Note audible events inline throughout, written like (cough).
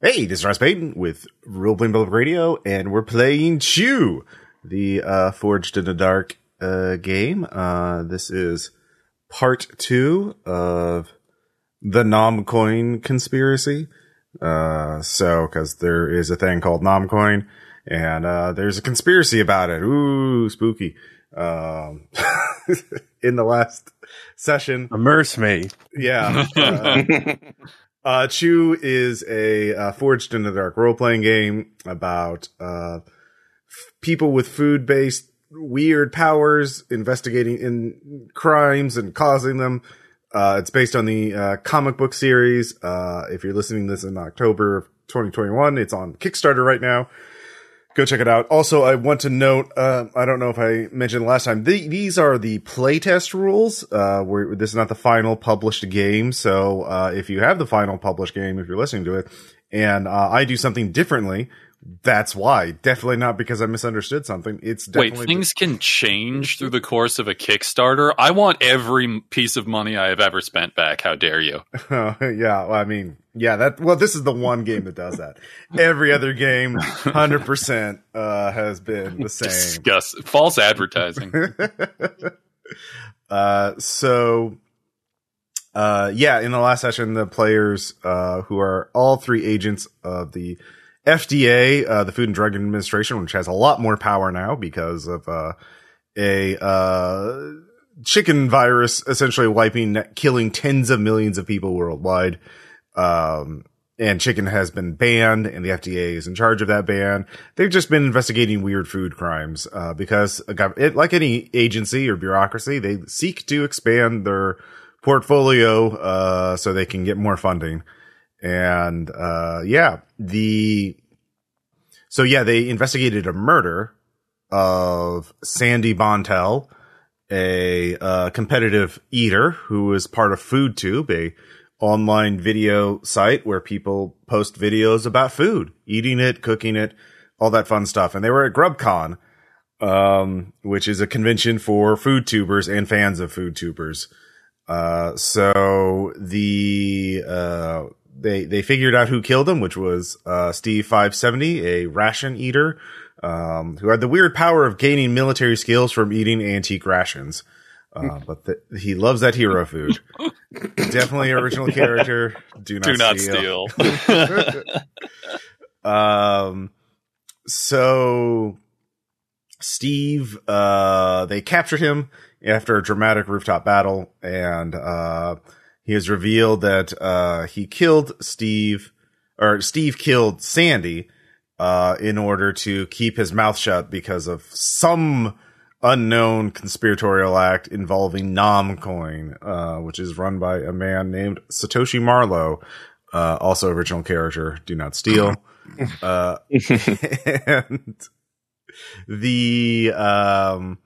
Hey, this is Ross Payton with Roleplaying Public Radio, and we're playing Chew, the uh, Forged in the Dark uh, game. Uh, this is part two of the Nomcoin conspiracy. Uh, so, because there is a thing called Nomcoin, and uh, there's a conspiracy about it. Ooh, spooky. Um, (laughs) in the last session, Immerse me. yeah. (laughs) uh, Chew is a uh, Forged in the Dark role playing game about uh, f- people with food based weird powers investigating in crimes and causing them. Uh, it's based on the uh, comic book series. Uh, if you're listening this in October of 2021, it's on Kickstarter right now. Go check it out. Also, I want to note, uh, I don't know if I mentioned last time, the, these are the playtest rules. Uh, where this is not the final published game. So, uh, if you have the final published game, if you're listening to it, and, uh, I do something differently, that's why. Definitely not because I misunderstood something. It's Wait, definitely. things can change through the course of a Kickstarter. I want every piece of money I have ever spent back. How dare you? (laughs) Yeah, well, I mean, yeah, that, well, this is the one game that does that. Every other game, 100%, uh, has been the (laughs) same. Disgust. False advertising. (laughs) uh, so, uh, yeah, in the last session, the players, uh, who are all three agents of the FDA, uh, the Food and Drug Administration, which has a lot more power now because of, uh, a, uh, chicken virus essentially wiping, killing tens of millions of people worldwide. Um, and chicken has been banned and the FDA is in charge of that ban. They've just been investigating weird food crimes, uh, because it, like any agency or bureaucracy, they seek to expand their portfolio, uh, so they can get more funding. And, uh, yeah, the, so yeah, they investigated a murder of Sandy Bontel, a, uh, competitive eater who was part of FoodTube, a, online video site where people post videos about food, eating it, cooking it, all that fun stuff. And they were at GrubCon, um, which is a convention for food tubers and fans of food tubers. Uh, so the, uh, they, they figured out who killed him, which was, uh, Steve 570, a ration eater, um, who had the weird power of gaining military skills from eating antique rations. Uh, but the, he loves that hero food. (laughs) Definitely original character. Do not, (laughs) Do not steal. steal. (laughs) um, so Steve, uh, they captured him after a dramatic rooftop battle, and uh, he has revealed that uh, he killed Steve, or Steve killed Sandy, uh, in order to keep his mouth shut because of some unknown conspiratorial act involving Nomcoin, uh, which is run by a man named Satoshi Marlowe, uh, also original character, do not steal. (laughs) uh, (laughs) and the, um,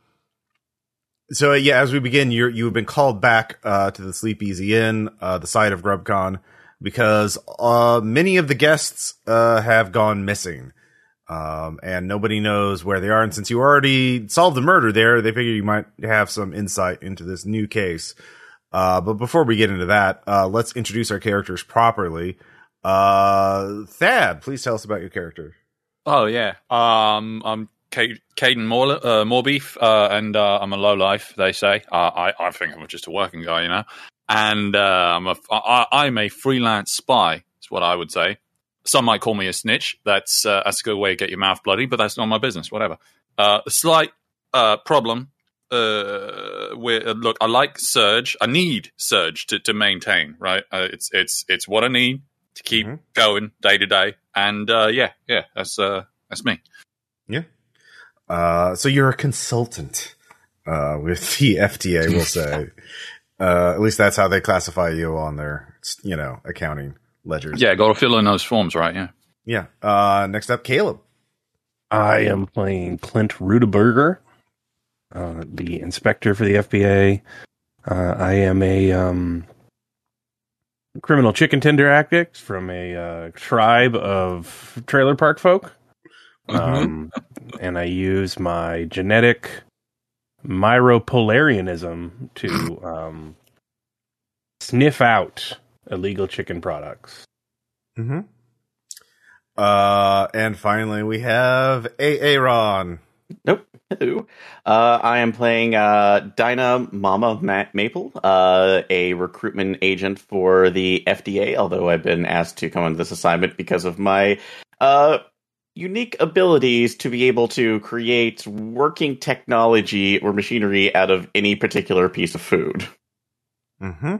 so yeah, as we begin, you're, you've been called back, uh, to the Sleepeasy Inn, uh, the site of GrubCon, because, uh, many of the guests, uh, have gone missing. Um, and nobody knows where they are. And since you already solved the murder there, they figure you might have some insight into this new case. Uh, but before we get into that, uh, let's introduce our characters properly. Thad, please tell us about your character. oh yeah. Um, I'm Caden More uh, Morebeef, uh, and uh, I'm a low life. They say. Uh, I I think I'm just a working guy, you know. And uh, I'm a I, I'm a freelance spy. Is what I would say. Some might call me a snitch. That's uh, that's a good way to get your mouth bloody, but that's not my business. Whatever. Uh, a slight uh, problem. Uh, with, uh, look, I like Surge. I need Surge to, to maintain. Right. Uh, it's it's it's what I need to keep Mhm. going day to day. And uh, yeah, yeah, that's uh, that's me. Yeah. Uh, so you're a consultant, uh, with the (laughs) FDA, we'll say. (laughs) uh, at least that's how they classify you on their, you know, accounting ledgers. Yeah, got to fill in those forms, right? Yeah. Yeah. Uh, next up, Caleb. I am playing Clint Rudeberger, uh, the inspector for the FDA. Uh, I am a um, criminal chicken tender addict from a uh, tribe of trailer park folk. Um, and I use my genetic myropolarianism to (clears throat) um, sniff out illegal chicken products. Mm-hmm. Uh, and finally, we have Aaron. Nope. Hello. Uh, I am playing uh, Dinah Mama Ma- Maple, uh, a recruitment agent for the FDA, although I've been asked to come on this assignment because of my uh, unique abilities to be able to create working technology or machinery out of any particular piece of food. Mm-hmm.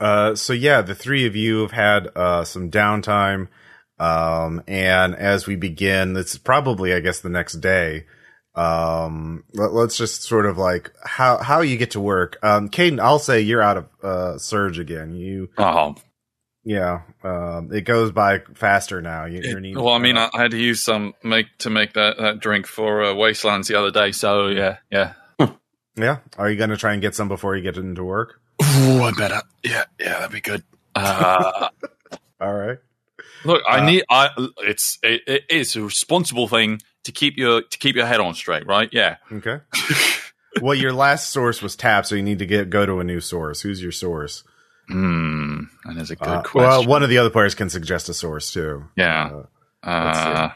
Uh, so yeah, the three of you have had uh, some downtime, um, and as we begin, it's probably, I guess, the next day. Um, let, us just sort of like how how you get to work. Um, Caden, I'll say you're out of uh, surge again. You, Oh, yeah, um, it goes by faster now. You, you're needing, well, I mean, I, I had to use some make to make that, that drink for uh, Wastelands the other day. So yeah, yeah. yeah. Are you going to try and get some before you get into work? Ooh, I better. Yeah, yeah, that'd be good. (laughs) Uh, All right. look, I Uh, need. I it's it, it is a responsible thing to keep your to keep your head on straight, right? Yeah. Okay. well, your last source was tapped, so you need to get go to a new source. Who's your source? Hmm. That is a good Uh, question. well, one of the other players can suggest a source too. yeah. Uh,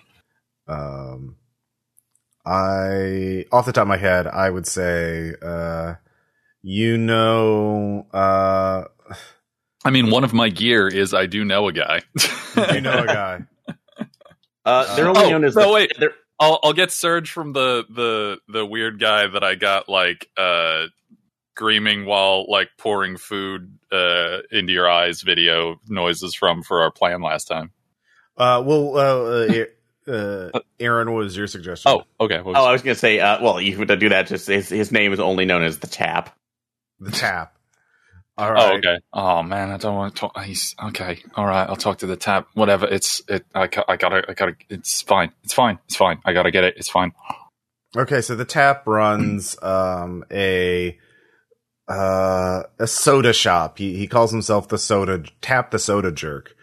Uh, um, I off the top of my head, I would say, uh, you know, uh, I mean, one of my gear is I do know a guy. you know a guy. (laughs) Uh, they're only Oh, known as no, the, wait. I'll I'll get Surge from the the the weird guy that I got like uh screaming while like pouring food uh into your eyes video noises from for our plan last time. Uh, well, uh, uh, uh, (laughs) Aaron, what was your suggestion? Oh, okay. Oh, I was going to say, uh, well, you would do that. Just his, his name is only known as the Tap. the tap. All oh, okay. Oh man, I don't want to talk. He's okay. All right, I'll talk to the tap. Whatever. It's it. I, ca- I gotta. I gotta. It's fine. It's fine. It's fine. I gotta get it. It's fine. Okay, so the tap runs um, a uh, a soda shop. He he calls himself the soda tap the soda jerk,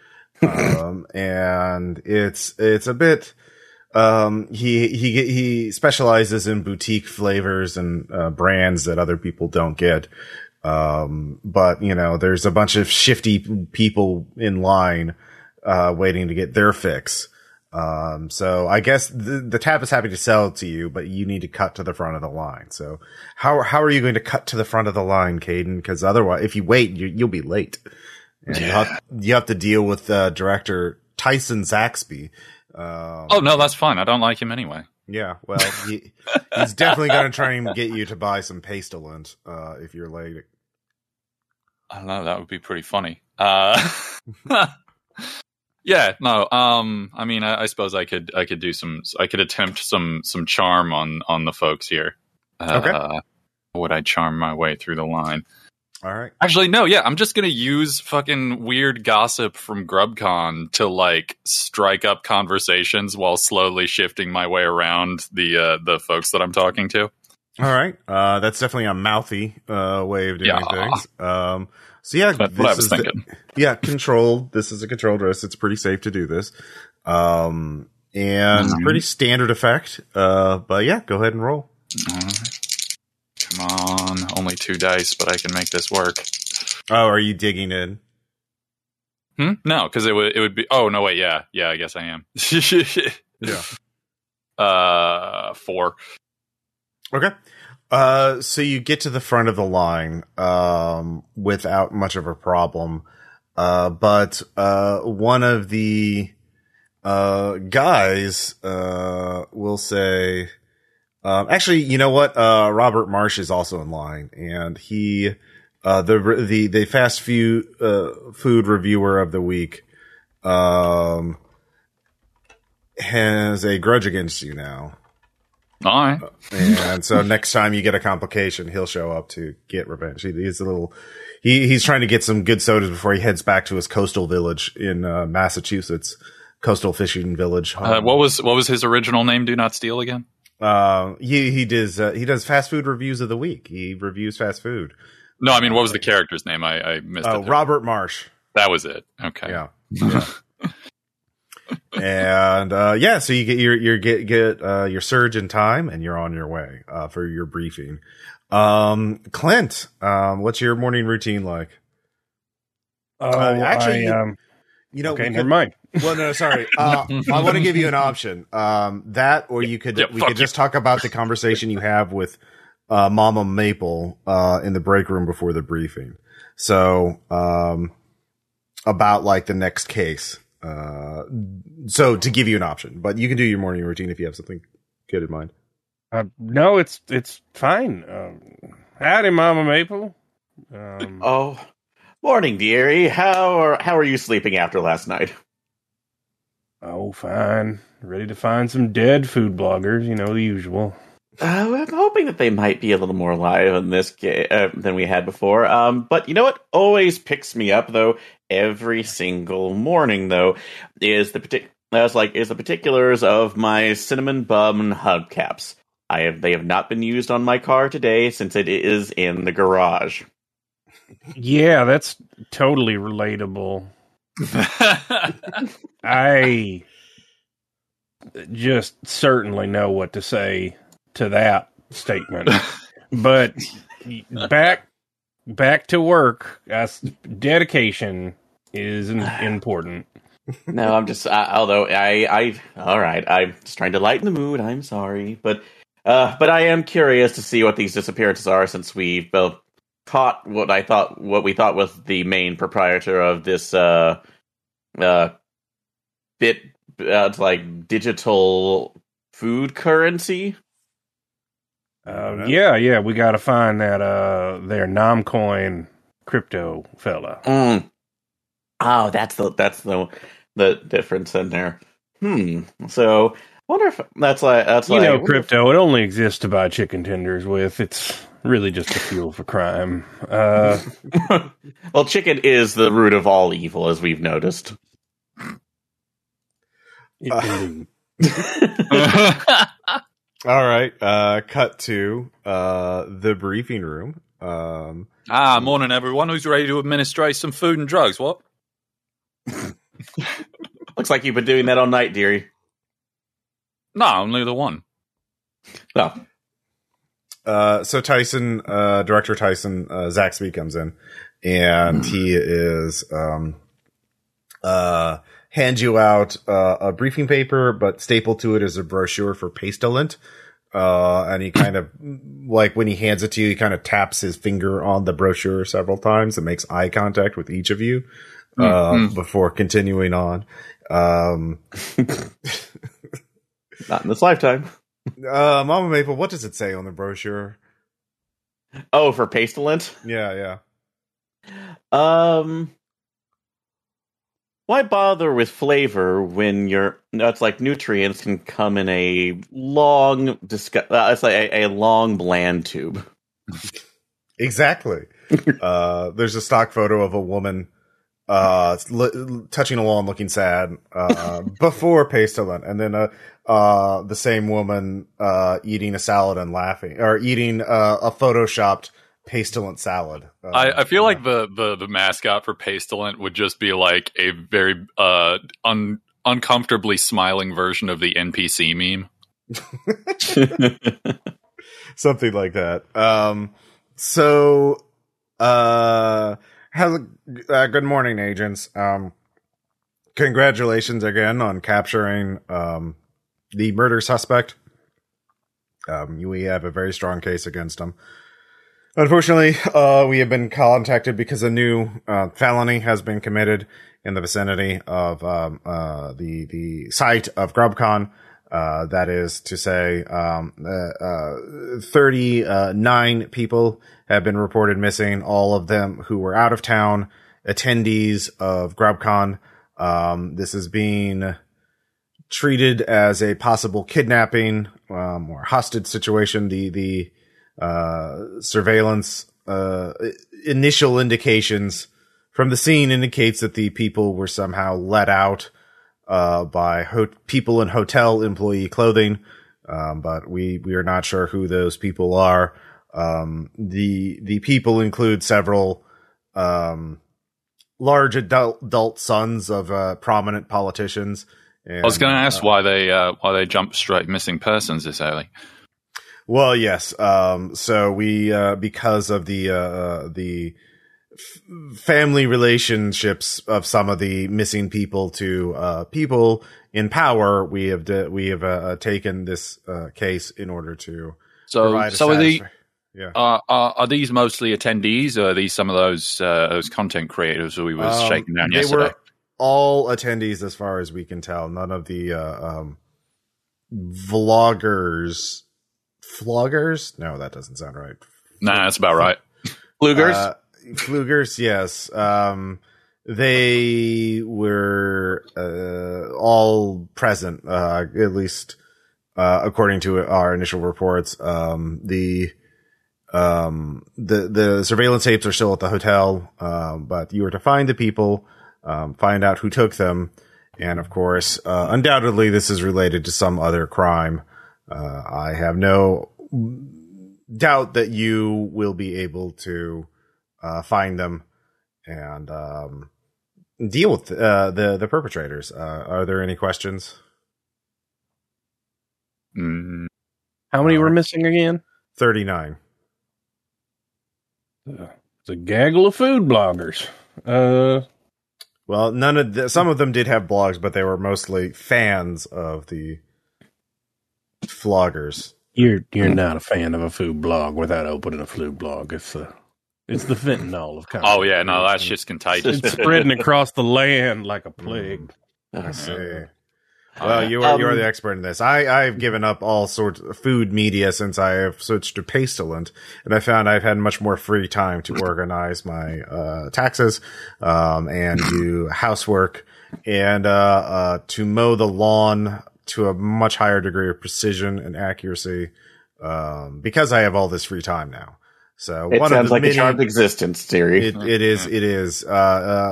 um, (laughs) and it's it's a bit. Um, he he he specializes in boutique flavors and uh, brands that other people don't get. Um, but you know, there's a bunch of shifty people in line uh, waiting to get their fix. Um, so I guess the, the tap is happy to sell it to you, but you need to cut to the front of the line. So how, how are you going to cut to the front of the line, Caden? Cause otherwise, if you wait, you, you'll be late. And you, have, you have to deal with, uh, director Tyson Zaxby. Um, Oh no, that's fine. I don't like him anyway. yeah, well, he, he's definitely going to try and get you to buy some pastelint, uh, if you're late. I don't know. That would be pretty funny. Uh, (laughs) yeah. No. Um. I mean, I, I suppose I could. I could do some. I could attempt some some charm on on the folks here. Uh, Okay. Would I charm my way through the line? All right. Actually, no. Yeah, I'm just gonna use fucking weird gossip from GrubCon to like strike up conversations while slowly shifting my way around the uh, the folks that I'm talking to. All right. Uh, that's definitely a mouthy, uh, way of doing Yeah. things. Um, so yeah, That's what I was is the- (laughs) yeah, controlled. This is a controlled risk. It's pretty safe to do this. Um, and Mhm. pretty standard effect. Uh, but yeah, go ahead and roll. Alright. Come on, only two dice, but I can make this work. Oh, are you digging in? Hmm? No, because it would it would be. Oh no, wait, yeah, yeah, I guess I am. (laughs) Yeah. Uh, four. Okay. Uh, so you get to the front of the line, um, without much of a problem. Uh, but, uh, one of the, uh, guys, uh, will say, um, actually, you know what? Uh, Robert Marsh is also in line and he, uh, the, the, the fast food, uh, food reviewer of the week, um, has a grudge against you now. All right. And so next time you get a complication, he'll show up to get revenge. He, he's a little, he, he's trying to get some good sodas before he heads back to his coastal village in uh, Massachusetts, coastal fishing village. Uh, what was what was his original name? Do not steal again. Uh, he he does uh, he does fast food reviews of the week. He reviews fast food. No, I mean, what was the character's name? I, I missed Oh, it. Robert Marsh. That was it. Okay. Yeah. Yeah. And uh, yeah, so you get your your get get uh, your surge in time, and you're on your way uh, for your briefing. Um, Clint, um, what's your morning routine like? Oh, Uh, actually, I, um, You know, okay, we never could- mind. (laughs) Well, no, sorry. (laughs) Uh, I want to give you an option. Um, that, or you could Yeah, we fuck could just talk about the conversation you have with uh, Mama Maple uh, in the break room before the briefing. So, um, about like the next case. Uh, so to give you an option, but you can do your morning routine if you have something good in mind. Uh, no, it's it's fine. Um, howdy, Mama Maple. Um, (laughs) Oh, morning, dearie. How are how are you sleeping after last night? oh, fine. Ready to find some dead food bloggers. You know the usual. Uh, I'm hoping that they might be a little more alive in this ga- uh, than we had before. Um, but you know what always picks me up though every single morning though is the partic- that's like is the particulars of my cinnamon bun hubcaps. I have they have not been used on my car today since it is in the garage. Yeah, that's totally relatable. I just certainly know what to say to that statement. but back back to work. That's dedication is (sighs) important. no, I'm just. Uh, although I, I, all right, I'm just trying to lighten the mood. I'm sorry, but, uh, but I am curious to see what these disappearances are since we've both caught what I thought, what we thought was the main proprietor of this, uh, uh, bit, uh, like digital food currency. Uh, yeah, yeah, we got to find that uh their Nomcoin crypto fella. Mm. Oh, that's the that's the the difference in there. Hmm. So, I wonder if that's like that's You like know, crypto. It only exists to buy chicken tenders with. It's really just a fuel for crime. Uh, (laughs) well, chicken is the root of all evil, as we've noticed. indeed. (laughs) (laughs) All right. Uh, cut to uh, the briefing room. Um, ah, morning, everyone. Who's ready to administer some food and drugs? What? (laughs) Looks like you've been doing that all night, dearie. No, only the one. No. Uh, so Tyson, uh, director Tyson, uh, Zaxby comes in and he is, um, uh, hands you out, uh, a briefing paper, but stapled to it is a brochure for Pastelint. Uh, and he kind of, like when he hands it to you, he kind of taps his finger on the brochure several times and makes eye contact with each of you, uh, Mm, mm. before continuing on. Um, (laughs) not in this lifetime. uh, Mama Maple, what does it say on the brochure? Oh, for pastelint. Yeah, yeah. Um, why bother with flavor when your it's like nutrients can come in a long discuss. Uh, it's like a, a long bland tube. (laughs) Exactly. uh, there's a stock photo of a woman uh, li- touching a lawn, looking sad uh, (laughs) before Pastelin, and then uh, uh, the same woman uh, eating a salad and laughing, or eating a photoshopped Pastelin salad. Uh, I, I feel like the, the, the mascot for Pastelint would just be like a very uh, un, uncomfortably smiling version of the NPC meme. (laughs) something like that. Um, so, uh, how's it- uh, good morning, agents. Um, congratulations again on capturing um, the murder suspect. Um, we have a very strong case against him. Unfortunately, uh, we have been contacted because a new uh, felony has been committed in the vicinity of um, uh, the the site of GrubCon. Uh, that is to say, um, uh, uh, 39 people have been reported missing, all of them who were out of town attendees of GrubCon. Um, this is being treated as a possible kidnapping um, or hostage situation. The the uh, surveillance uh, initial indications from the scene indicates that the people were somehow let out uh, by ho- people in hotel employee clothing, um, but we we are not sure who those people are. Um, the the people include several um, large adult, adult sons of uh, prominent politicians. And, I was going to ask uh, why they uh, why they jumped straight missing persons this early. Well, yes. Um, so we, uh, because of the, uh, the f- family relationships of some of the missing people to uh, people in power. We have de- we have uh, taken this uh, case in order to So, provide a so are, the, yeah. are, are are these mostly attendees, or are these some of those uh, those content creators who we was Um, shaking down they yesterday? were all attendees as far as we can tell. None of the uh, um, vloggers, vloggers. No, that doesn't sound right. nah, that's about right. (laughs) Flugers. Uh, Flugers, yes. Um, they were uh, all present, uh, at least uh, according to our initial reports. Um, the um, the the surveillance tapes are still at the hotel, um, but you were to find the people, um, find out who took them, and of course, uh, undoubtedly, this is related to some other crime. Uh, I have no doubt that you will be able to uh, find them and um, deal with uh, the the perpetrators. Uh, are there any questions? Mm, How many were missing again? Thirty nine. Uh, It's a gaggle of food bloggers. Uh, Well, none of the, some of them did have blogs, but they were mostly fans of the floggers. you're you're not a fan of a food blog without opening a food blog. It's the it's the fentanyl of oh yeah, no, that content shit's contagious. It's spreading across the land like a plague. I see. Well, you are you are Um, the expert in this. I I've given up all sorts of food media since I have switched to Pastelant, and I found I've had much more free time to organize my uh, taxes, um, and do housework, and uh, uh, to mow the lawn to a much higher degree of precision and accuracy, um, because I have all this free time now. So it one sounds of the like many, a charmed existence, Siri. it, it is it is uh,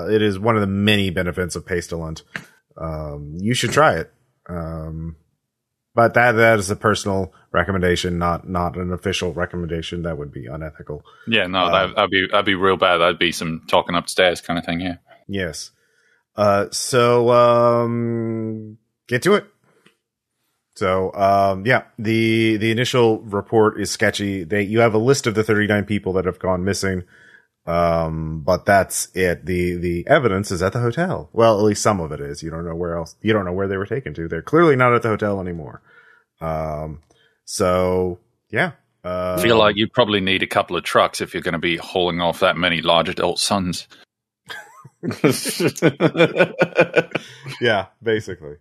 uh, it is one of the many benefits of Pastelant. Um, you should try it. Um, but that that is a personal recommendation, not not an official recommendation. That would be unethical. yeah, no, that, that'd be that'd be real bad. That'd be some talking upstairs kind of thing. Yeah. Yes. Uh, so um, get to it. So um, yeah, the the initial report is sketchy. They you have a list of the 39 people that have gone missing. Um, but that's it. The the evidence is at the hotel. Well, at least some of it is. You don't know where else. You don't know where they were taken to. They're clearly not at the hotel anymore. Um, so yeah. Uh, I feel like you probably need a couple of trucks if you're going to be hauling off that many large adult sons. (laughs) yeah, basically.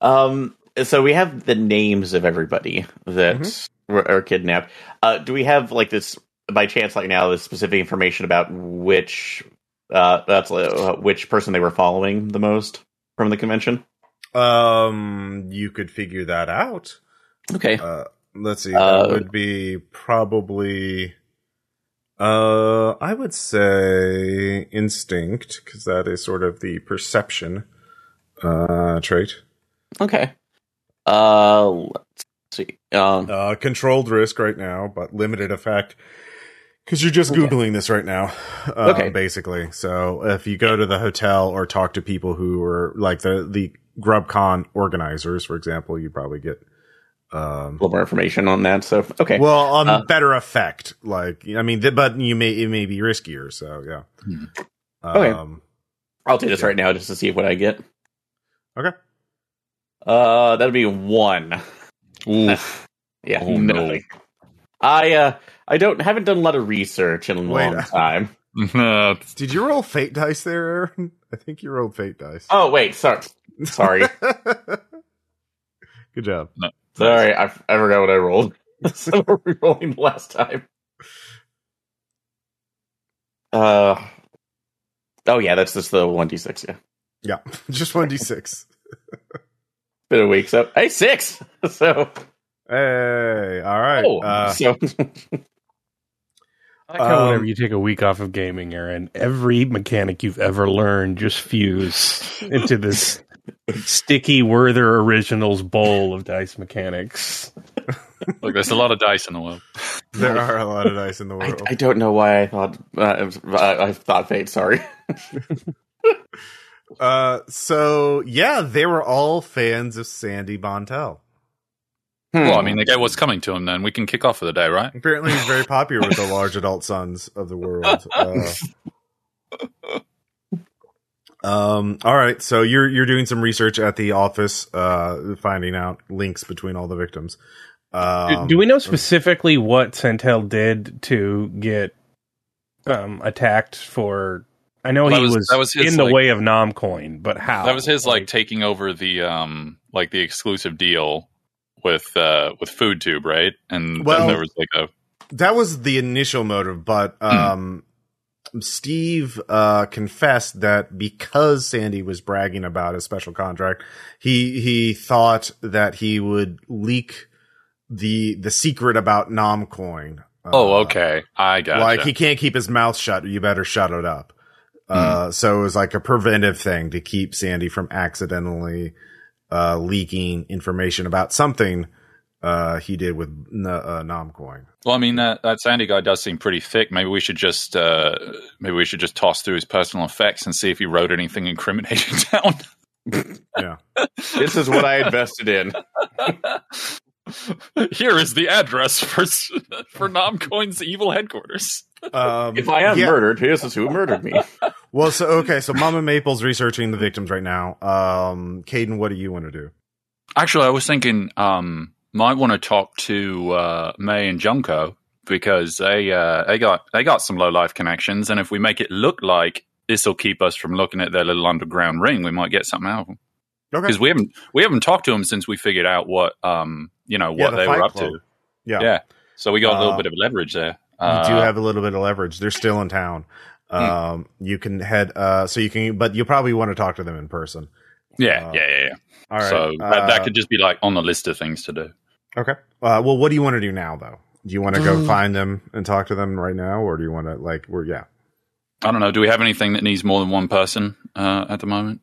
um, so we have the names of everybody that Mm-hmm. were are kidnapped. Uh, do we have like this by chance, like now, the specific information about which uh, that's uh, which person they were following the most from the convention? Um, you could figure that out. Okay. Uh, let's see. Uh, that would be probably. Uh, I would say instinct because that is sort of the perception uh trait. Okay. Uh, let's see. Um, Uh, controlled risk right now, but limited effect because you're just Okay. googling this right now. Uh, Okay. basically. So if you go to the hotel or talk to people who are like the the GrubCon organizers, for example, you probably get um a little more information on that. So okay. Well, on Uh, better effect, like I mean, th- but you may it may be riskier. So yeah. Hmm. Okay. Um, I'll do this right now just to see what I get. Okay. Uh, that'd be one. Oof. (laughs) Yeah, Oh, no. nothing. I uh, I don't haven't done a lot of research in a Wait, long uh, time. (laughs) Did you roll fate dice there, Aaron? (laughs) I think you rolled fate dice. Oh wait, sorry, sorry, Good job. sorry. I, I forgot what I rolled. so we're re-rolling last time. Uh, oh yeah, that's just the one d six. Yeah, Yeah, just one d six. Been a week. So hey, six. (laughs) So Hey, all right. oh, uh, so (laughs) I like how Um, whenever you take a week off of gaming, Aaron, every mechanic you've ever learned just fuse into this sticky Werther Originals bowl of dice mechanics. look, there's a lot of dice in the world. (laughs) there are a lot of dice in the world. I don't know why I thought uh, I, I thought fate. Sorry. Uh, so yeah, they were all fans of Sandy Bontel. Well, I Hmm. mean, they get what's coming to him. Then we can kick off for the day, right? Apparently, he's very popular with the (laughs) large adult sons of the world. Uh, um. All right. So you're you're doing some research at the office, uh, finding out links between all the victims. Do, Um, do we know specifically what Centel did to get um, attacked for? I know Well, that he was- was, that was his, in the like- way of Nomcoin, but how? That was his like taking over the um like the exclusive deal with uh with FoodTube, right? And Well- then there was like a that was the initial motive, but um, Steve uh, confessed that because Sandy was bragging about a special contract, he he thought that he would leak the the secret about Nomcoin. Uh, oh okay, I got like he can't keep his mouth shut. You better shut it up. Uh, so it was like a preventive thing to keep Sandy from accidentally uh, leaking information about something uh, he did with N- uh, Nomcoin. Well, I mean that that Sandy guy does seem pretty thick. Maybe we should just uh maybe we should just toss through his personal effects and see if he wrote anything incriminating (laughs) down. Yeah. (laughs) This is what I invested in. Here is the address for (laughs) for Nomcoin's evil headquarters. Um, If I am yeah. murdered, this is who murdered me. (laughs) Well, so okay, so Mama Maple's researching the victims right now. Um, Caden, what do you want to do? Actually, I was thinking um might want to talk to uh May and Junko because they uh they got they got some low life connections, and if we make it look like this will keep us from looking at their little underground ring, we might get something out of them. Okay. Because we haven't we haven't talked to them since we figured out what um you know Yeah, what the they were up Club. to. Yeah. Yeah. So we got a little Uh, bit of leverage there. You Uh, do have a little bit of leverage. They're still in town. Um, you can head, uh, so you can, but you probably want to talk to them in person. yeah, uh, yeah, yeah, yeah. All right. So that, that uh, could just be like on the list of things to do. okay. Uh, well, what do you want to do now though? Do you want to go Mm. find them and talk to them right now, or do you want to like, we're, yeah. I don't know. Do we have anything that needs more than one person uh, at the moment?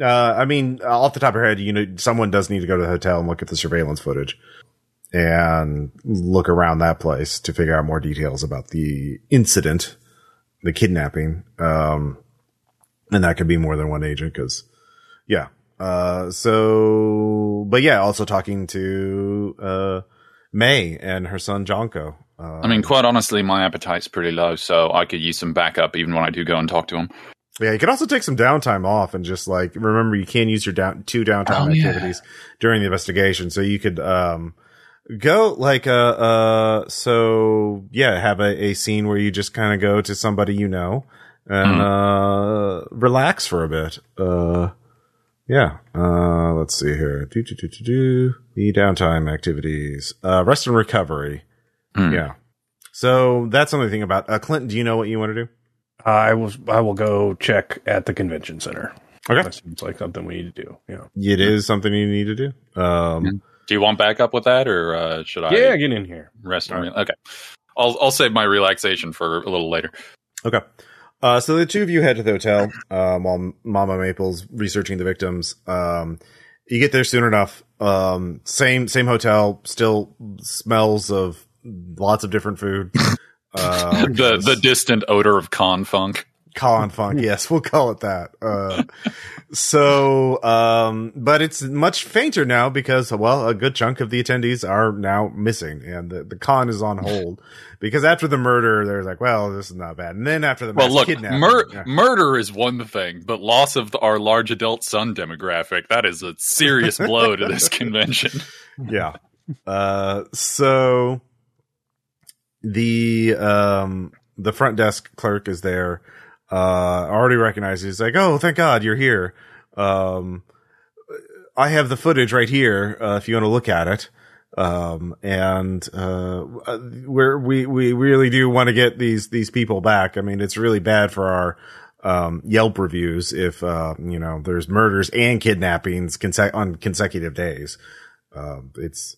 Uh, I mean, off the top of your head, you know, someone does need to go to the hotel and look at the surveillance footage and look around that place to figure out more details about the incident, the kidnapping. Um, and that could be more than one agent because, yeah. Uh, so, but yeah, also talking to, uh, May and her son Jonko. Uh, I mean, quite honestly, my appetite's pretty low, so I could use some backup even when I do go and talk to him. Yeah, you could also take some downtime off and just like remember you can use your down two downtime Oh, yeah. activities during the investigation. So you could um go like uh uh so yeah, have a, a scene where you just kind of go to somebody you know and uh relax for a bit. Uh yeah. Uh let's see here. Do do do do do the downtime activities. Uh rest and recovery. Hmm. Yeah. So that's something to think about. Uh Clinton, do you know what you want to do? I will. I will go check at the convention center. Okay. That seems like something we need to do. Yeah. It is something you need to do. Um, Do you want backup with that, or uh, should I Yeah. Get in here. rest? re- okay, I'll I'll save my relaxation for a little later. okay. Uh, so the two of you head to the hotel um, while Mama Maple's researching the victims. Um, you get there soon enough. Um, same same hotel, still smells of lots of different food. Uh, (laughs) the the distant odor of con funk. Colin (laughs) Funk, yes, we'll call it that. Uh, so, um, but it's much fainter now because, well, a good chunk of the attendees are now missing and the, the con is on hold (laughs) because after the murder, they're like, well, this is not bad. And then after the Well, mass look, mur- yeah. murder is one thing, but loss of the, our large adult son demographic that is a serious (laughs) blow to this convention. yeah. Uh, so the, um, the front desk clerk is there, uh, already recognizes, he's like, oh, thank God you're here. Um, I have the footage right here, uh, if you want to look at it. Um, and, uh, we're, we, we really do want to get these, these people back. I mean, it's really bad for our, um, Yelp reviews if, uh, you know, there's murders and kidnappings conse- on consecutive days. Um, it's,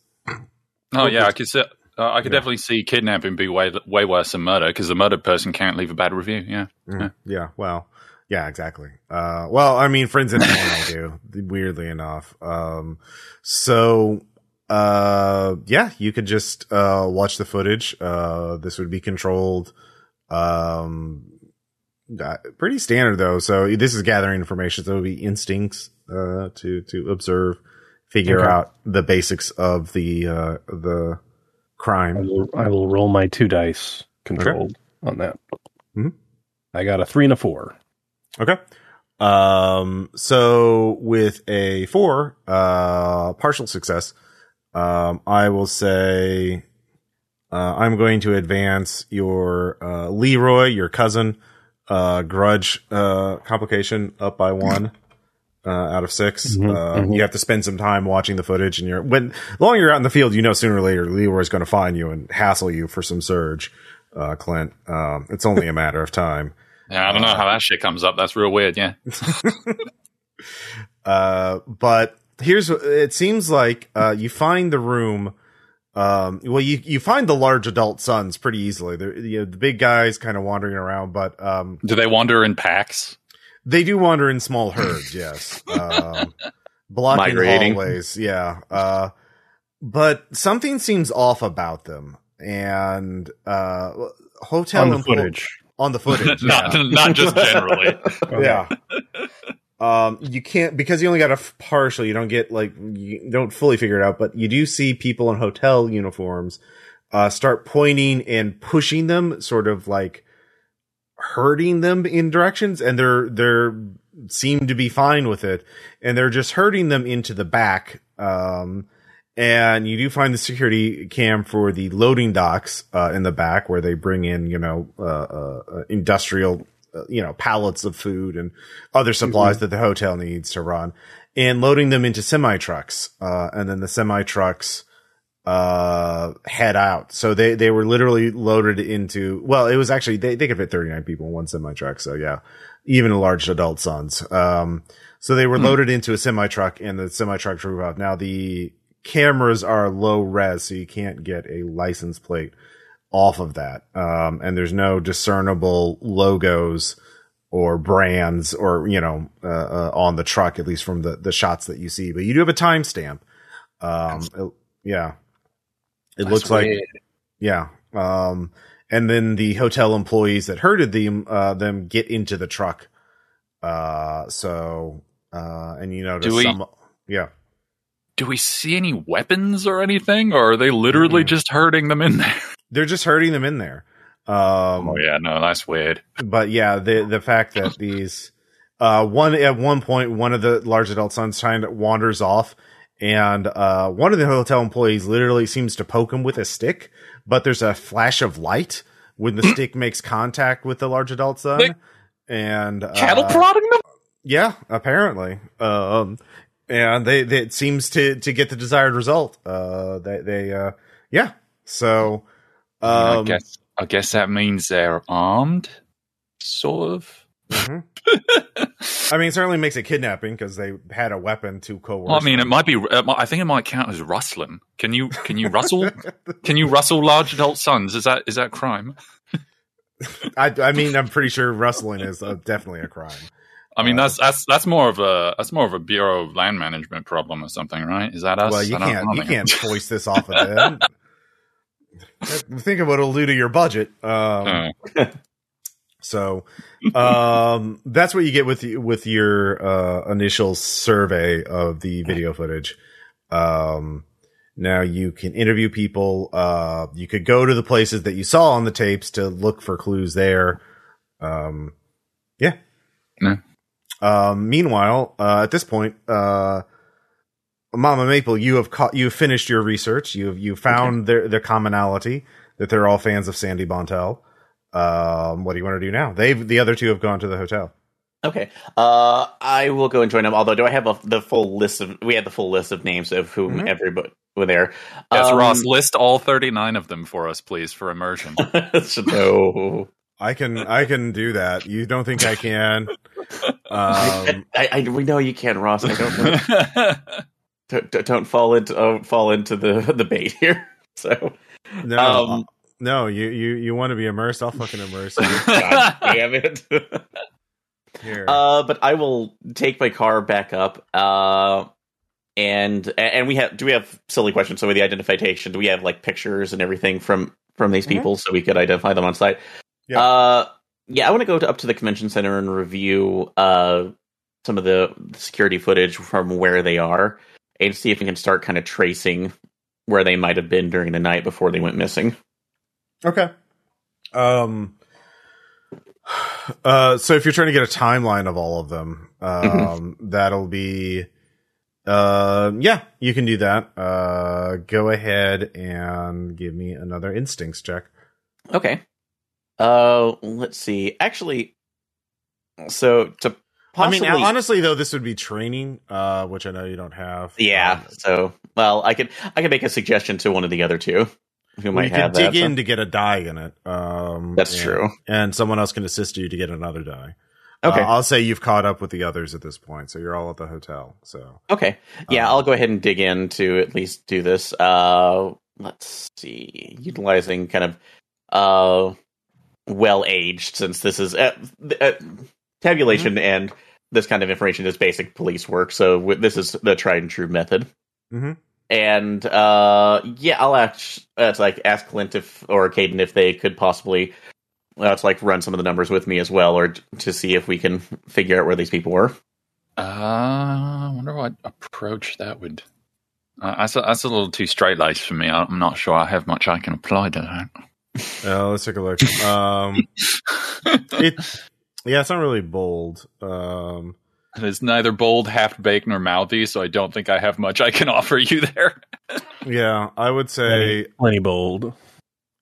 Oh yeah, I could see, uh, I could definitely see kidnapping be way way worse than murder because the murdered person can't leave a bad review. Yeah, Mm, yeah, well, yeah, exactly. Uh, well, I mean, friends and family do, weirdly enough. Um, so, uh, yeah, you could just, uh, watch the footage. Uh, this would be controlled, um, uh, pretty standard though. So this is gathering information. So it would be instincts, uh, to, to observe figure Okay. out the basics of the uh, the I crime. will, I will roll my two dice controlled on that. Mhm. I got a three and a four. Okay. Um, so with a four, uh, partial success, um, I will say, uh, I'm going to advance your, uh, Leroy, your cousin, uh, grudge, uh, complication up by one. Uh, out of 6 Mhm, uh, mhm. you have to spend some time watching the footage, and you're when long longer you're out in the field, you know sooner or later Leroy's going to find you and hassle you for some surge, uh, Clint. Um, it's only a matter of time. (laughs) Yeah, I don't know how that shit comes up. That's real weird. Yeah. (laughs) Uh, but here's it seems like uh, you find the room. Um, well, you you find the large adult sons pretty easily. They're, you know, the big guys kind of wandering around, but um, Do they wander in packs? They do wander in small herds. yes, um, (laughs) blocking Migrating. hallways. Yeah, uh, but something seems off about them. And uh, hotel on the emplo- footage. on the footage, (laughs) not, yeah. not just generally. (laughs) yeah. Um, you can't because you only got a f- partial. You don't get like you don't fully figure it out, but you do see people in hotel uniforms uh, start pointing and pushing them, sort of like hurting them in directions, and they're they're seem to be fine with it, and they're just hurting them into the back. Um, and you do find the security cam for the loading docks uh, in the back where they bring in you know uh, uh, uh, industrial uh, you know pallets of food and other supplies that the hotel needs to run and loading them into semi trucks uh, and then the semi trucks uh head out. So they they were literally loaded into well it was actually they, they could fit 39 people in one semi truck so yeah. Even large adult sons. Um so they were loaded into a semi truck and the semi truck drove off. now the cameras are low res so you can't get a license plate off of that. Um and there's no discernible logos or brands or you know uh, uh, on the truck at least from the the shots that you see. But you do have a timestamp. Um yeah it That's looks like yeah um and then the hotel employees that herded them uh them get into the truck uh so uh and you notice Do we- some yeah Do we see any weapons or anything, or are they literally Mm. just herding them in there? (laughs) they're just herding them in there um Oh yeah, no, that's weird. but yeah, the the fact that these uh one at one point one of the large adult sons kind of wanders off and uh one of the hotel employees literally seems to poke him with a stick, but there's a flash of light when the (clears throat) stick makes contact with the large adult son. They- And uh, Cattle prodding them? yeah, apparently. Um, and they, they it seems to to get the desired result. Uh, they they uh, yeah. So, I um, guess I guess that means they're armed, sort of. Mhm. (laughs) I mean, it certainly makes it kidnapping because they had a weapon to coerce. Well, I mean, it might be. uh, I think it might count as rustling. Can you can you rustle? (laughs) can you rustle large adult sons? Is that is that crime? (laughs) I, I mean, I'm pretty sure rustling is uh, definitely a crime. I mean, Uh, that's that's that's more of a that's more of a Bureau of Land Management problem or something, right? Is that us? well, you can't you can't foist this off of them. Think of what it'll do to your budget. Um, Uh, So, um, that's what you get with with your uh, initial survey of the video footage. Um, now you can interview people. Uh, you could go to the places that you saw on the tapes to look for clues there. Um, yeah. Yeah. Um, meanwhile, uh, at this point, uh, Mama Maple, you have caught, you have finished your research. You have, you found their, their commonality that they're all fans of Sandy Bontel. Um, what do you want to do now? They've, the other two have gone to the hotel. Okay. Uh, I will go and join them. Although, do I have a, the full list of? We had the full list of names of whom Mhm. everybody were there. yes, Um, Ross, list all thirty nine of them for us, please, for immersion. (laughs) so, no. I can, I can do that. You don't think I can? Um, (laughs) I, I, we know you can, Ross. I don't (laughs) don't, don't- don't fall into oh, fall into the the bait here. So, no, Um, no, you, you, you want to be immersed? I'll fucking immerse you (laughs) God damn it. here. Uh, but I will take my car back up. Uh, and and we have do we have silly questions? So with the identification, do we have like pictures and everything from from these Mhm. people so we could identify them on site? Yeah. Uh, yeah, I want to go to, up to the convention center and review uh some of the security footage from where they are. and see if we can start kind of tracing where they might have been during the night before they went missing. Okay. Um. (sighs) Uh, so if you're trying to get a timeline of all of them, um, that'll be, uh, yeah, you can do that. Uh, go ahead and give me another instincts check. Okay. Uh, let's see. Actually, so to possibly, I mean, honestly, though, this would be training, uh, which I know you don't have. yeah. Um, So, well, I could I could make a suggestion to one of the other two who well, might you can have dig that. so- in to get a die in it. Um, That's and- true. and someone else can assist you to get another die. Okay. Uh, I'll say you've caught up with the others at this point, so you're all at the hotel. So Okay. Yeah, Um, I'll go ahead and dig in to at least do this. Uh, let's see. Utilizing kind of uh, well aged, since this is uh, uh, tabulation Mm-hmm. and this kind of information is basic police work. So w- this is the tried and true method. Mhm. And uh, yeah, I'll ask. Uh, it's like ask Clint if or Caden if they could possibly. Uh, it's like run some of the numbers with me as well, or to see if we can figure out where these people were. Uh, I wonder what approach that would. Uh, that's, a, that's a little too straight laced for me. I'm not sure I have much I can apply to that. uh, let's take a look. Um, (laughs) it yeah, it's not really bold. Um, It's neither bold, half baked, nor mouthy, so I don't think I have much I can (laughs) offer you there. yeah, I would say Plenty bold.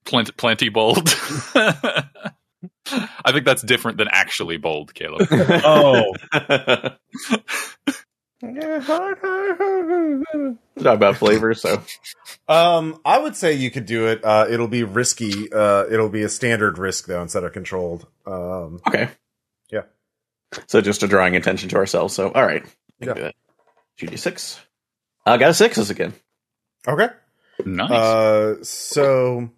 Plenty, plenty bold. (laughs) I think that's different than actually bold, Caleb. (laughs) Oh. Not about flavor, so um, I would say you could do it. Uh, it'll be risky. Uh, it'll be a standard risk though instead of controlled. Um, okay. Yeah. So just a drawing attention to ourselves. So all right, we can do that. Two d six. I got a sixes again. okay. nice. Uh, so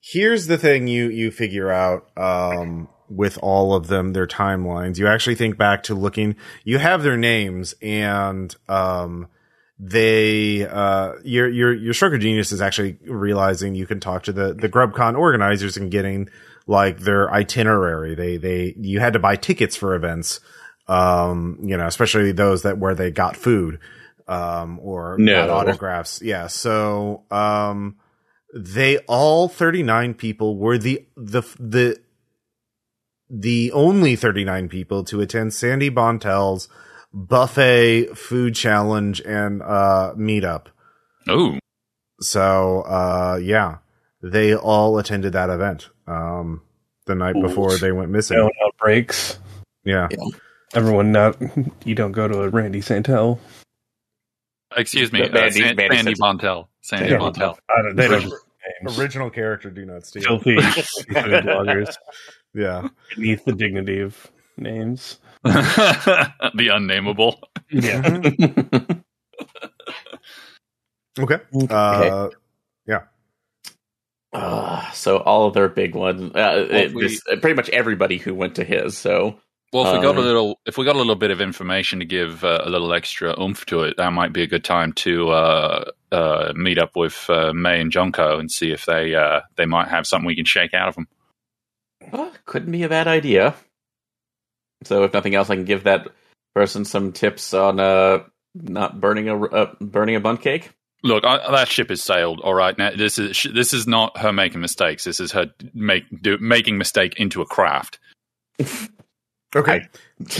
here's the thing you you figure out um, with all of them, their timelines. You actually think back to looking. You have their names, and um, they uh, your your your stroke of genius is actually realizing you can talk to the the GrubCon organizers and getting like their itinerary. They they you had to buy tickets for events. Um, you know, especially those that where they got food um, or No. got autographs. Yeah. So, um, they all 39 people were the, the, the, the only 39 people to attend Sandy Bontel's buffet food challenge and, uh, meetup. Ooh. So, uh, yeah, they all attended that event, um, the night Fools. before they went missing. No outbreaks. Yeah. Everyone not. You don't go to a Randy Santel. Excuse me. The Uh, Mandy- San- Mandy Sandy says- Bontel. Sandy Yeah. Bontel. I don't, they don't. Original character, do not steal. Filthy, (laughs) filthy bloggers Yeah. beneath the dignity of names. (laughs) the unnameable. Yeah. (laughs) Okay. Uh, Uh, so all of their big ones. Uh, it, we- this- pretty much everybody who went to his. So Well, if we got a Um, little, if we got a little bit of information to give uh, a little extra oomph to it, that might be a good time to uh, uh, meet up with uh, May and Junko and see if they uh, they might have something we can shake out of them. well, couldn't be a bad idea. So if nothing else, I can give that person some tips on uh not burning a uh, burning a bunt cake. Look, I, that ship has sailed. All right, now this is this is not her making mistakes. This is her make do, making mistake into a craft. (laughs) Okay.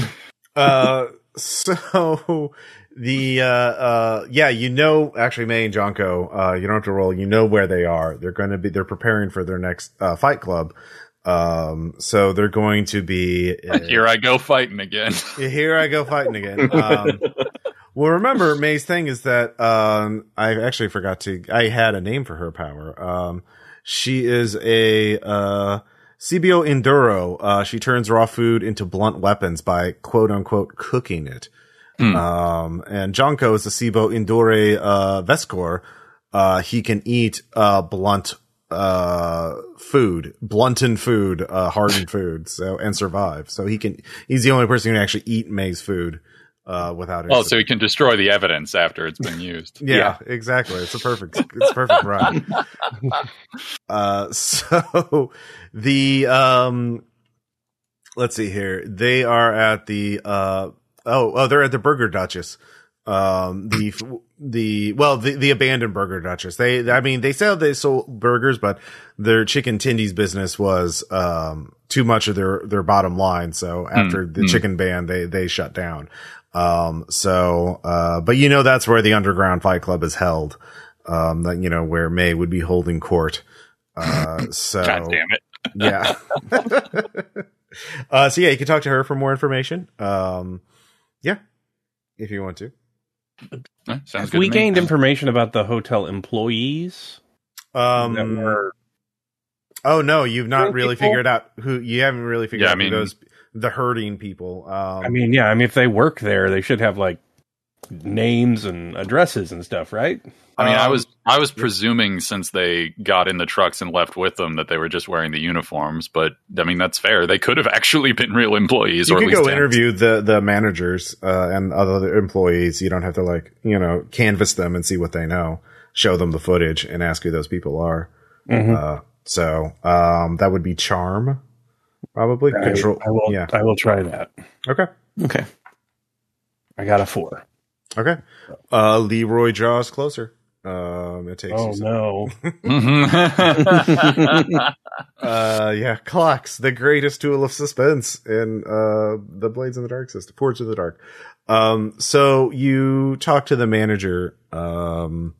(laughs) uh, so the uh, uh, yeah, you know, actually, May and Jonko, uh, you don't have to roll. You know where they are. They're going to be. They're preparing for their next uh, fight club. Um, so they're going to be. (laughs) Uh, Here I go fighting again. here I go fighting again. Um, well, remember May's thing is that um, I actually forgot to. I had a name for her power. Um, she is a uh, CBO Enduro. Uh, she turns raw food into blunt weapons by quote unquote cooking it. Hmm. Um, and Jonko is a CBO Endure uh, Vescor. Uh, he can eat uh, blunt uh food blunted food uh hardened food so and survive so he can he's the only person who can actually eat May's food uh without it. Oh, so incident. he can destroy the evidence after it's been used. (laughs) yeah, exactly it's a perfect it's a perfect run (laughs) uh so the um let's see here they are at the uh oh oh they're at the burger duchess Um, the the well, the the abandoned Burger Duchess. They, I mean, they said they sold burgers, but their chicken tendies business was um too much of their their bottom line. So after the mm. chicken ban, they they shut down. Um, so uh, but you know that's where the underground fight club is held. Um, that you know where May would be holding court. Uh, (laughs) so God damn it. (laughs) (laughs) yeah. uh, so yeah, you can talk to her for more information. Um, yeah, if you want to. Yeah, sounds good. we to me. gained information about the hotel employees that Um, were oh no, you've not really people? figured out who you haven't really figured Yeah, I out who those the herding people. Um, I mean, yeah, I mean, if they work there, they should have like names and addresses and stuff, right? I mean, I um, was I was presuming since they got in the trucks and left with them that they were just wearing the uniforms, but I mean that's fair. They could have (laughs) actually been real employees, you or at can least go temps. interview the the managers uh, and other employees. You don't have to like you know canvass them and see what they know. Show them the footage and ask who those people are. Mhm. Uh, so um, that would be charm, probably. I, Control. I will. Yeah. I will try that. Okay. Okay. I got a four. Okay. Uh, Leroy draws closer. Um, it takes. Oh no! (laughs) (laughs) Uh, yeah, clocks, the greatest tool of suspense in uh the Blades in the Dark system, Forged in the Dark. Um, so you talk to the manager. Um,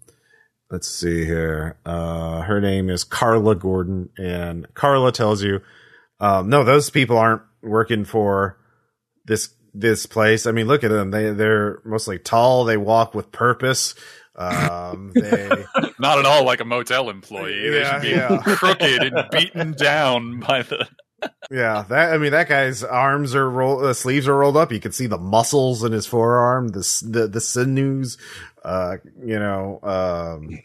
let's see here. Uh, her name is Carla Gordon, and Carla tells you, um, no, those people aren't working for this this place. I mean, look at them. They they're mostly tall. They walk with purpose. Um, (laughs) they. Not at all like a motel employee. They Yeah, should be yeah. (laughs) crooked and beaten down by the. (laughs) Yeah, that I mean that guy's arms are rolled, the sleeves are rolled up. You can see the muscles in his forearm, the the, the sinews, uh, you know, um,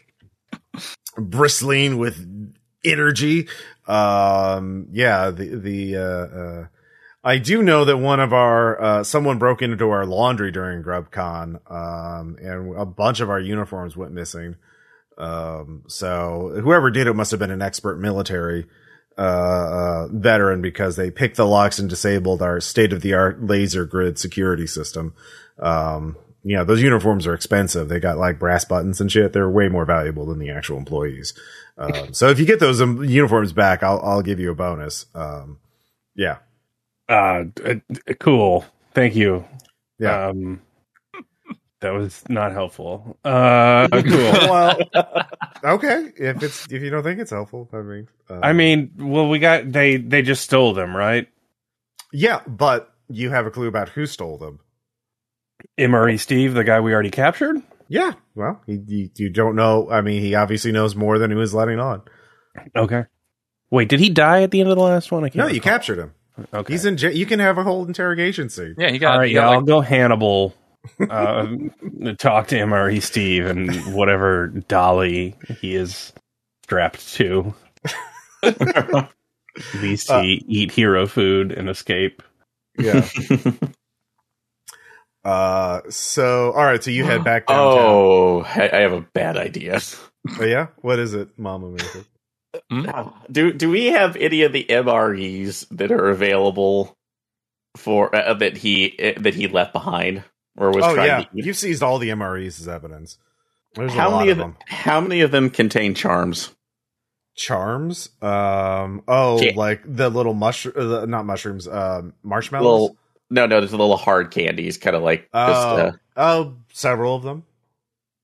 bristling with energy. Um, yeah, the the uh, uh, I do know that one of our uh, someone broke into our laundry during GrubCon, um, and a bunch of our uniforms went missing. Um, so whoever did it must have been an expert military uh, uh, veteran because they picked the locks and disabled our state of the art laser grid security system. Um, you know, those uniforms are expensive. They got like brass buttons and shit. They're way more valuable than the actual employees. Um, so if you get those um, uniforms back, I'll, I'll give you a bonus. Um, yeah. Uh, uh, cool. Thank you. Yeah. Um, that was not helpful. Uh, (laughs) cool. well, okay. If it's, if you don't think it's helpful, I mean, uh, I mean, well, we got they they just stole them, right? yeah, but you have a clue about who stole them. Emery Steve, the guy we already captured. Yeah. Well, you, you, you don't know. I mean, he obviously knows more than he was letting on. Okay. Wait, did he die at the end of the last one? I can't No, you captured him. Okay. He's in. j- You can have a whole interrogation scene. Yeah, he got. All right, he yeah, got I'll like, go Hannibal. Uh, (laughs) talk to Emery Steve and whatever dolly he is strapped to. (laughs) At least Uh, he eat hero food and escape. Yeah. (laughs) uh. So, all right. So you head back downtown. oh, I I have a bad idea. Oh, yeah. What is it, Mama Maker? Do do we have any of the MREs that are available for uh, that he uh, that he left behind or was Oh trying yeah. to eat? You seized all the MREs as evidence. There's a how lot many of of them. them? How many of them contain charms? Charms. Um. Oh, Yeah. like the little mushroom. Uh, not mushrooms. Um. Marshmallows. Little, no, no, there's a little hard candies, kind of like oh. Uh, oh, several of them.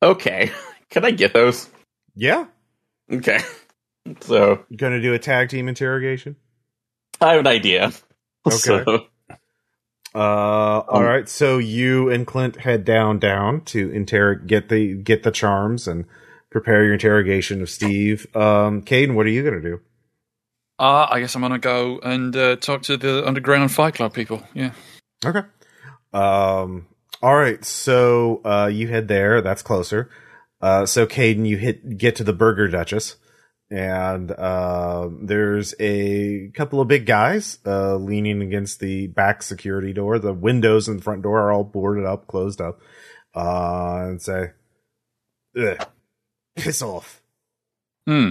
okay, (laughs) can I get those? Yeah. Okay, (laughs) so Gonna do a tag team interrogation. I have an idea. (laughs) Okay. So, Uh, all Um, right. So you and Clint head down down to interrogate get the get the charms and prepare your interrogation of Steve. Um, Caden, what are you gonna do? Uh, I guess I'm gonna go and uh, talk to the underground fight club people. Yeah. Okay. Um. All right. So uh, you head there. That's closer. Uh, so Caden, you hit get to the Burger Duchess, and uh, there's a couple of big guys uh, leaning against the back security door. The windows in the front door are all boarded up, closed up, uh, and say, Ugh, "Piss off." Hmm.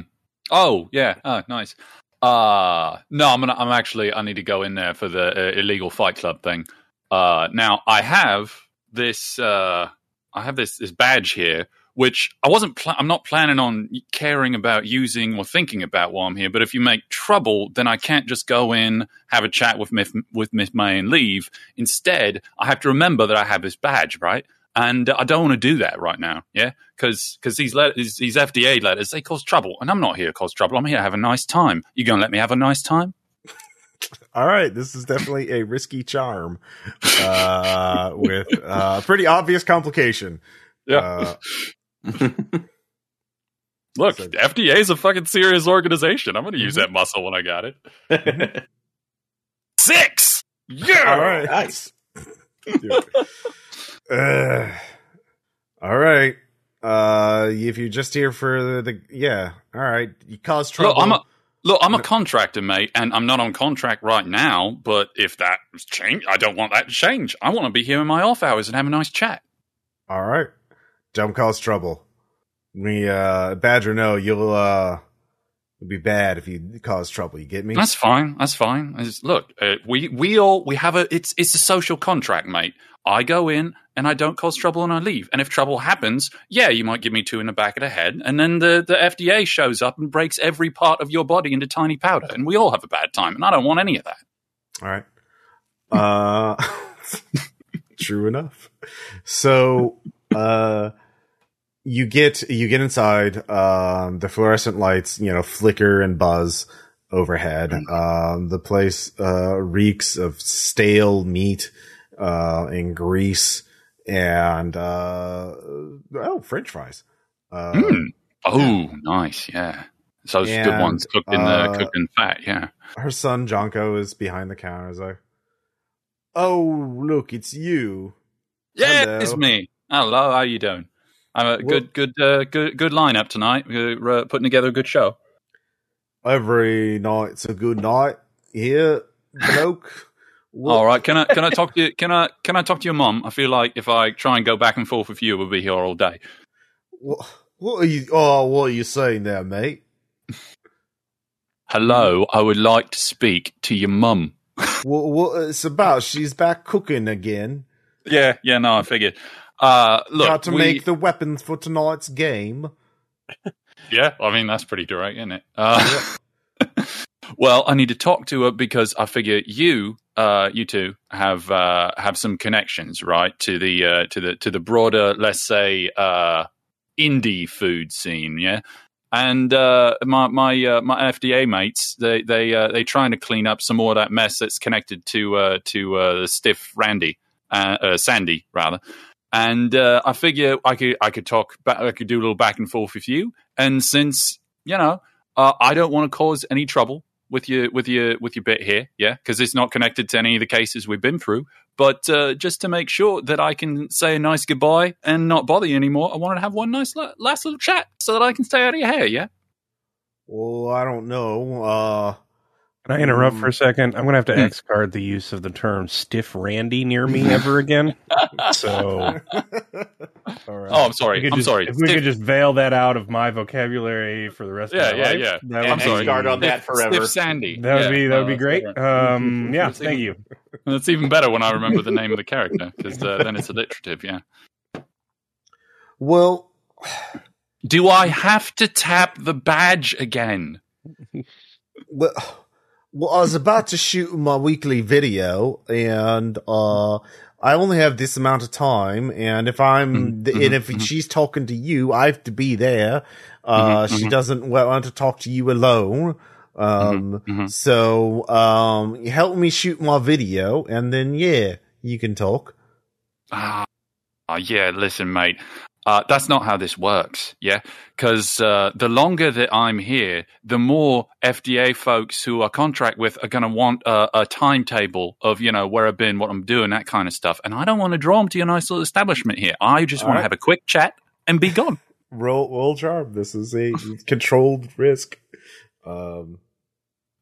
Oh yeah. Oh nice. Uh no, I'm gonna. I'm actually. I need to go in there for the uh, illegal fight club thing. Uh, now I have this uh I have this this badge here, which I wasn't. Pl- I'm not planning on caring about using or thinking about while I'm here. But if you make trouble, then I can't just go in, have a chat with Miss with Miss May, and leave. Instead, I have to remember that I have this badge, right? And I don't want to do that right now, yeah, because because these letters, these FDA letters, they cause trouble, and I'm not here to cause trouble. I'm here to have a nice time. You gonna let me have a nice time? All right, this is definitely a risky charm uh, (laughs) with uh, pretty obvious complication. Uh, Look, So- FDA is a fucking serious organization. I'm going to use that muscle when I got it. (laughs) Six. Yeah. all right, nice. Uh, (sighs) all right. Uh, if you're just here for the, the yeah, all right. You cause trouble. Look, I'm a look. I'm a contractor, mate, and I'm not on contract right now. But if that change, I don't want that to change. I want to be here in my off hours and have a nice chat. all right. Don't cause trouble. Me, uh, Badger, no, you'll uh, be bad if you cause trouble. You get me? That's fine. That's fine. Look, uh, we we all we have a it's it's a social contract, mate. I go in and I don't cause trouble and I leave. And if trouble happens, yeah, you might give me two in the back of the head, and then the the FDA shows up and breaks every part of your body into tiny powder, and we all have a bad time. And I don't want any of that. All right. Uh, (laughs) true enough. So, uh, you get you get inside. Um, the fluorescent lights, you know, flicker and buzz overhead. Um, the place uh, reeks of stale meat uh, and grease and uh, oh, French fries. Uh, Mm. Oh, nice. Yeah. So those good ones cooked in uh, the cooked in fat. Yeah. Her son Jonko is behind the counter. He's like, "Oh, look, it's you." Yeah, Hello. it's me. Hello, how you doing? I'm a Well- good, good, uh, good, good lineup tonight. We're uh, putting together a good show. every night's a good night here, bloke. What- All right, can I can I talk to you? Can I can I talk to your mum? I feel like if I try and go back and forth with you, we'll be here all day. What, what are you? Oh, what are you saying there, mate? Hello, I would like to speak to your mum. What, what it's about? She's back cooking again. Yeah, yeah, no, I figured. Uh, look, Got to we- make the weapons for tonight's game. (laughs) Yeah, I mean that's pretty direct, isn't it? Uh, (laughs) well, I need to talk to her because I figure you, uh, you two have uh, have some connections, right, to the uh, to the to the broader, let's say, uh, indie food scene, yeah. And uh, my my my FDA mates, they they they trying to clean up some more of that mess that's connected to to the stiff Randy, Sandy rather. And I figure I could I could talk, ba- I could do a little back and forth with you, and since you know I don't want to cause any trouble with your with your with your bit here, yeah, because it's not connected to any of the cases we've been through. But uh, just to make sure that I can say a nice goodbye and not bother you anymore, I wanted to have one nice la- last little chat so that I can stay out of your hair. Yeah. Well, I don't know. Uh, Can I interrupt Mm. for a second? I'm going to have to Hmm. X card the use of the term stiff Randy near me ever again. (laughs) So, all right. Oh, I'm sorry. we could I'm just- sorry. If we Stiff- could just veil that out of my vocabulary for the rest Yeah, of my yeah, life, yeah. that I'm would sorry. be, Guard on that forever. Stiff Sandy. That would Yeah, be that would be uh, great. Um, yeah, It's thank even- you. And it's even better when I remember the name of the character because uh, then it's alliterative. Yeah. well, Do I have to tap the badge again? well, well, I was about to shoot my weekly video, and uh, I only have this amount of time. And if I'm, Mhm, and if mhm. she's talking to you, I have to be there. Uh, Mhm, she mhm. doesn't want to talk to you alone. Um, mhm. so, um, help me shoot my video, and then yeah, you can talk. Ah, ah, yeah. Listen, mate. Uh, that's not how this works. Yeah, because uh, the longer that I'm here, the more FDA folks who I contract with are going to want a, a timetable of you know where I've been, what I'm doing, that kind of stuff. And I don't want to draw them to your nice little establishment here. I just want right. to have a quick chat and be gone. Roll, roll charm. This is a controlled risk. Um,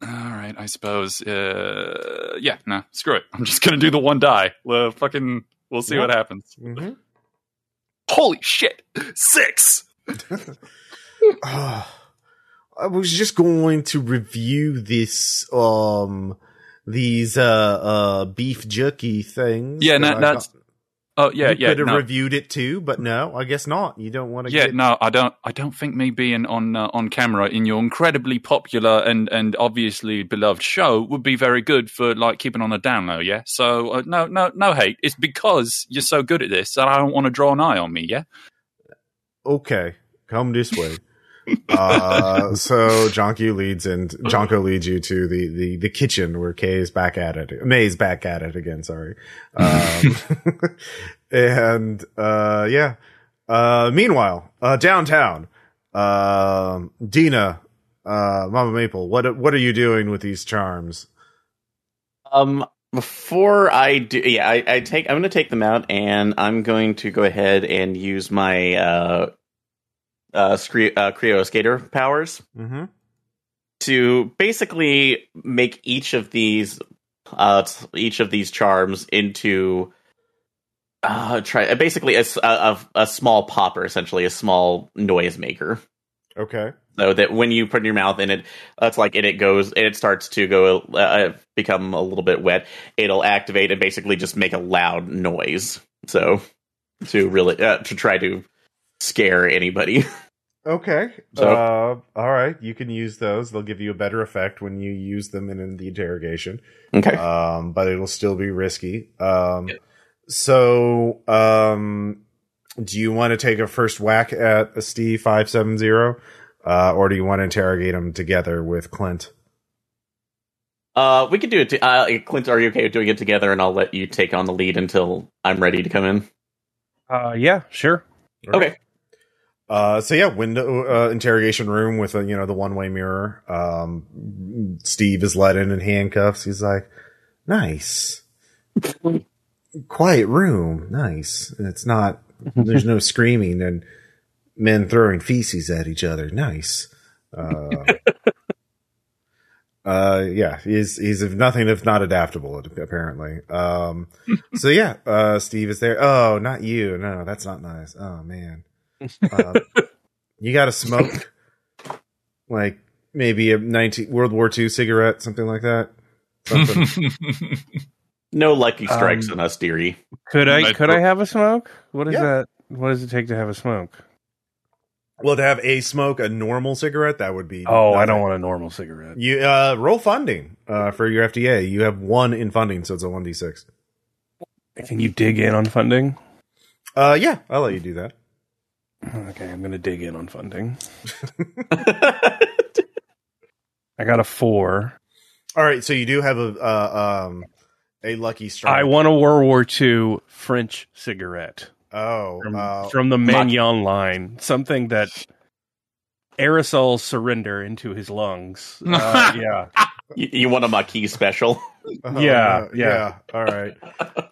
All right, I suppose. Uh, yeah, no, screw it. I'm just gonna do the one die. Well, fucking, we'll see what happens. mhm. Holy shit, six. (laughs) Ah, I was just going to review this, um, these, uh, uh, beef jerky things. Yeah, that no, I that's- got- Oh yeah, you yeah. could have no. reviewed it too, but no, I guess not. You don't want to. Get Yeah, get, no, I don't. I don't think me being on uh, on camera in your incredibly popular and and obviously beloved show would be very good for like keeping on the down low. Yeah, so uh, no, no, no hate. It's because you're so good at this that I don't want to draw an eye on me. Yeah. Okay, come this way. Uh, so Jonko leads and Jonko leads you to the, the, the kitchen where Kay is back at it. May's back at it again. Sorry. Um, (laughs) and, uh, yeah. Uh, meanwhile, uh, downtown, um, Dina, uh, Mama Maple, what, what are you doing with these charms? Um, before I do, yeah, I, I take. I'm going to take them out, and I'm going to go ahead and use my uh, uh, Scre- uh Creo Skater powers Mm-hmm. to basically make each of these, uh, each of these charms into. Uh, try basically a a small popper, essentially a small noise maker. Okay. so that when you put in your mouth and it that's like and it goes and it starts to go uh, become a little bit wet it'll activate and basically just make a loud noise so to really uh, to try to scare anybody (laughs) Okay. So- uh, all right. You can use those. They'll give you a better effect when you use them in, in the interrogation. okay um, but it'll still be risky. Um, So, um, do you want to take a first whack at a Steve five seven zero, uh, or do you want to interrogate him together with Clint? uh we could do it to, uh clint are you okay with doing it together and i'll let you take on the lead until i'm ready to come in Uh, yeah, sure. okay Uh, so yeah, window uh, interrogation room with a you know the one way mirror. Um, Steve is let in in handcuffs. He's like, nice, quiet room, nice. It's not. There's no screaming and men throwing feces at each other. Nice. Uh, (laughs) uh, yeah, he's he's nothing if not adaptable apparently. Um, so yeah, uh, Steve is there. Oh, not you. No, that's not nice. Oh man. Uh, you got to smoke like maybe a 19 World War II cigarette, something like that. Something. (laughs) no lucky strikes Um, on us dearie Could I could I have a smoke? What is Yeah. that? What does it take to have a smoke? well, to have a smoke, a normal cigarette, that would be. Oh, I don't want a normal cigarette. You uh, roll funding uh, for your FDA. You have one in funding, so it's a one d six. Can you dig in on funding? Uh, yeah, I'll let you do that. (clears throat) Okay, I'm gonna dig in on funding. (laughs) I got a four. All right, so you do have a uh, um a lucky strike. I want a World War II French cigarette Oh, from, uh, from the Maginot line. Something that aerosols surrender into his lungs. (laughs) Uh, yeah. You, you want a maquis special (laughs) (laughs) Uh, Yeah, yeah. All right.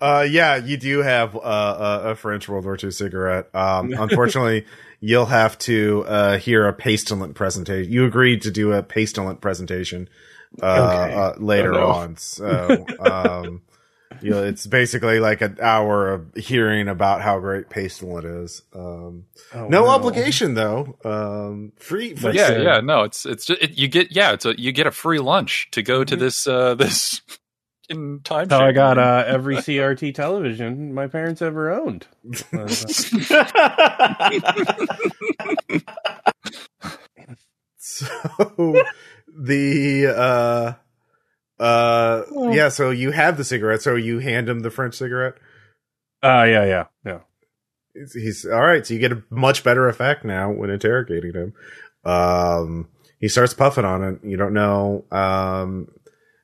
Uh, yeah, you do have uh, a, a French World War II cigarette. Um, (laughs) unfortunately, you'll have to uh, hear a pastillant presentation. You agreed to do a pastillant presentation uh, Okay. uh, later Oh, no. on. So, um, you know, it's basically like an hour of hearing about how great pastillant is. Um, Oh, no obligation though. Um, free. free yeah, That's, yeah, no, it's it's just, it, you get yeah, it's a you get a free lunch to go to this uh (laughs) this in time. So I got uh, every CRT television my parents ever owned. (laughs) So the uh uh yeah, so you have the cigarette, so you hand him the French cigarette. uh, yeah, yeah, yeah. He's, he's all right, so you get a much better effect now when interrogating him. Um he starts puffing on it. You don't know um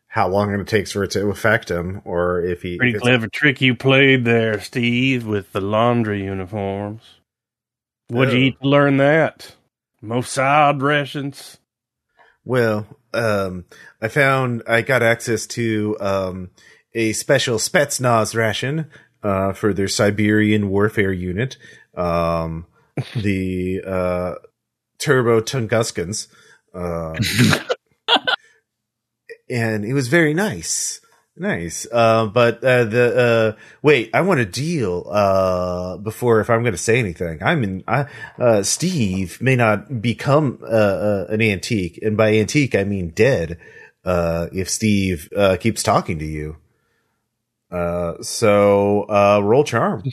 how long it takes for it to affect him or if he Pretty if clever trick you played there, Steve, with the laundry uniforms. What'd you Oh. eat to learn that? Mossad rations. Well, um, I found I got access to um, a special Spetsnaz ration uh, for their Siberian warfare unit, um, (laughs) the uh, Turbo Tunguskans, uh, (laughs) and it was very nice. Nice, uh, but uh, the uh, wait, I want a deal uh, before if I'm going to say anything. I'm in. I, uh, Steve may not become uh, uh, an antique, and by antique I mean dead. Uh, if Steve uh, keeps talking to you, Uh, so uh, roll charm.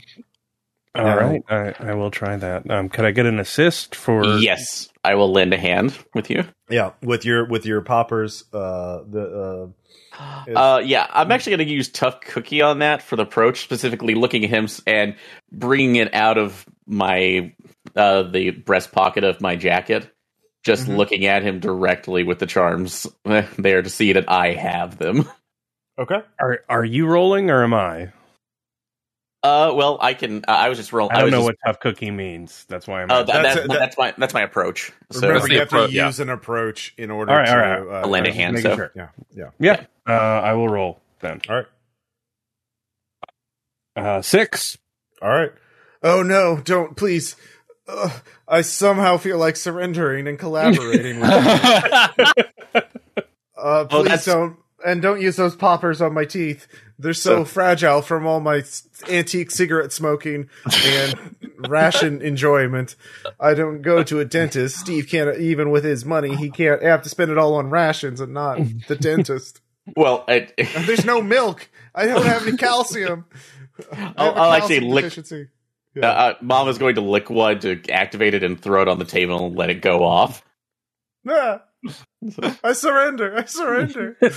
All Yeah. right, I, I will try that. Um, could I get an assist for? yes, I will lend a hand with you. Yeah, with your with your poppers. Uh, the Yes. Uh, yeah, I'm actually going to use Tough Cookie on that for the approach, specifically looking at him and bringing it out of my uh, the breast pocket of my jacket, just Mhm. looking at him directly with the charms (laughs) there to see that I have them. okay. Are Are you rolling or am I? Uh, well, I can. Uh, I was just rolling. I don't was know just, what tough cookie means. That's why I'm. Oh, that, That's that's, a- that- that's my that's my approach. So Remember, you have to appro- yeah. use an approach in order All right, to all right. uh, lend a uh, hand. So sure. Yeah, yeah. yeah, uh, I will roll then. All right, Uh, six. all right. Oh no! Don't please. Ugh, I somehow feel like surrendering and collaborating with you. (laughs) Uh, please that's- don't, and don't use those poppers on my teeth. They're so, fragile from all my antique cigarette smoking and (laughs) ration enjoyment. I don't go to a dentist. Steve can't even with his money. He can't have to spend it all on rations and not the (laughs) dentist. well, I, there's no milk. I don't have any calcium. (laughs) I I'll, I'll actually calcium lick. deficiency. Uh, uh, Mom is going to lick one to activate it and throw it on the table and let it go off. Ah, (laughs) I surrender. I surrender. (laughs)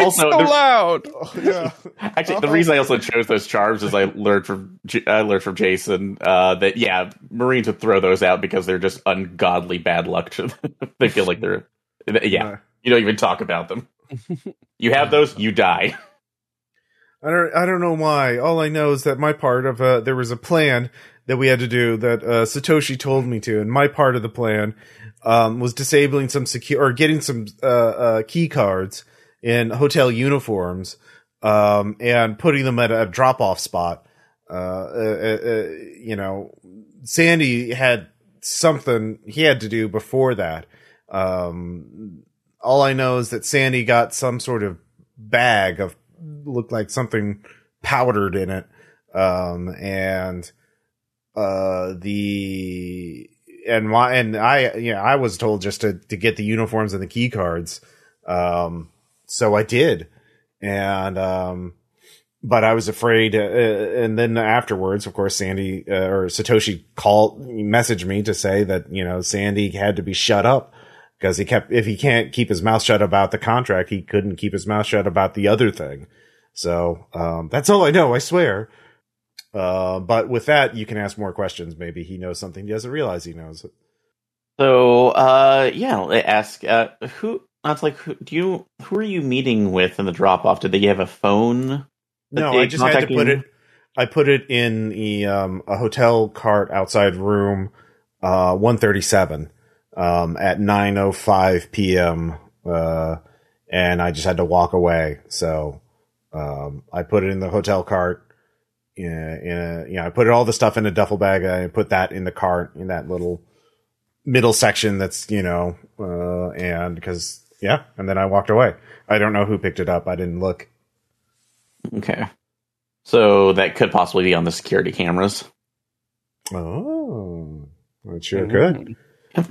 Also, so the- loud. Oh, yeah. Actually, the reason I also chose those charms is I learned from J- I learned from Jason uh, that yeah, Marines would throw those out because they're just ungodly bad luck to them. (laughs) they feel like they're yeah. You don't even talk about them. You have those, you die. I don't I don't know why. All I know is that my part of uh there was a plan that we had to do that uh Satoshi told me to, and my part of the plan um was disabling some secure or getting some uh, uh key cards in hotel uniforms um and putting them at a drop off spot. Uh, uh, uh, uh you know, Sandy had something he had to do before that. Um all I know is that Sandy got some sort of bag of looked like something powdered in it um and uh the and my and i yeah i was told just to to get the uniforms and the key cards um so i did and um but i was afraid uh, and then afterwards of course sandy uh, or satoshi called messaged me to say that you know sandy had to be shut up because he kept if he can't keep his mouth shut about the contract he couldn't keep his mouth shut about the other thing so um, that's all I know. I swear. Uh, but with that, you can ask more questions. Maybe he knows something he doesn't realize he knows. So uh, yeah, ask uh, who. That's like who do you who are you meeting with in the drop off? Did they have a phone? No, I just had to put it. I put it in the um, a hotel cart outside room uh, one thirty seven um, at nine oh five p.m. Uh, and I just had to walk away. So um, I put it in the hotel cart. In a, you know, I put all the stuff in a duffel bag. And I put that in the cart in that little middle section. That's you know, uh, and because yeah, and then I walked away. I don't know who picked it up. I didn't look. Okay, so that could possibly be on the security cameras. Oh, that sure could.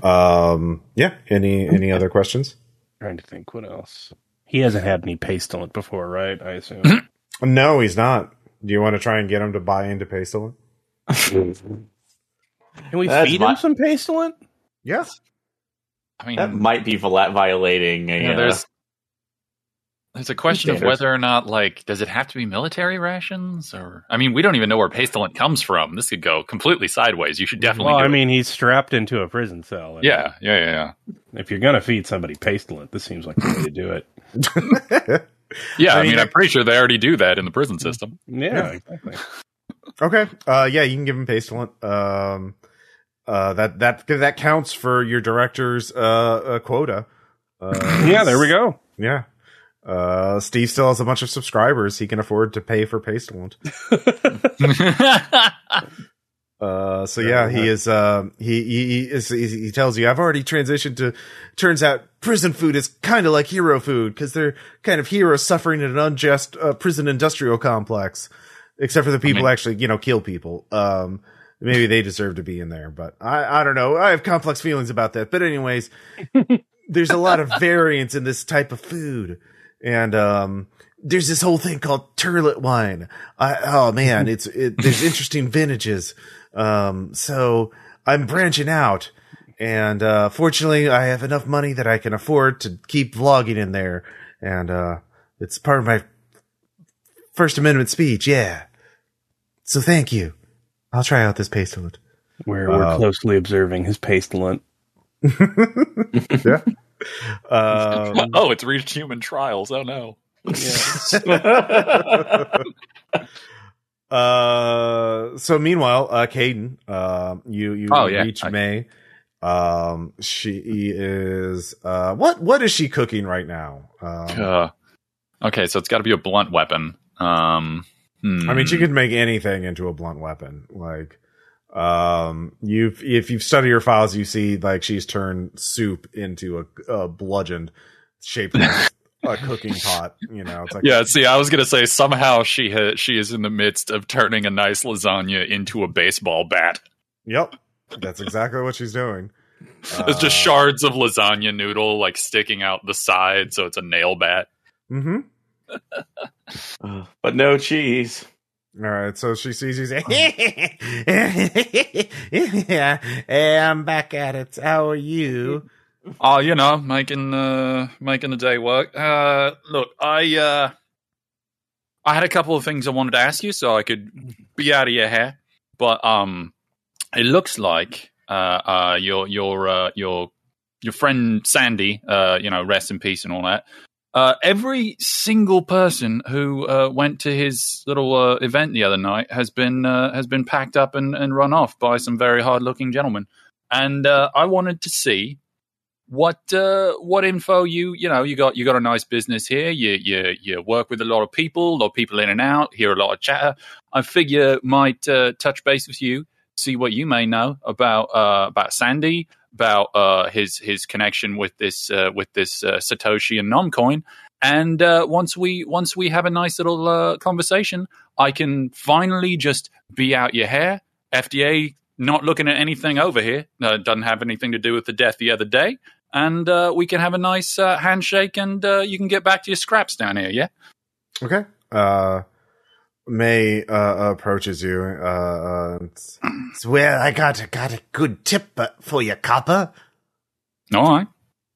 Um, yeah. Any any other questions? Trying to think what else. He hasn't had any pastillant before, right? I assume. (clears throat) No, he's not. Do you want to try and get him to buy into Pastillant? (laughs) Can we That's feed my- him some pastillant? Yes. I mean, That might be viola- violating. A, you know, uh, there's there's a question of whether or not like does it have to be military rations or I mean we don't even know where pastillant comes from. This could go completely sideways. You should definitely. Well, do I it. mean, he's strapped into a prison cell. and yeah, yeah, yeah, yeah. If you're gonna feed somebody pastillant, this seems like the way to do it. (laughs) (laughs) Yeah, I I mean, mean, I'm pretty sure they already do that in the prison system. Yeah, exactly. okay. Uh, yeah, you can give him Pastillant. Um, uh, that that that counts for your director's uh, uh quota. Uh, (laughs) Yeah, there we go. Yeah. Uh, Steve still has a bunch of subscribers. He can afford to pay for Pastillant. (laughs) (laughs) Uh, so yeah, he is. Uh, he he he, is, he tells you, I've already transitioned to. Turns out, prison food is kind of like hero food because they're kind of heroes suffering in an unjust uh, prison industrial complex. Except for the people mean- actually, you know, kill people. Um, maybe they deserve to be in there, but I I don't know. I have complex feelings about that. But anyways, (laughs) there's a lot of variance in this type of food, and um, there's this whole thing called turlet wine. I, oh man, it's it, there's (laughs) interesting vintages. Um, so I'm branching out, and uh, fortunately, I have enough money that I can afford to keep vlogging in there, and uh, it's part of my First Amendment speech. Yeah. So thank you. I'll try out this pastelet. We're, we're Uh, closely observing his pastelant. (laughs) yeah. (laughs) Um, oh, it's reached human trials. Oh no. (laughs) uh, so meanwhile, uh, Caden, uh, you, you Oh, yeah. reach I- May. Um, she is, uh, what, what is she cooking right now? Um, Uh, okay, so it's got to be a blunt weapon. Um, hmm. I mean, she could make anything into a blunt weapon. Like, um, you've if you've studied her files, you see like she's turned soup into a, a bludgeon shaped like (laughs) a cooking pot. You know, it's like Yeah, see, I was gonna say somehow she ha- she is in the midst of turning a nice lasagna into a baseball bat. Yep, that's exactly what she's doing. it's just shards of lasagna noodle like sticking out the side, so it's a nail bat. Mm-hmm. Uh, but no cheese. All right, so she sees you (laughs) say, "Yeah, hey, I'm back at it. How are you?" Oh, you know, making uh making the day work. Uh, look, I uh, I had a couple of things I wanted to ask you, so I could be out of your hair. But um, it looks like uh, uh, your your uh, your your friend Sandy, uh, you know, rest in peace and all that. Uh, every single person who uh, went to his little uh, event the other night has been uh, has been packed up and, and run off by some very hard looking gentlemen. And uh, I wanted to see what uh, what info you you know you got you got a nice business here. You you you work with a lot of people, a lot of people in and out. Hear a lot of chatter. I figure might uh, touch base with you, see what you may know about uh, about Sandy, about uh, his his connection with this uh, with this uh, Satoshi and Nomcoin. And once we once we have a nice little conversation, I can finally just be out your hair. FDA not looking at anything over here. Uh, doesn't have anything to do with the death the other day. And uh, we can have a nice uh, handshake, and uh, you can get back to your scraps down here. Yeah. Okay. Uh, May uh, approaches you. Uh, uh, it's- it's, well, I got a, got a good tip uh, for you, copper. All right.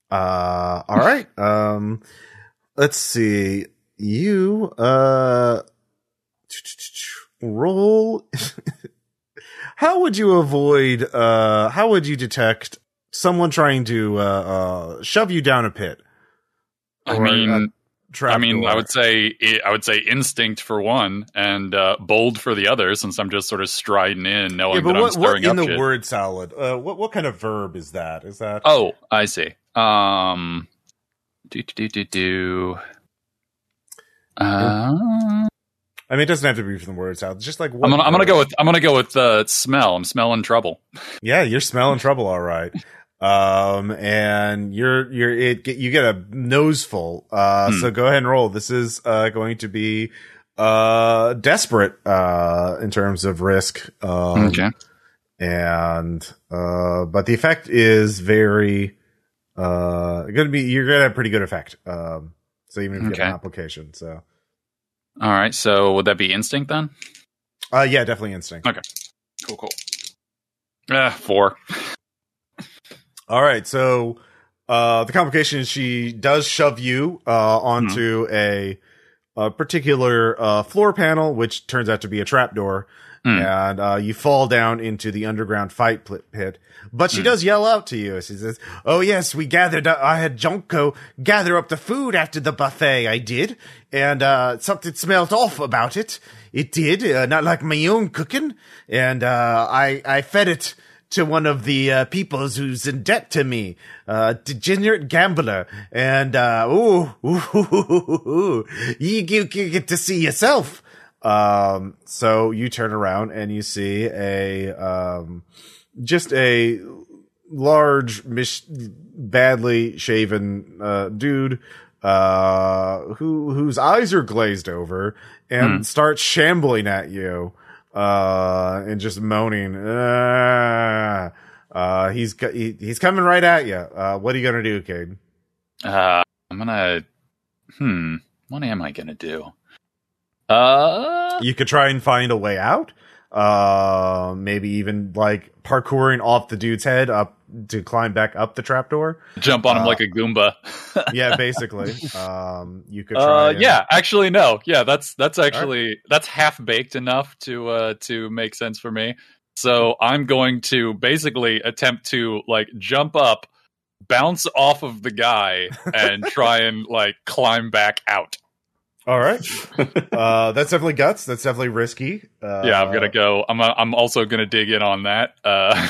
Uh, all right. Um, let's see. You uh, roll. (laughs) how would you avoid? Uh, how would you detect someone trying to uh, uh shove you down a pit? I mean, I mean, door? I would say I would say instinct for one, and uh, bold for the other, since I'm just sort of striding in, knowing Yeah, but that I'm what, what stirring in up the shit. word salad? Uh, what what kind of verb is that? Is that? Oh, I see. Um, do do do do. Uh, I mean, it doesn't have to be from the word salad. Just like what I'm gonna I'm gonna go with I'm gonna go with uh, smell. I'm smelling trouble. Yeah, you're smelling trouble, all right. (laughs) Um, and you're you're it you get a noseful. Uh, Hmm. so go ahead and roll. This is uh going to be uh desperate uh in terms of risk. Um, okay. and uh, but the effect is very uh gonna be you're gonna have pretty good effect. Um, so even if you have an application, so All right. So would that be instinct then? uh, yeah, definitely instinct. Okay. Cool. Cool. Uh, four. (laughs) All right, so uh, the complication is she does shove you uh, onto a, a particular uh, floor panel, which turns out to be a trapdoor, Hmm. and uh, you fall down into the underground fight pit. But she does yell out to you. She says, "Oh yes, we gathered. Uh, I had Jonko gather up the food after the buffet. I did, and uh, something smelled off about it. It did, uh, not like my own cooking. And uh, I I fed it." To one of the uh, peoples who's in debt to me, uh, degenerate gambler, and uh, ooh, ooh, ooh, ooh, ooh, you, you, you get to see yourself. Um, so you turn around and you see a um, just a large, mis- badly shaven uh, dude uh, who whose eyes are glazed over and starts shambling at you uh, and just moaning. Uh, uh, he's he, he's coming right at you. Uh, what are you gonna do, Cade? Uh, I'm gonna. Hmm. what am I gonna do? Uh, You could try and find a way out. Uh, maybe even like parkouring off the dude's head up to climb back up the trapdoor. jump on him Uh, like a Goomba. (laughs) Yeah, basically. (laughs) um, you could try. Uh, and- yeah, actually, no. Yeah, that's that's actually that's half baked enough to uh to make sense for me. So I'm going to basically attempt to like jump up, bounce off of the guy, and (laughs) try and like climb back out. All right. (laughs) uh, that's definitely guts. That's definitely risky. Uh, yeah, I'm gonna go. I'm uh, I'm also gonna dig in on that. Uh,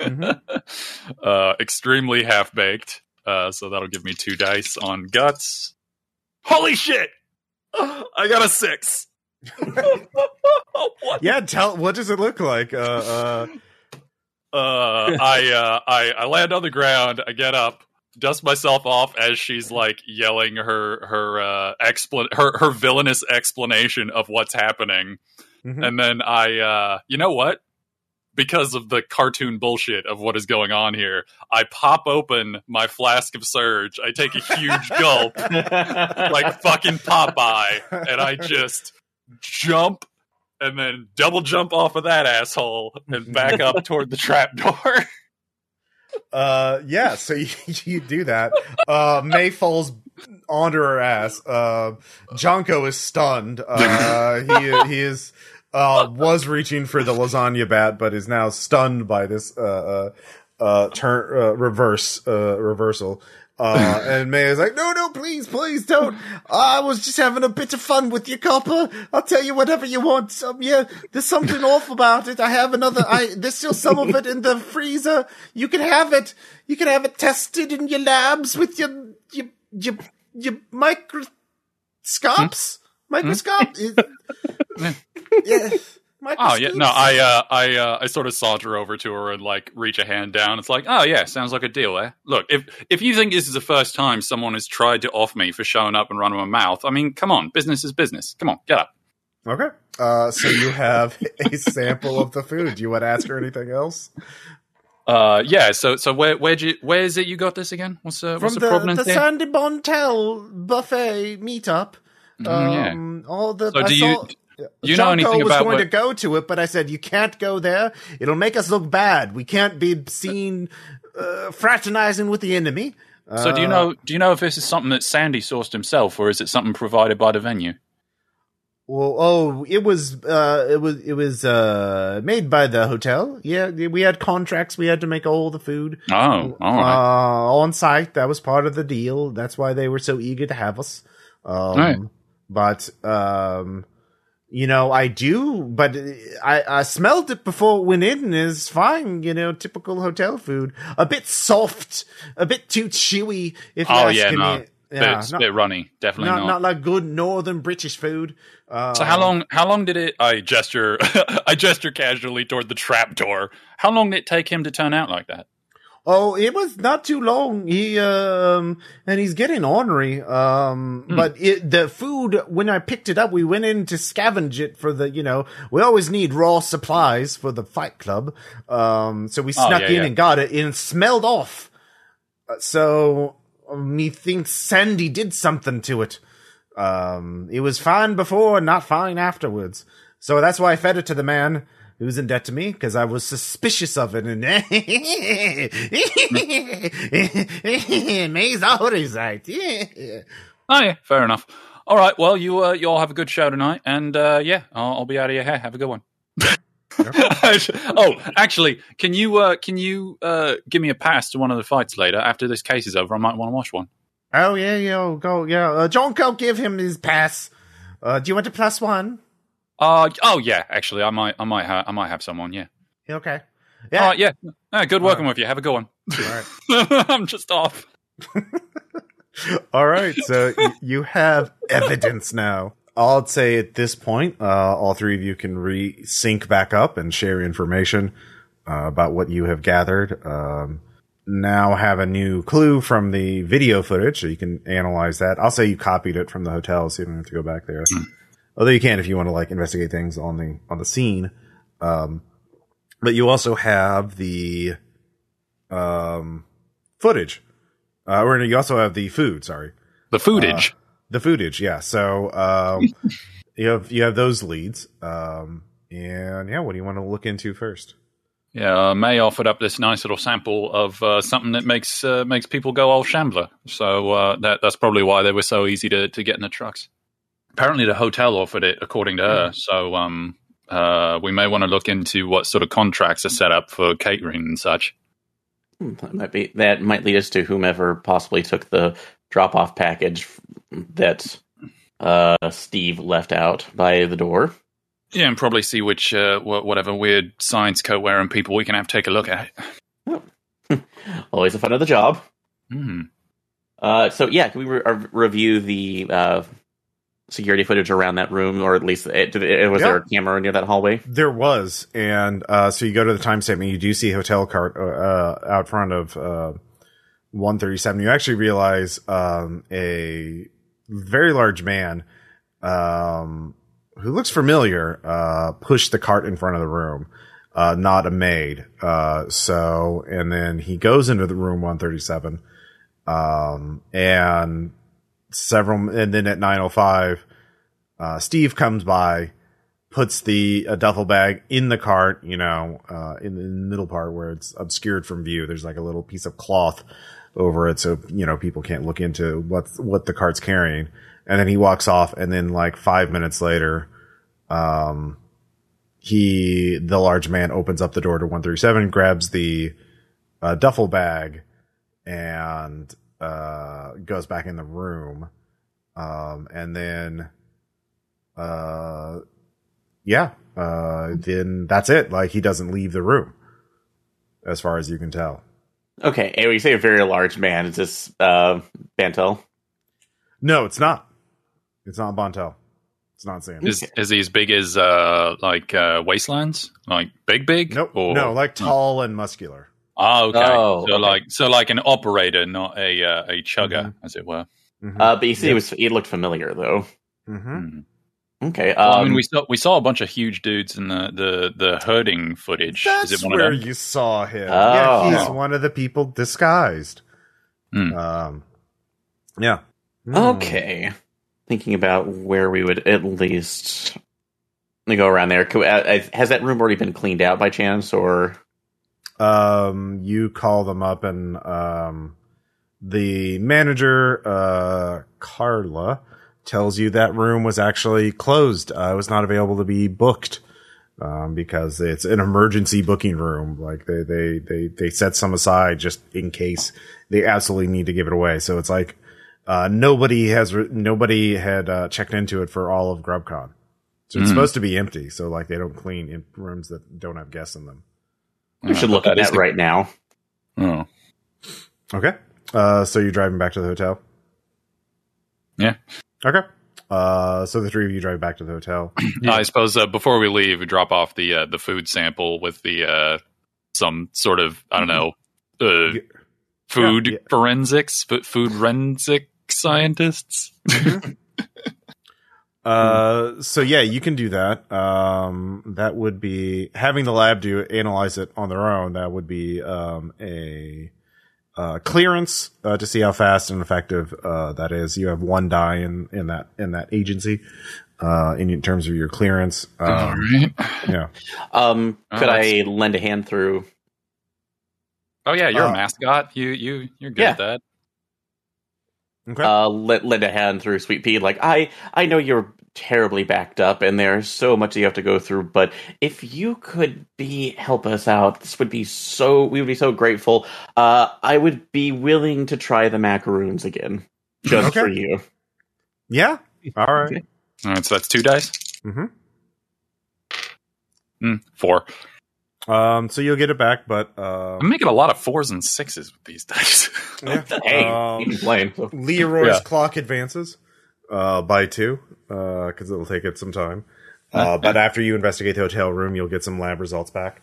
Mhm. (laughs) uh, extremely half baked. Uh, so that'll give me two dice on guts. Holy shit! (gasps) I got a six. what? (laughs) Yeah. Tell. What does it look like? Uh, uh, Uh, I uh, I I land on the ground. I get up, dust myself off as she's like yelling her her uh, explan her her villainous explanation of what's happening. mhm. and then I, uh, you know what? Because of the cartoon bullshit of what is going on here, I pop open my flask of Surge. I take a huge gulp, (laughs) like fucking Popeye, and I just jump and then double jump off of that asshole and back (laughs) up toward the trapdoor. (laughs) Uh, yeah. So (laughs) you, you do that. Uh, May falls onto her ass. Uh, Jonko is stunned. Uh, he he is uh was reaching for the lasagna bat, but is now stunned by this uh uh, uh turn uh, reverse uh reversal. Uh, and May is like, no, no, please, please don't. I was just having a bit of fun with you, copper. I'll tell you whatever you want. Um, yeah, there's something off about it. I have another, I, there's still some of it in the freezer. You can have it. You can have it tested in your labs with your, your, your, your microscopes. Microscope. (laughs) yeah. Oh yeah, no, I uh, I uh, I sort of saunter over to her and like reach a hand down. It's like, oh yeah, sounds like a deal. Eh? Look, if if you think this is the first time someone has tried to off me for showing up and running my mouth, I mean, come on, business is business. Come on, get up. Okay. Uh, so you have a sample of the food. Do you want to ask her anything else? Uh, yeah. So so where where'd you where is it you got this again? What's uh, what's the, the, provenance the there? Sandy Bontel buffet meetup. Mm, yeah. Um, all the So I do you- you know anything was about going what- to go to it, but I said you can't go there. It'll make us look bad. We can't be seen uh, fraternizing with the enemy. So do you Uh, know do you know if this is something that Sandy sourced himself or is it something provided by the venue? Well, oh, it was uh, it was it was uh, made by the hotel. Yeah, we had contracts. We had to make all the food Oh, all right. uh, on site. That was part of the deal. That's why they were so eager to have us. Um, Right. But um, you know, I do. But I, I smelled it before it went in. It's fine. You know, typical hotel food. A bit soft, a bit too chewy. If oh you're yeah, no. me. Yeah, bit, not, bit runny, definitely not, not. not like good northern British food. Uh, So how long? How long did it? I gesture. (laughs) I gesture casually toward the trap door. How long did it take him to turn out like that? Oh, it was not too long. He um and he's getting ornery. Um Hmm. but it, the food when I picked it up, we went in to scavenge it for the, you know, we always need raw supplies for the fight club. Um so we Oh, snuck yeah, in yeah. and got it and smelled off. Uh, So methinks Sandy did something to it. Um it was fine before, not fine afterwards. So that's why I fed it to the man who was in debt to me because I was suspicious of it. And May's always right. Yeah. Oh yeah, fair enough. All right. Well, you uh, you all have a good show tonight, and uh, yeah, I'll, I'll be out of your hair. Have a good one. (laughs) oh, actually, can you uh, can you uh, give me a pass to one of the fights later after this case is over? I might want to watch one. Oh yeah, yeah. Go, yeah. Uh, John, go give him his pass. Uh, do you want a plus one? Uh, oh yeah, actually, I might I might ha- I might have someone. Yeah. Okay. Yeah. Yeah. yeah. Uh, good working with you. Have a good one. All right. (laughs) I'm just off. (laughs) All right, so y- you have evidence now. I'll say at this point, uh, all three of you can re sync back up and share information uh, about what you have gathered. Um, now have a new clue from the video footage, so you can analyze that. I'll say you copied it from the hotel, so you don't have to go back there. Although you can if you want to like investigate things on the on the scene. Um, but you also have the um, footage. Uh, or you also have the food. Sorry, The foodage. the footage, yeah. So um, (laughs) you have you have those leads, um, and yeah. What do you want to look into first? Yeah, uh, May offered up this nice little sample of uh, something that makes uh, makes people go all shambler. So uh, that that's probably why they were so easy to, to get in the trucks. Apparently, the hotel offered it, according to her. So um, uh, we may want to look into what sort of contracts are set up for catering and such. Hmm, That might be that might lead us to whomever possibly took the drop off package that uh, Steve left out by the door. Yeah, and probably see which uh, wha- whatever weird science coat wearing people we can have take a look at. (laughs) Always the fun of the job. Hmm. Uh, so yeah, can we re- uh, review the uh, security footage around that room, or at least it, it, was Yeah. there a camera near that hallway? There was, and uh, so you go to the time and you do see a hotel cart uh, uh, out front of uh, 137. You actually realize um, a very large man um, who looks familiar uh, pushed the cart in front of the room, uh, not a maid. Uh, so, and then he goes into the room 137, um, and several, and then at 905, uh, Steve comes by puts the a duffel bag in the cart, you know, uh, in the middle part where it's obscured from view. There's like a little piece of cloth over it, so you know people can't look into what what the cart's carrying. And then he walks off, and then like five minutes later, um, he the large man opens up the door to 137, grabs the uh, duffel bag, and uh, goes back in the room. Um, and then, uh, yeah, uh, then that's it. Like he doesn't leave the room, as far as you can tell. Okay, and when you say a very large man, is this uh, Bantel? No, it's not. It's not Bantel. It's not Sam. Is is he as big as uh, like uh, Wastelands? Like big, big? Nope. Or, no, like tall and muscular. Oh, okay. Oh, so okay. like so like an operator, not a uh, a chugger, Mhm. as it were. Mhm. Uh, but you see, Yep. it was he looked familiar though. Mhm. Hmm. Okay, Well, I um, mean, we saw we saw a bunch of huge dudes in the the, the herding footage. That's Is it one where of you saw him. Oh. Yeah, he's one of the people disguised. Hmm. Um, yeah. Hmm. Okay. Thinking about where we would at least go around there. Could- uh, uh, Has that room already been cleaned out by chance, or um you call them up and um the manager uh Carla tells you that room was actually closed. Uh, it was not available to be booked um because it's an emergency booking room. Like they they they they set some aside just in case they absolutely need to give it away. So it's like uh nobody has re- nobody had uh checked into it for all of grubcon. So it's Hmm. supposed to be empty. So like they don't clean rooms that don't have guests in them we should look at that is that the- right now? Oh. Okay. Uh, so you're driving back to the hotel? Yeah. Okay. Uh, so the three of you drive back to the hotel. (clears throat) I suppose uh, before we leave, we drop off the uh, the food sample with the uh, some sort of I don't know uh, Yeah. food Yeah, yeah. forensics, food forensic scientists. (laughs) Uh, so yeah, you can do that. Um, that would be having the lab do analyze it on their own. That would be um, a uh, clearance uh, to see how fast and effective uh, that is. You have one die in in that in that agency. Uh, in terms of your clearance, um, right. yeah. Um, Oh, could I lend a hand through? Oh yeah, you're Uh, a mascot. You you you're good Yeah. at that. Okay. Uh, lend, lend a hand through Sweet Pea. Like I, I know you're terribly backed up, and there's so much you have to go through. But if you could be help us out, this would be so. We would be so grateful. Uh, I would be willing to try the macaroons again, just Okay. for you. yeah. All right. All right, so that's two dice. Mm-hmm. Mm, four. Um, so you'll get it back, but uh, I'm making a lot of fours and sixes with these dice. yeah. (laughs) Hey, Um, you can play. So. Leroy's Yeah. clock advances uh, by two because it'll take it some time. Uh, but after you investigate the hotel room, you'll get some lab results back.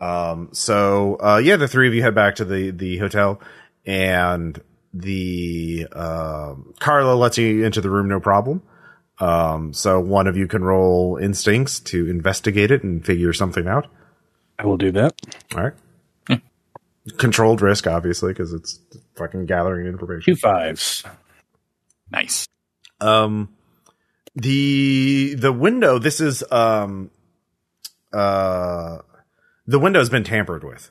Um, so uh, yeah, the three of you head back to the the hotel, and the um Carla lets you into the room no problem. Um, so one of you can roll instincts to investigate it and figure something out. I will do that. All right. Controlled risk, obviously, because it's fucking gathering information. Two fives. nice. Um, the the window. This is um, uh, the window's been tampered with,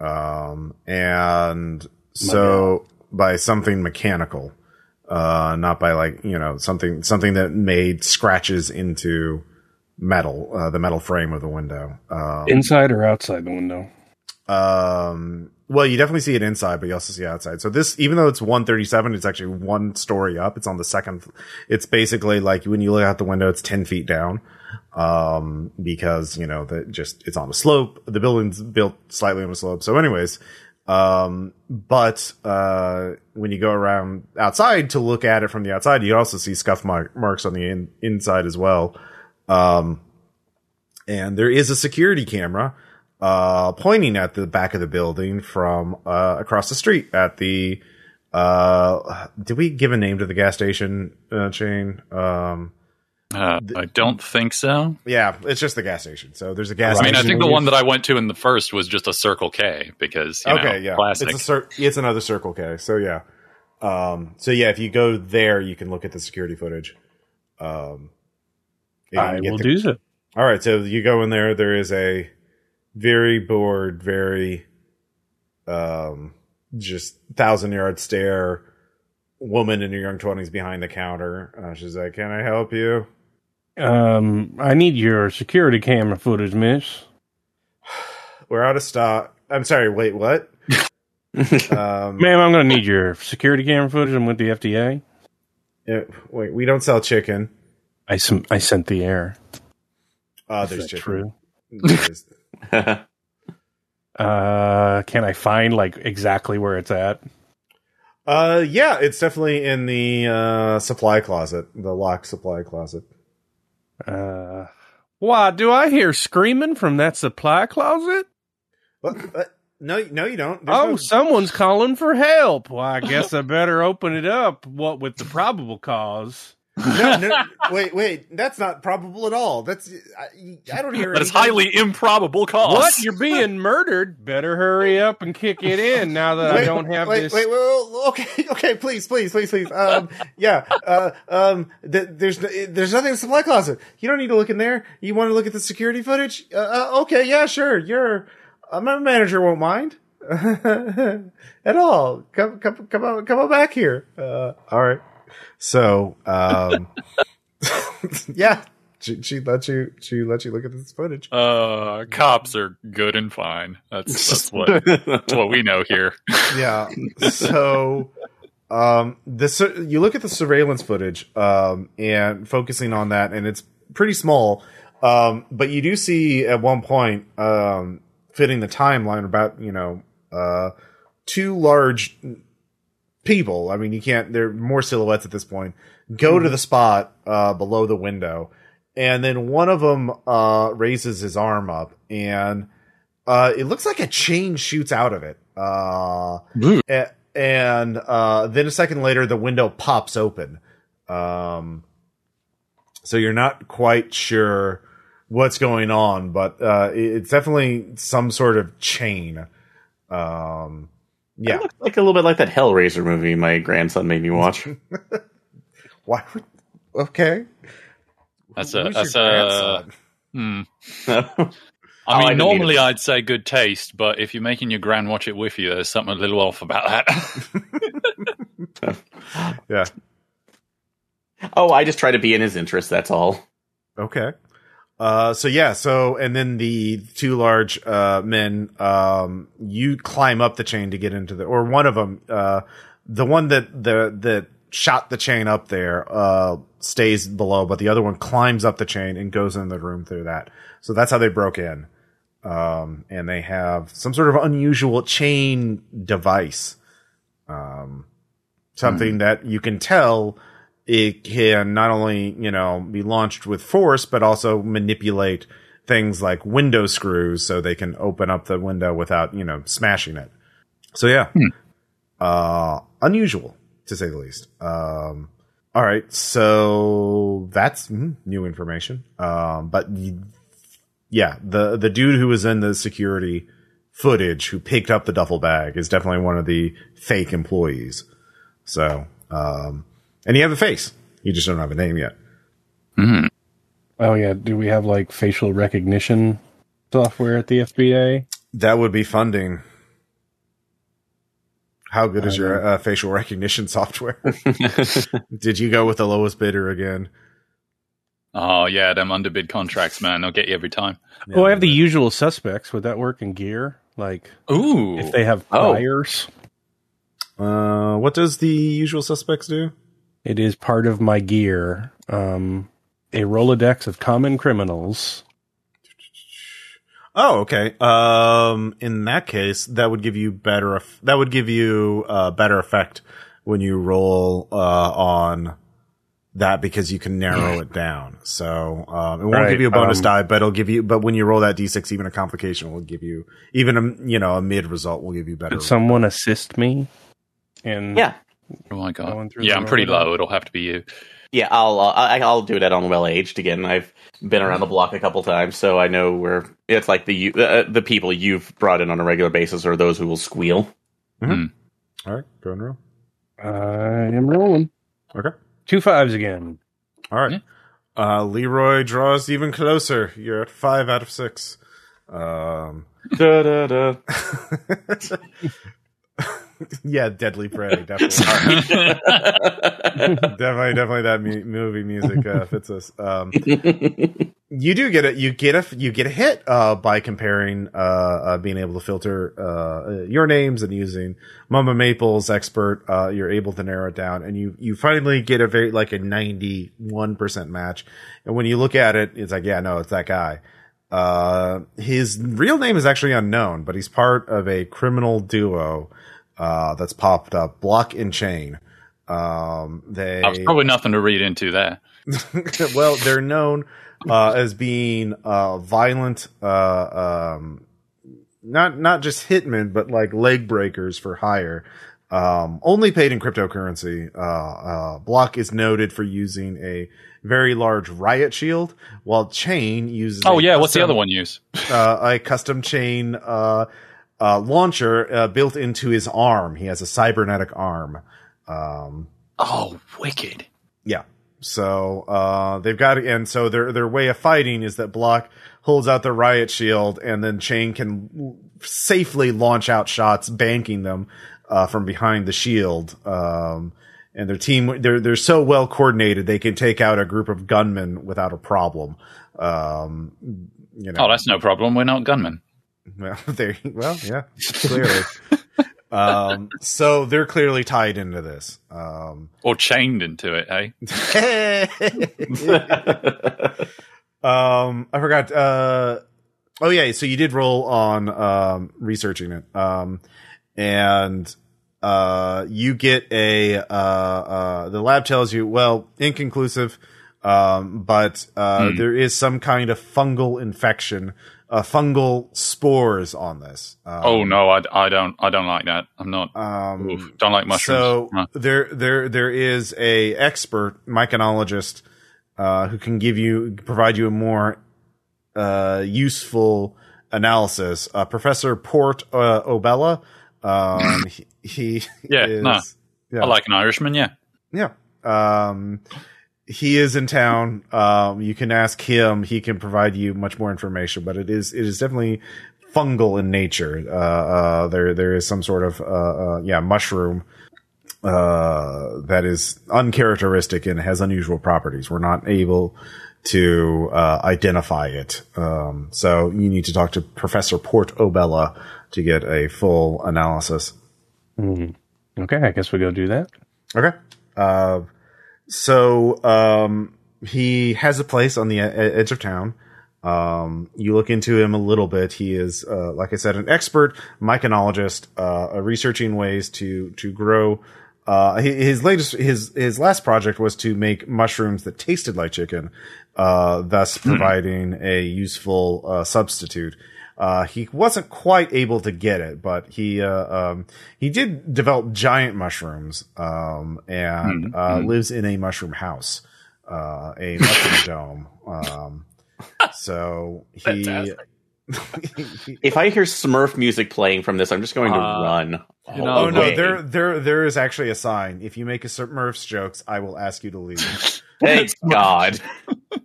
um, and so by something mechanical, uh, not by like you know something something that made scratches into metal, uh, the metal frame of the window. Um, Inside or outside the window? um, well, you definitely see it inside, but you also see outside. So this, even though it's 137, it's actually one story up. It's on the second. It's basically like when you look out the window, it's 10 feet down. Um, because, you know, that just, it's on a slope. The building's built slightly on a slope. So anyways, um, but, uh, when you go around outside to look at it from the outside, you also see scuff mark- marks on the in- inside as well. Um, and there is a security camera uh, pointing at the back of the building from uh, across the street at the. Uh, did we give a name to the gas station uh, chain? Um, Uh, I don't think so. yeah, it's just the gas station. So there's a gas. I mean, I think the one that I went to in the first was just a Circle K because you okay, know, yeah, classic. It's a cir- it's another Circle K. So yeah, um, so yeah, if you go there, you can look at the security footage. Um, I will the- do so. All right, so you go in there. There is a very bored, very um, just thousand yard stare woman in her young twenties behind the counter. Uh, she's like, "Can I help you?" Um, I need your security camera footage, miss. (sighs) We're out of stock. I'm sorry. Wait, what? (laughs) um, Ma'am, I'm going to need your security camera footage. I'm with the FDA. yeah, wait, we don't sell chicken. I, sm- I scent the air. Uh, Is there's chicken. true? There's- (laughs) Uh, can I find like exactly where it's at? uh, yeah, it's definitely in the uh, supply closet, the locked supply closet. Uh, why do I hear screaming from that supply closet? What? what? No, no, you don't. There's oh, no- someone's calling for help. Well, I guess I better open it up. What with the probable cause? No, (laughs) no, wait, wait. That's not probable at all. That's I, I don't hear. that is highly improbable cause. What? You're being murdered. Better hurry up and kick it in now that I don't have wait, this. Wait, wait, wait, okay, (laughs) okay, please, please, please, please. Um, yeah, uh, um, th- there's there's nothing in the supply closet. You don't need to look in there. You want to look at the security footage? Uh, uh, okay, yeah, sure. Your uh, my manager won't mind (laughs) at all. Come, come, come on, come on back here. Uh, all right. So, um, (laughs) yeah, she, she let you she let you look at this footage. Uh, cops are good and fine. That's that's (laughs) what that's what we know here. (laughs) yeah. So, um, this you look at the surveillance footage, um, and focusing on that, and it's pretty small. Um, but you do see at one point, um, fitting the timeline about you know, uh, two large people. I mean, you can't. They're more silhouettes at this point. Go to the spot uh, below the window, and then one of them uh, raises his arm up, and uh, it looks like a chain shoots out of it. Uh, and uh, then a second later, the window pops open. Um, so you're not quite sure what's going on, but uh, it's definitely some sort of chain. Um, yeah. It looks like a little bit like that Hellraiser movie my grandson made me watch. (laughs) Why would? Okay. That's a Who's that's your a. Hmm. (laughs) oh, I I mean, didn't normally. I'd say good taste, but if you're making your grand watch it with you, there's something a little off about that. (laughs) Yeah. oh, I just try to be in his interest. That's all. Okay. Uh, so yeah, so and then the two large uh, men, um, you climb up the chain to get into the, or one of them, uh, the one that the that shot the chain up there, uh, stays below, but the other one climbs up the chain and goes in the room through that. So that's how they broke in. Um, and they have some sort of unusual chain device, um, something that you can tell it can not only you know be launched with force but also manipulate things like window screws so they can open up the window without you know smashing it. So yeah. Uh unusual to say the least. Um all right. So that's mm, new information. Um but yeah the the dude who was in the security footage who picked up the duffel bag is definitely one of the fake employees. So um and you have a face. You just don't have a name yet. Hmm. Oh yeah, do we have like facial recognition software at the FBA? That would be funding. How good is your uh, facial recognition (laughs) software? (laughs) Did you go with the lowest bidder again? Oh yeah, them underbid contracts, man. They'll get you every time. Oh, I have the usual suspects. Would that work in gear? Like Ooh. if they have Oh. Uh, what does the usual suspects do? It is part of my gear. Um, a Rolodex of common criminals. Oh, okay. Um, in that case, that would give you better. eff- That would give you uh, better effect when you roll uh, on that because you can narrow it down. So um, it won't Right, give you a bonus um, die, but it'll give you. But when you roll that d6, even a complication will give you even a you know a mid result will give you better. Could someone assist me? In yeah, Oh my god. Going through Yeah, I'm pretty Rolodex? low. It'll have to be you. yeah. I'll uh, I, I'll do that on well aged again. I've been around the block a couple times, so I know where it's like the uh, the people you've brought in on a regular basis are those who will squeal. All right, go and roll. I am rolling Okay. two fives again. All right. Uh, Leroy draws even closer. You're at five out of six. Um, Da, da, da. (laughs) yeah, Deadly Prey, definitely. (laughs) definitely, definitely that mu- movie music uh, fits us. Um, (laughs) you do get it. You get a you get a hit uh, by comparing uh, uh, being able to filter uh, uh, your names and using Mama Maple's expert. Uh, you're able to narrow it down, and you you finally get a very like a ninety one percent match. And when you look at it, it's like, yeah, no, it's that guy. Uh, his real name is actually unknown, but he's part of a criminal duo uh, that's popped up, Block and Chain. Um, they probably nothing to read into that. (laughs) well, they're known uh, as being uh, violent, uh, um, not not just hitmen, but like leg breakers for hire. Um, only paid in cryptocurrency. Uh, uh, Block is noted for using a very large riot shield, while Chain uses. Oh yeah, what's the other one use? (laughs) uh, a custom chain uh, launcher uh, built into his arm. He has a cybernetic arm. Um, Oh, wicked. yeah. So uh, they've got, and so their their way of fighting is that Block holds out the riot shield, and then Chain can safely launch out shots, banking them uh, from behind the shield. Um, and their team, they're they're so well coordinated, they can take out a group of gunmen without a problem. Um, you know, Oh, that's no problem. We're not gunmen. Well, (laughs) there. Well, yeah, clearly. um, so they're clearly tied into this. Um, Or chained into it, eh? (laughs) um, I forgot. Uh, oh yeah, so you did roll on um, researching it, um, and uh, you get a. Uh, uh, the lab tells you, well, inconclusive, um, but uh, Hmm. there is some kind of fungal infection, uh, fungal spores on this. Um, Oh no, I, I don't I don't like that. I'm not. Um, oof, don't like mushrooms. So No. there, there, there is a expert myconologist uh, who can give you, provide you a more uh, useful analysis. Uh, Professor Port uh, Obella. Um, (coughs) he, he Yeah, is, no. yeah, I like an Irishman. Yeah. yeah. He is in town. Um, you can ask him. He can provide you much more information, but it is it is definitely fungal in nature. Uh, uh, there there is some sort of uh, uh, yeah mushroom uh, that is uncharacteristic and has unusual properties. We're not able to uh, identify it. Um, so you need to talk to Professor Port Obella to get a full analysis. Hmm. Okay, I guess we go do that. Okay. Uh, so um, he has a place on the edge of town. Um, you look into him a little bit. He is, uh, like I said, an expert myconologist, uh, researching ways to to grow. Uh, his latest, his his last project was to make mushrooms that tasted like chicken, uh, thus providing a useful uh, substitute. Uh, he wasn't quite able to get it, but he uh, um, he did develop giant mushrooms um, and uh, lives in a mushroom house, uh, a mushroom (laughs) dome. Um, so he (laughs) If I hear Smurf music playing from this, I'm just going to Uh, run. you know, oh no, away. there there there is actually a sign. If you make a Smurfs jokes, I will ask you to leave. Thank (laughs) God.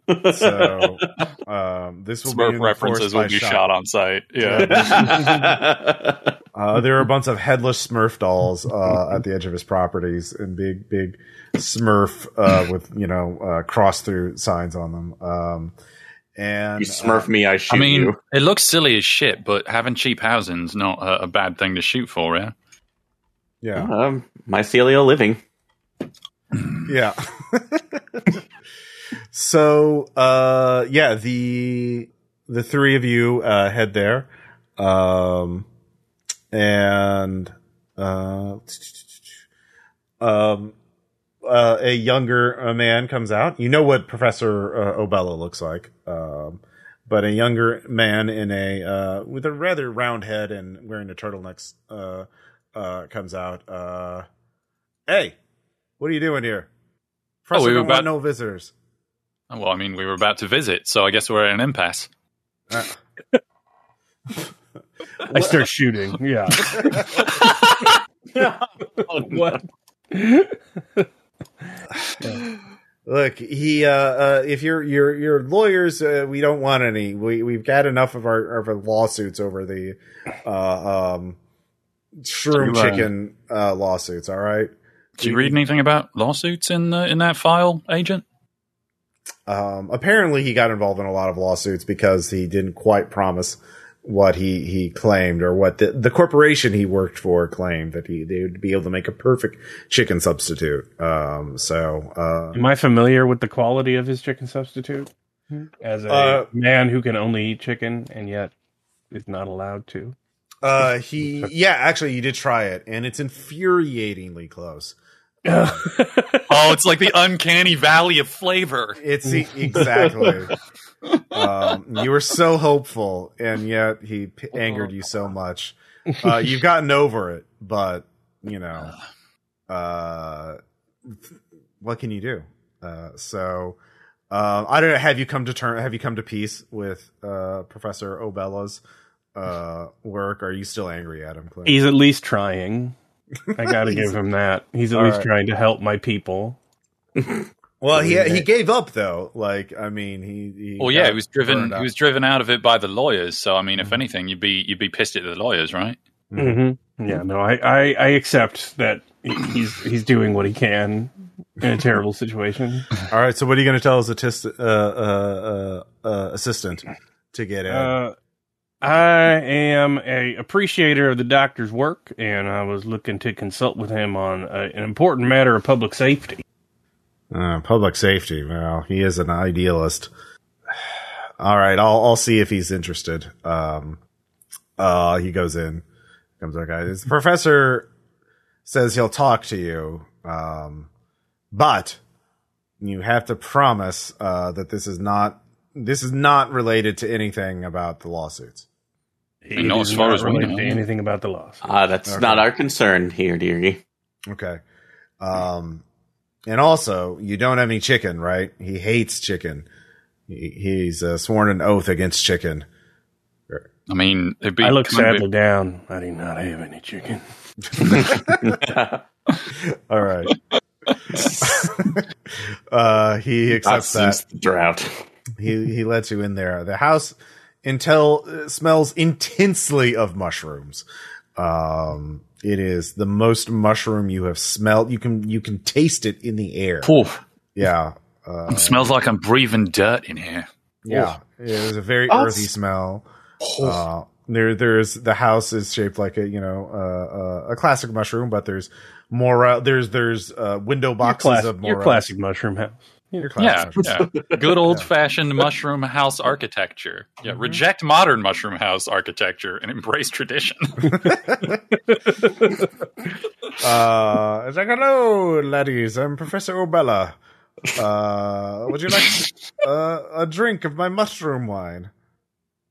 So (laughs) um, this will be Smurf enforced references by will be shot on site. Yeah. (laughs) Uh, there are a bunch of headless Smurf dolls uh, at the edge of his properties, and big, big Smurf uh, with you know uh, cross through signs on them. Um, and you Smurf me, I shoot I mean, you. it looks silly as shit, but having cheap housing's not a, a bad thing to shoot for, yeah? uh, yeah, Um, mycelial living. yeah. (laughs) so uh, yeah, the the three of you uh, head there, um, and uh, um, uh, a younger uh, man comes out. You know what Professor uh, Obella looks like, um, but a younger man in a uh, with a rather round head and wearing a turtleneck uh, uh, comes out. Uh, hey, what are you doing here? Professor we were about- no visitors. Well, I mean, we were about to visit, so I guess we're at an impasse. Uh, I start shooting. Yeah. what? (laughs) Look, he. Uh, uh, if you're you're you're lawyers, uh, we don't want any. We we've got enough of our of our lawsuits over the uh, um, shroom Right. chicken uh, lawsuits. All right. Did you read anything about lawsuits in the, in that file, Agent? Um, apparently, he got involved in a lot of lawsuits because he didn't quite promise what he he claimed or what the the corporation he worked for claimed that he they would be able to make a perfect chicken substitute. Um, so uh, Am I familiar with the quality of his chicken substitute? As a Uh, man who can only eat chicken and yet is not allowed to. Uh, he, (laughs) yeah, actually, you did try it, and it's infuriatingly close. (laughs) Oh, it's like the uncanny valley of flavor. It's e- exactly. um, you were so hopeful, and yet he p- angered you so much. Uh, you've gotten over it, but you know, uh, what can you do? Uh, so, uh, I don't know. Have you come to term? Have you come to peace with uh, Professor Obella's uh, work? Are you still angry at him, Clint? He's at least trying. I got to give him that. He's at least right. trying to help my people. Well, he he gave up though. Like, I mean, he. he Well, yeah, he was driven. He out. was driven out of it by the lawyers. So, I mean, if anything, you'd be you'd be pissed at the lawyers, right? Mm-hmm. Yeah, no, I, I, I accept that he's he's doing what he can in a terrible situation. All right. So, what are you going to tell his attist- uh, uh, uh, uh, assistant to get in? I am a appreciator of the doctor's work, and I was looking to consult with him on uh, an important matter of public safety. Uh, public safety. Well, he is an idealist. All right, I'll I'll see if he's interested. Um, uh, he goes in, comes guy. The professor says he'll talk to you, um, but you have to promise uh, that this is not this is not related to anything about the lawsuits. He And not as far not as we related know. anything about the laws. Uh, that's Okay. not our concern here, dearie. Okay. Um, and also, you don't have any chicken, right? He hates chicken. He, he's uh, sworn an oath against chicken. I mean, it'd be I look kind of- sadly down. I do not have any chicken. (laughs) (laughs) All right. (laughs) uh, he accepts that. since the drought. He he lets you in there. The house intel uh, smells intensely of mushrooms. Um, it is the most mushroom you have smelled. You can you can taste it in the air. Oof. Yeah. Uh, It smells like I'm breathing dirt in here. Yeah, it was a very Oh. earthy smell. Uh, there, there's the house is shaped like a you know uh, uh, a classic mushroom, but there's more. Uh, there's there's uh, window Your, boxes class- of more. your classic mushroom house. Your Yeah, yeah. (laughs) Good old fashioned mushroom house architecture. Yeah, reject modern mushroom house architecture and embrace tradition. (laughs) (laughs) Uh, it's like hello, laddies. I'm Professor Obella. Uh, would you like uh, a drink of my mushroom wine?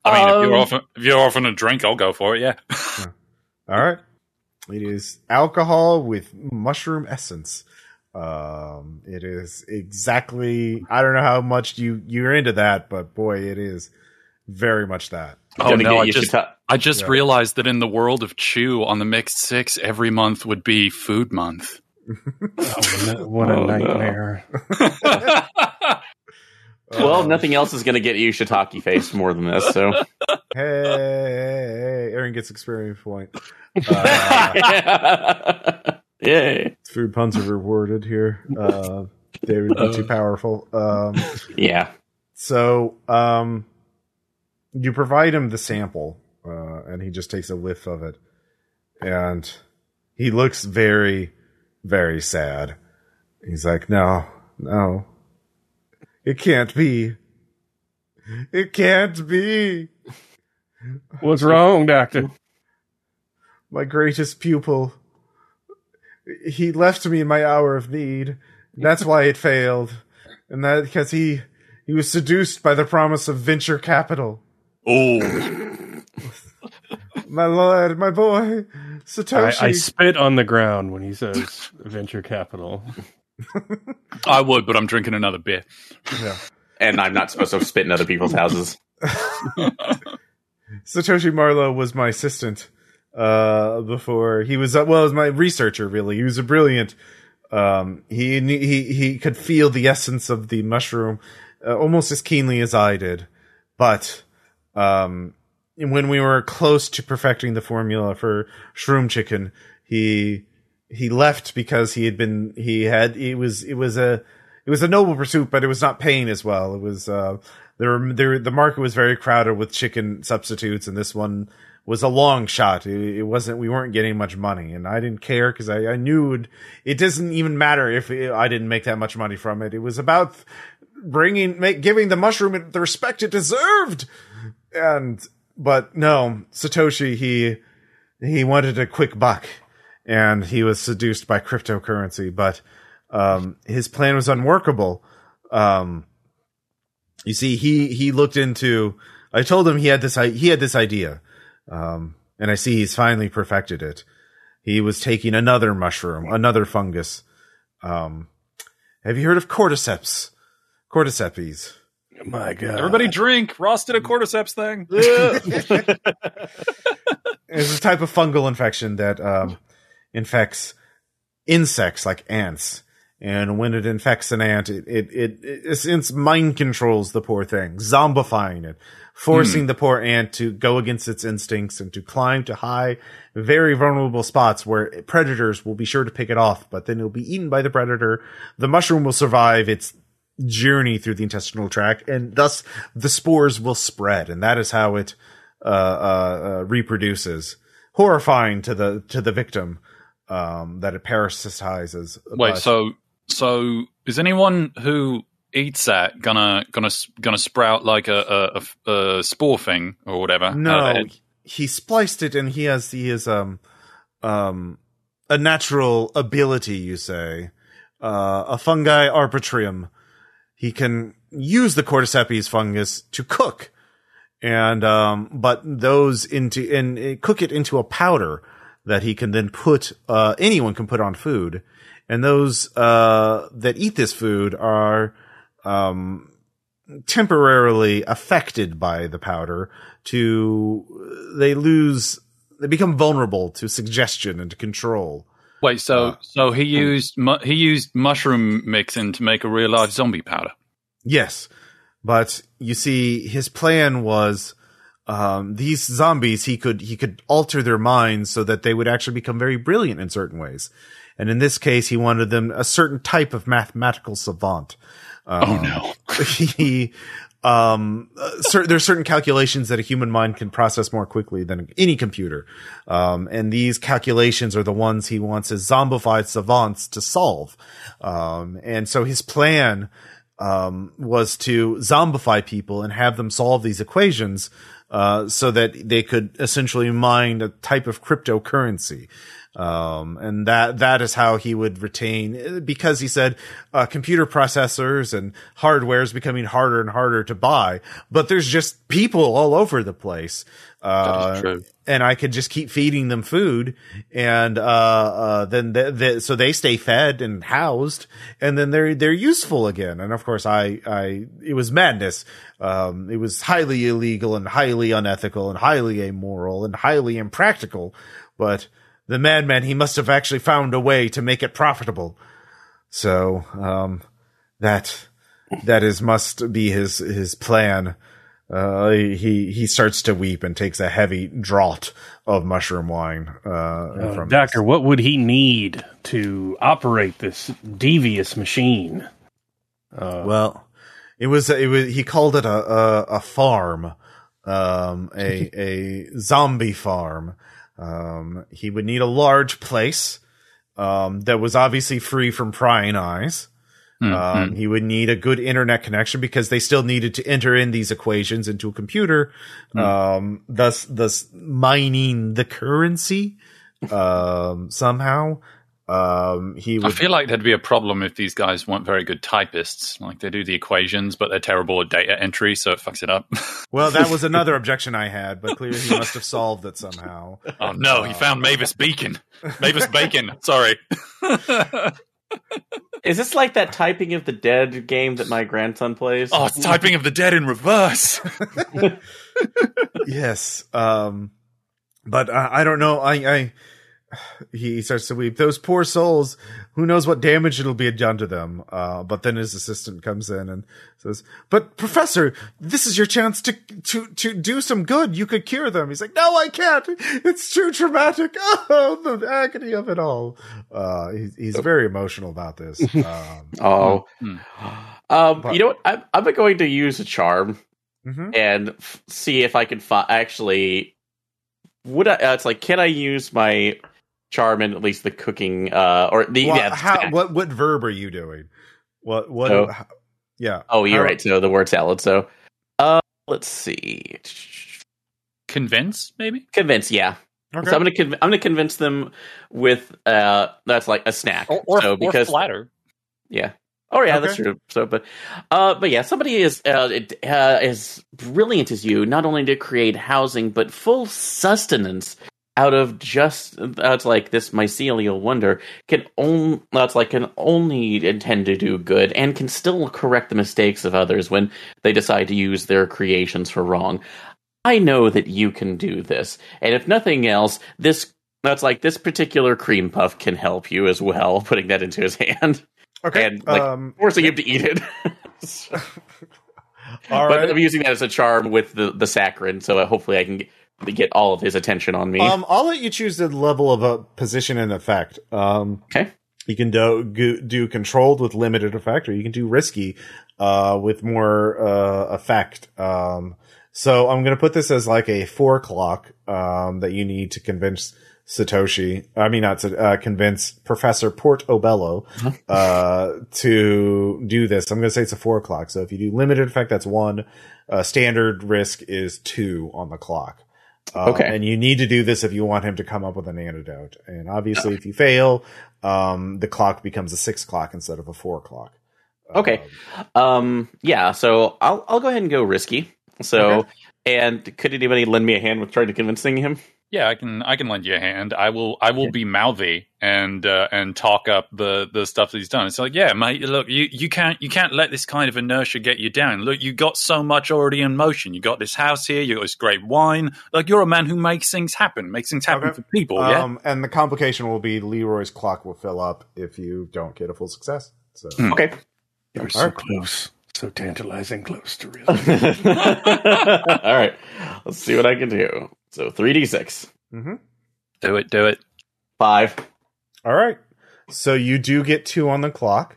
I mean, if you're Um, offering if you're offering a drink, I'll go for it. Yeah. All right. It is alcohol with mushroom essence. Um, it is exactly. I don't know how much you you're into that, but boy, it is very much that. Oh Gonna no! I just shita- I just Yeah. realized that in the world of Chew on the Mixed Six, every month would be Food Month. Oh, what a Oh, no. nightmare! (laughs) well, nothing else is going to get you shiitake face more than this. So, (laughs) Hey, hey, Aaron gets experience point. (laughs) Uh, yay! food puns are rewarded here. Uh, they would be too powerful. Um, Yeah. so um, you provide him the sample, uh, and he just takes a whiff of it, and he looks very, very sad. He's like, "No, no, it can't be. It can't be." What's wrong, Doctor? my greatest pupil. He left me in my hour of need. That's why it failed. And that because he he was seduced by the promise of venture capital. oh, My lord, my boy, I, Satoshi. I spit on the ground when he says (laughs) venture capital. I would, but I'm drinking another beer. Yeah. And I'm not supposed to spit in other people's houses. (laughs) Satoshi Marlowe was my assistant uh, before he was uh, well, was my researcher. Really, he was a brilliant. Um, he he he could feel the essence of the mushroom uh, almost as keenly as I did, but um, when we were close to perfecting the formula for shroom chicken, he he left because he had been he had it was it was a it was a noble pursuit, but it was not paying as well. It was uh, there were there the market was very crowded with chicken substitutes, and this one was a long shot. It, it wasn't we weren't getting much money, and I didn't care because I, I knew it, doesn't even matter if it, I didn't make that much money from it. It was about bringing make giving the mushroom the respect it deserved, and but no Satoshi he he wanted a quick buck and he was seduced by cryptocurrency, but um, his plan was unworkable. Um, you see, he he looked into. I told him he had this he had this idea, um, and I see he's finally perfected it. He was taking another mushroom, another fungus. Um, have you heard of cordyceps? Cordycepes. My God! Everybody drink. Ross did a cordyceps thing. (laughs) (laughs) It's a type of fungal infection that um, infects insects like ants. And when it infects an ant, it, it, it, it it's mind controls the poor thing, zombifying it, forcing the poor ant to go against its instincts and to climb to high, very vulnerable spots where predators will be sure to pick it off, but then it'll be eaten by the predator. The mushroom will survive its journey through the intestinal tract, and thus the spores will spread, and that is how it uh, uh, uh, reproduces. Horrifying to the to the victim um, that it parasitizes. Wait, so so is anyone who eats that gonna gonna gonna sprout like a a, a, a spore thing or whatever? no, he spliced it, and he has he is um um a natural ability. You say uh, a fungi arbitrium. He can use the cordyceps fungus to cook, and um, but those into and uh, cook it into a powder that he can then put uh, anyone can put on food, and those uh, that eat this food are um, temporarily affected by the powder to they lose they become vulnerable to suggestion and to control. Wait, so Uh, so he used mu- he used mushroom mixing to make a real life zombie powder. Yes, but you see, his plan was um, these zombies. He could he could alter their minds so that they would actually become very brilliant in certain ways. And in this case, he wanted them a certain type of mathematical savant. Um, oh no! (laughs) he um uh, cer- there's certain calculations that a human mind can process more quickly than any computer. Um and these calculations are the ones he wants his zombified savants to solve. Um and so his plan um was to zombify people and have them solve these equations uh so that they could essentially mine a type of cryptocurrency Um, and that, that is how he would retain, because he said, uh, computer processors and hardware is becoming harder and harder to buy, but there's just people all over the place. Uh, That is true. and I could just keep feeding them food, and uh, uh, then the, the, so they stay fed and housed, and then they're they're useful again. And of course, I I it was madness. Um, it was highly illegal and highly unethical and highly immoral and highly impractical. But the madman, he must have actually found a way to make it profitable. So um, that that is must be his his plan. Uh, he he starts to weep and takes a heavy draught of mushroom wine. Uh, Uh, from doctor, what would he need to operate this devious machine? Uh, Well, it was it was he called it a a, a farm, um, a (laughs) a zombie farm. Um, he would need a large place, um, that was obviously free from prying eyes. Hmm, Um, hmm. he would need a good internet connection because they still needed to enter in these equations into a computer, um, thus, thus mining the currency, um, somehow. Um, he I feel like there'd be a problem if these guys weren't very good typists. Like they do the equations, but they're terrible at data entry, so it fucks it up. (laughs) well, that was another objection I had, but clearly he must have solved it somehow. oh no, he found Mavis Beacon. Mavis Bacon. Sorry. (laughs) Is this like that typing of the dead game that my grandson plays? oh, it's typing of the dead in reverse. (laughs) yes. Um, but I, I don't know. I, I, he starts to weep. Those poor souls. Who knows what damage it'll be done to them? Uh, but then his assistant comes in and says, "But professor, this is your chance to to to do some good. You could cure them." He's like, "No, I can't. It's too traumatic. (laughs) Oh, the agony of it all." Uh, he's he's very emotional about this. (laughs) Um, Oh. Hmm. Um, But- you know what? I'm, I'm going to use a charm mhm. and f- see if I can fi- actually. Would I? Uh, it's like, can I use my charm in at least the cooking? Uh, or the Well, yeah. how, what what verb are you doing? What what? So- how- yeah. Oh, you're How- right. So the word salad. So, uh, let's see. Convince, maybe? Convince, yeah. Okay. So I'm gonna conv- I'm gonna convince them with uh that's like a snack. so because flatter. yeah. Oh yeah, that's true. So, but, uh, but yeah, somebody is uh, it, uh, as brilliant as you, not only to create housing but full sustenance out of just that's like this mycelial wonder can only that's like can only intend to do good and can still correct the mistakes of others when they decide to use their creations for wrong. I know that you can do this, and if nothing else, this that's like this particular cream puff can help you as well. (laughs) Putting that into his hand Okay. and, like, um, forcing him to eat it. (laughs) (laughs) all but right. I'm using that as a charm with the the saccharin, so hopefully I can get, get all of his attention on me. Um, I'll let you choose the level of a position and effect. Um, Okay. You can do, go, do controlled with limited effect, or you can do risky, uh, with more, uh, effect. Um, so I'm going to put this as like a four o'clock, um, that you need to convince Satoshi. I mean, not to, uh, convince Professor Portobello, uh, to do this. I'm going to say it's a four o'clock. So if you do limited effect, that's one. Uh, standard risk is two on the clock. Uh, Okay. And you need to do this if you want him to come up with an antidote. And obviously, if you fail, um, the clock becomes a six o'clock instead of a four o'clock. Okay. Um, Um, yeah, so I'll I'll go ahead and go risky. So, Okay. and could anybody lend me a hand with trying to convincing him? Yeah, I can. I can lend you a hand. I will. I will be mouthy and uh, and talk up the the stuff that he's done. It's like, yeah, mate. Look, you you can't you can't let this kind of inertia get you down. Look, you got so much already in motion. You got this house here. You got this great wine. Like you're a man who makes things happen. Makes things happen Okay. for people. yeah. um, and the complication will be Leroy's clock will fill up if you don't get a full success. So, Hmm. Okay. You're so Alright. close, so tantalizing close to (laughs) real. All right. Let's see what I can do. So 3d6. Mhm. Do it. Do it. 5. all right. So you do get two on the clock.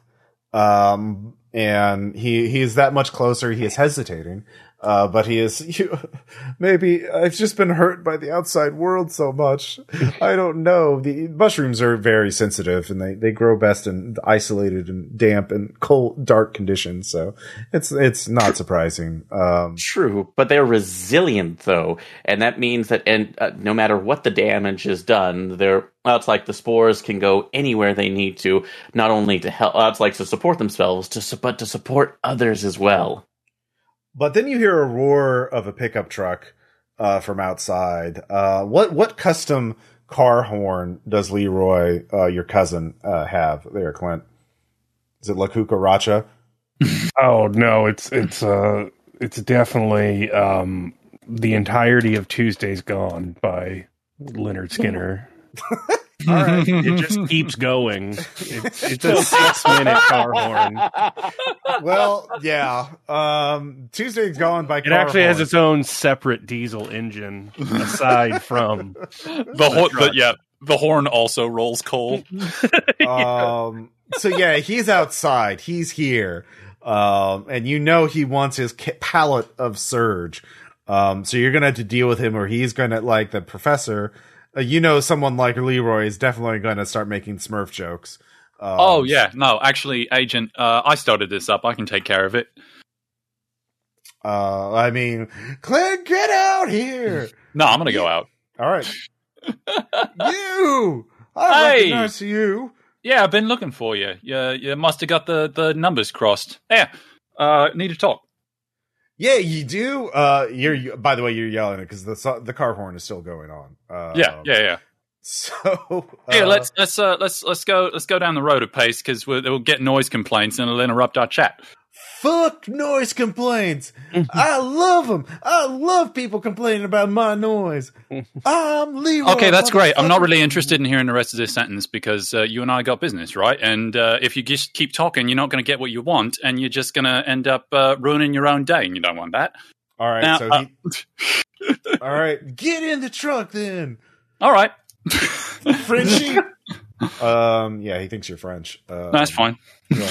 Um, and he, he is that much closer. He is hesitating. Uh, but he is, (laughs) you, maybe I've just been hurt by the outside world so much. I don't know. The mushrooms are very sensitive and they, they grow best in isolated and damp and cold, dark conditions. So it's, it's not surprising. Um, True, but they're resilient though, and that means that and uh, no matter what the damage is done, they're well, it's like the spores can go anywhere they need to, not only to help, uh, it's like to support themselves, to but to support others as well. But then you hear a roar of a pickup truck uh, from outside. Uh, what what custom car horn does Leroy, uh, your cousin, uh, have there, Clint? Is it La Cucaracha? (laughs) Oh no, it's it's uh it's definitely um the entirety of Tuesday's Gone by Lynyrd Skynyrd. (laughs) (laughs) All right. It just keeps going. It's, (laughs) it's a six minute car horn. well, yeah. Um, Tuesday's gone by. It actually has its own separate diesel engine aside from (laughs) The, ho- the yeah, the horn also rolls coal. um, so yeah, he's outside. He's here. Um, and you know he wants his ca- pallet of surge. Um, so you're gonna have to deal with him, or he's gonna like the professor. Uh, you know, someone like Leroy is definitely gonna start making Smurf jokes. Um, oh yeah, no, actually, agent, uh, I started this up. I can take care of it. Uh, I mean, Clint, get out here! (laughs) No, I'm gonna go out. All right, (laughs) you. I Hey! recognize you. Yeah, I've been looking for you. You, you must have got the, the numbers crossed. Yeah, uh, need to talk. Yeah, you do. Uh, you're. By the way, you're yelling it because the the car horn is still going on. Uh, Yeah, yeah, yeah. (laughs) So Here, uh, let's let's uh, let's let's go let's go down the road a pace because we'll, we'll get noise complaints and it'll interrupt our chat. Fuck noise complaints. (laughs) I love them. I love people complaining about my noise. (laughs) I'm Leroy. Okay, that's great. I'm not really interested in hearing the rest of this sentence because uh, you and I got business, right? And uh, if you just keep talking, you're not going to get what you want, and you're just going to end up uh, ruining your own day, and you don't want that. All right, Now, so uh, he, (laughs) all right, get in the truck then, All right, Frenchie. um, yeah, he thinks you're French. Um, that's fine. yeah.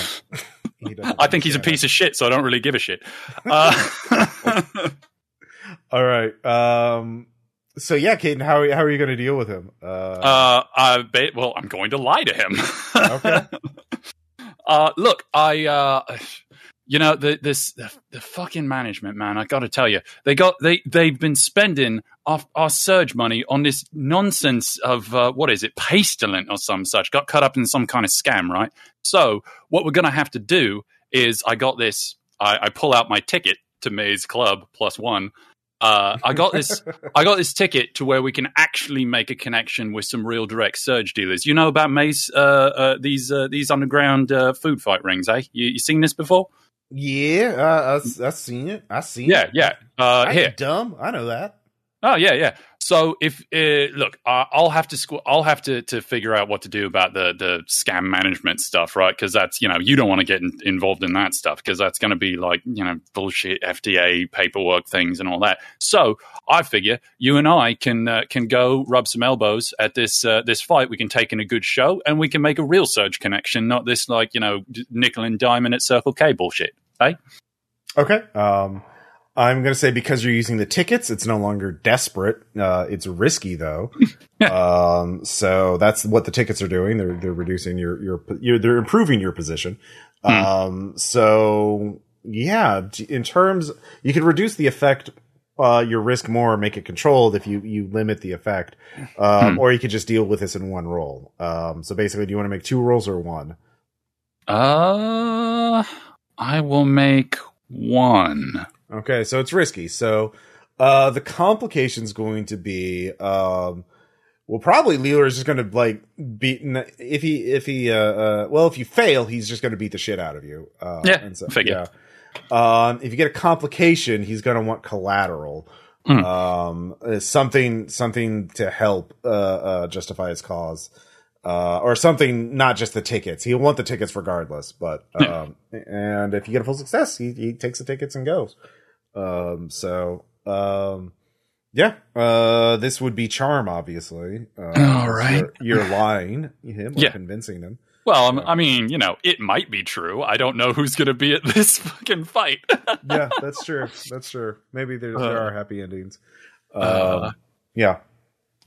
I think he's a piece of shit, so I don't really give a shit. Uh, (laughs) All right. Um. So yeah, Caden, how are, how are you going to deal with him? Uh. uh, I well, I'm going to lie to him. Okay. (laughs) uh, look, I, uh, you know, the, this, the, the fucking management, man, I got to tell you, they got, they, they've been spending our, our surge money on this nonsense of, uh, what is it, Pestilent or some such, got cut up in some kind of scam, right? So what we're going to have to do is I got this, I, I pull out my ticket to Maze Club plus one. Uh, I got this. (laughs) I got this ticket to where we can actually make a connection with some real direct surge dealers. You know about Maze, uh, uh, these uh, these underground uh, food fight rings, eh? You, you seen this before? yeah, uh, I, I seen it. I seen Yeah, it. yeah. Uh, I here, dumb. I know that. Oh yeah, yeah. So if uh, look, I'll have to squ- I'll have to to figure out what to do about the the scam management stuff, right? Because that's you know you don't want to get in, involved in that stuff because that's going to be like you know bullshit FDA paperwork things and all that. So I figure you and I can uh, can go rub some elbows at this uh, this fight. We can take in a good show and we can make a real surge connection, not this like you know nickel and diamond at Circle K bullshit. Eh? Okay. Um, I'm going to say because you're using the tickets, it's no longer desperate. Uh, it's risky though. (laughs) um, so that's what the tickets are doing. They're, they're reducing your, your, your they're improving your position. Um, so yeah, in terms, you can reduce the effect, uh, your risk more, make it controlled if you, you limit the effect. Um, or you could just deal with this in one roll. Um, so basically, do you want to make two rolls or one? Uh, I will make one. Okay, so it's risky. So uh the complication's going to be um well probably Leeler is just gonna like beat if he if he uh, uh well if you fail he's just gonna beat the shit out of you. Uh Yeah, and so, figure. yeah. Um if you get a complication, he's gonna want collateral. Mm. Um uh, something something to help uh uh justify his cause. Uh, or something, not just the tickets. He'll want the tickets regardless, but, um, and if you get a full success, he, he takes the tickets and goes. Um, so, um, yeah, uh, this would be charm, obviously. Uh, All right. You're, you're (laughs) lying him or Yeah. convincing him. Well, I mean, you know, it might be true. I don't know who's going to be at (laughs) this fucking fight. (laughs) yeah, that's true. That's true. Maybe there's, there Uh, are happy endings. Um, uh, yeah.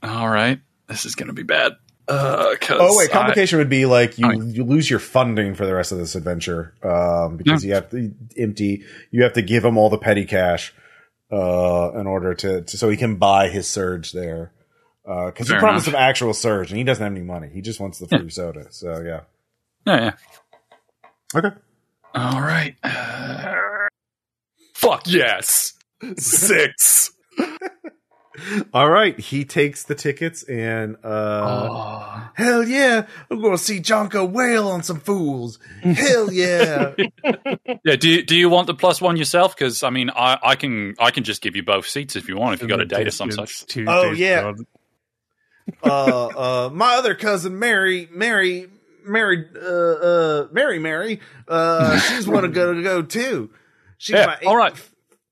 All right, this is going to be bad. Uh, Oh wait, I- complication would be like you I- you lose your funding for the rest of this adventure um, because you have to empty. You have to give him all the petty cash uh, in order to, to so he can buy his surge there. Because you Fair promised enough. him actual surge, and he doesn't have any money. He just wants the free soda. So yeah. yeah, yeah. Okay. All right. Uh, fuck yes. Six. (laughs) All right. He takes the tickets and uh, oh. hell yeah, I'm going to see Jonko wail on some fools. Hell yeah. (laughs) Yeah. Do you, do you want the plus one yourself? Because I mean, I, I can I can just give you both seats if you want. If you got a date or some such. Oh, yeah. Uh, uh, my other cousin Mary, Mary, Mary, uh, uh, Mary, Mary, uh, she's want to go to go too. She's Yeah, my eighth, all right.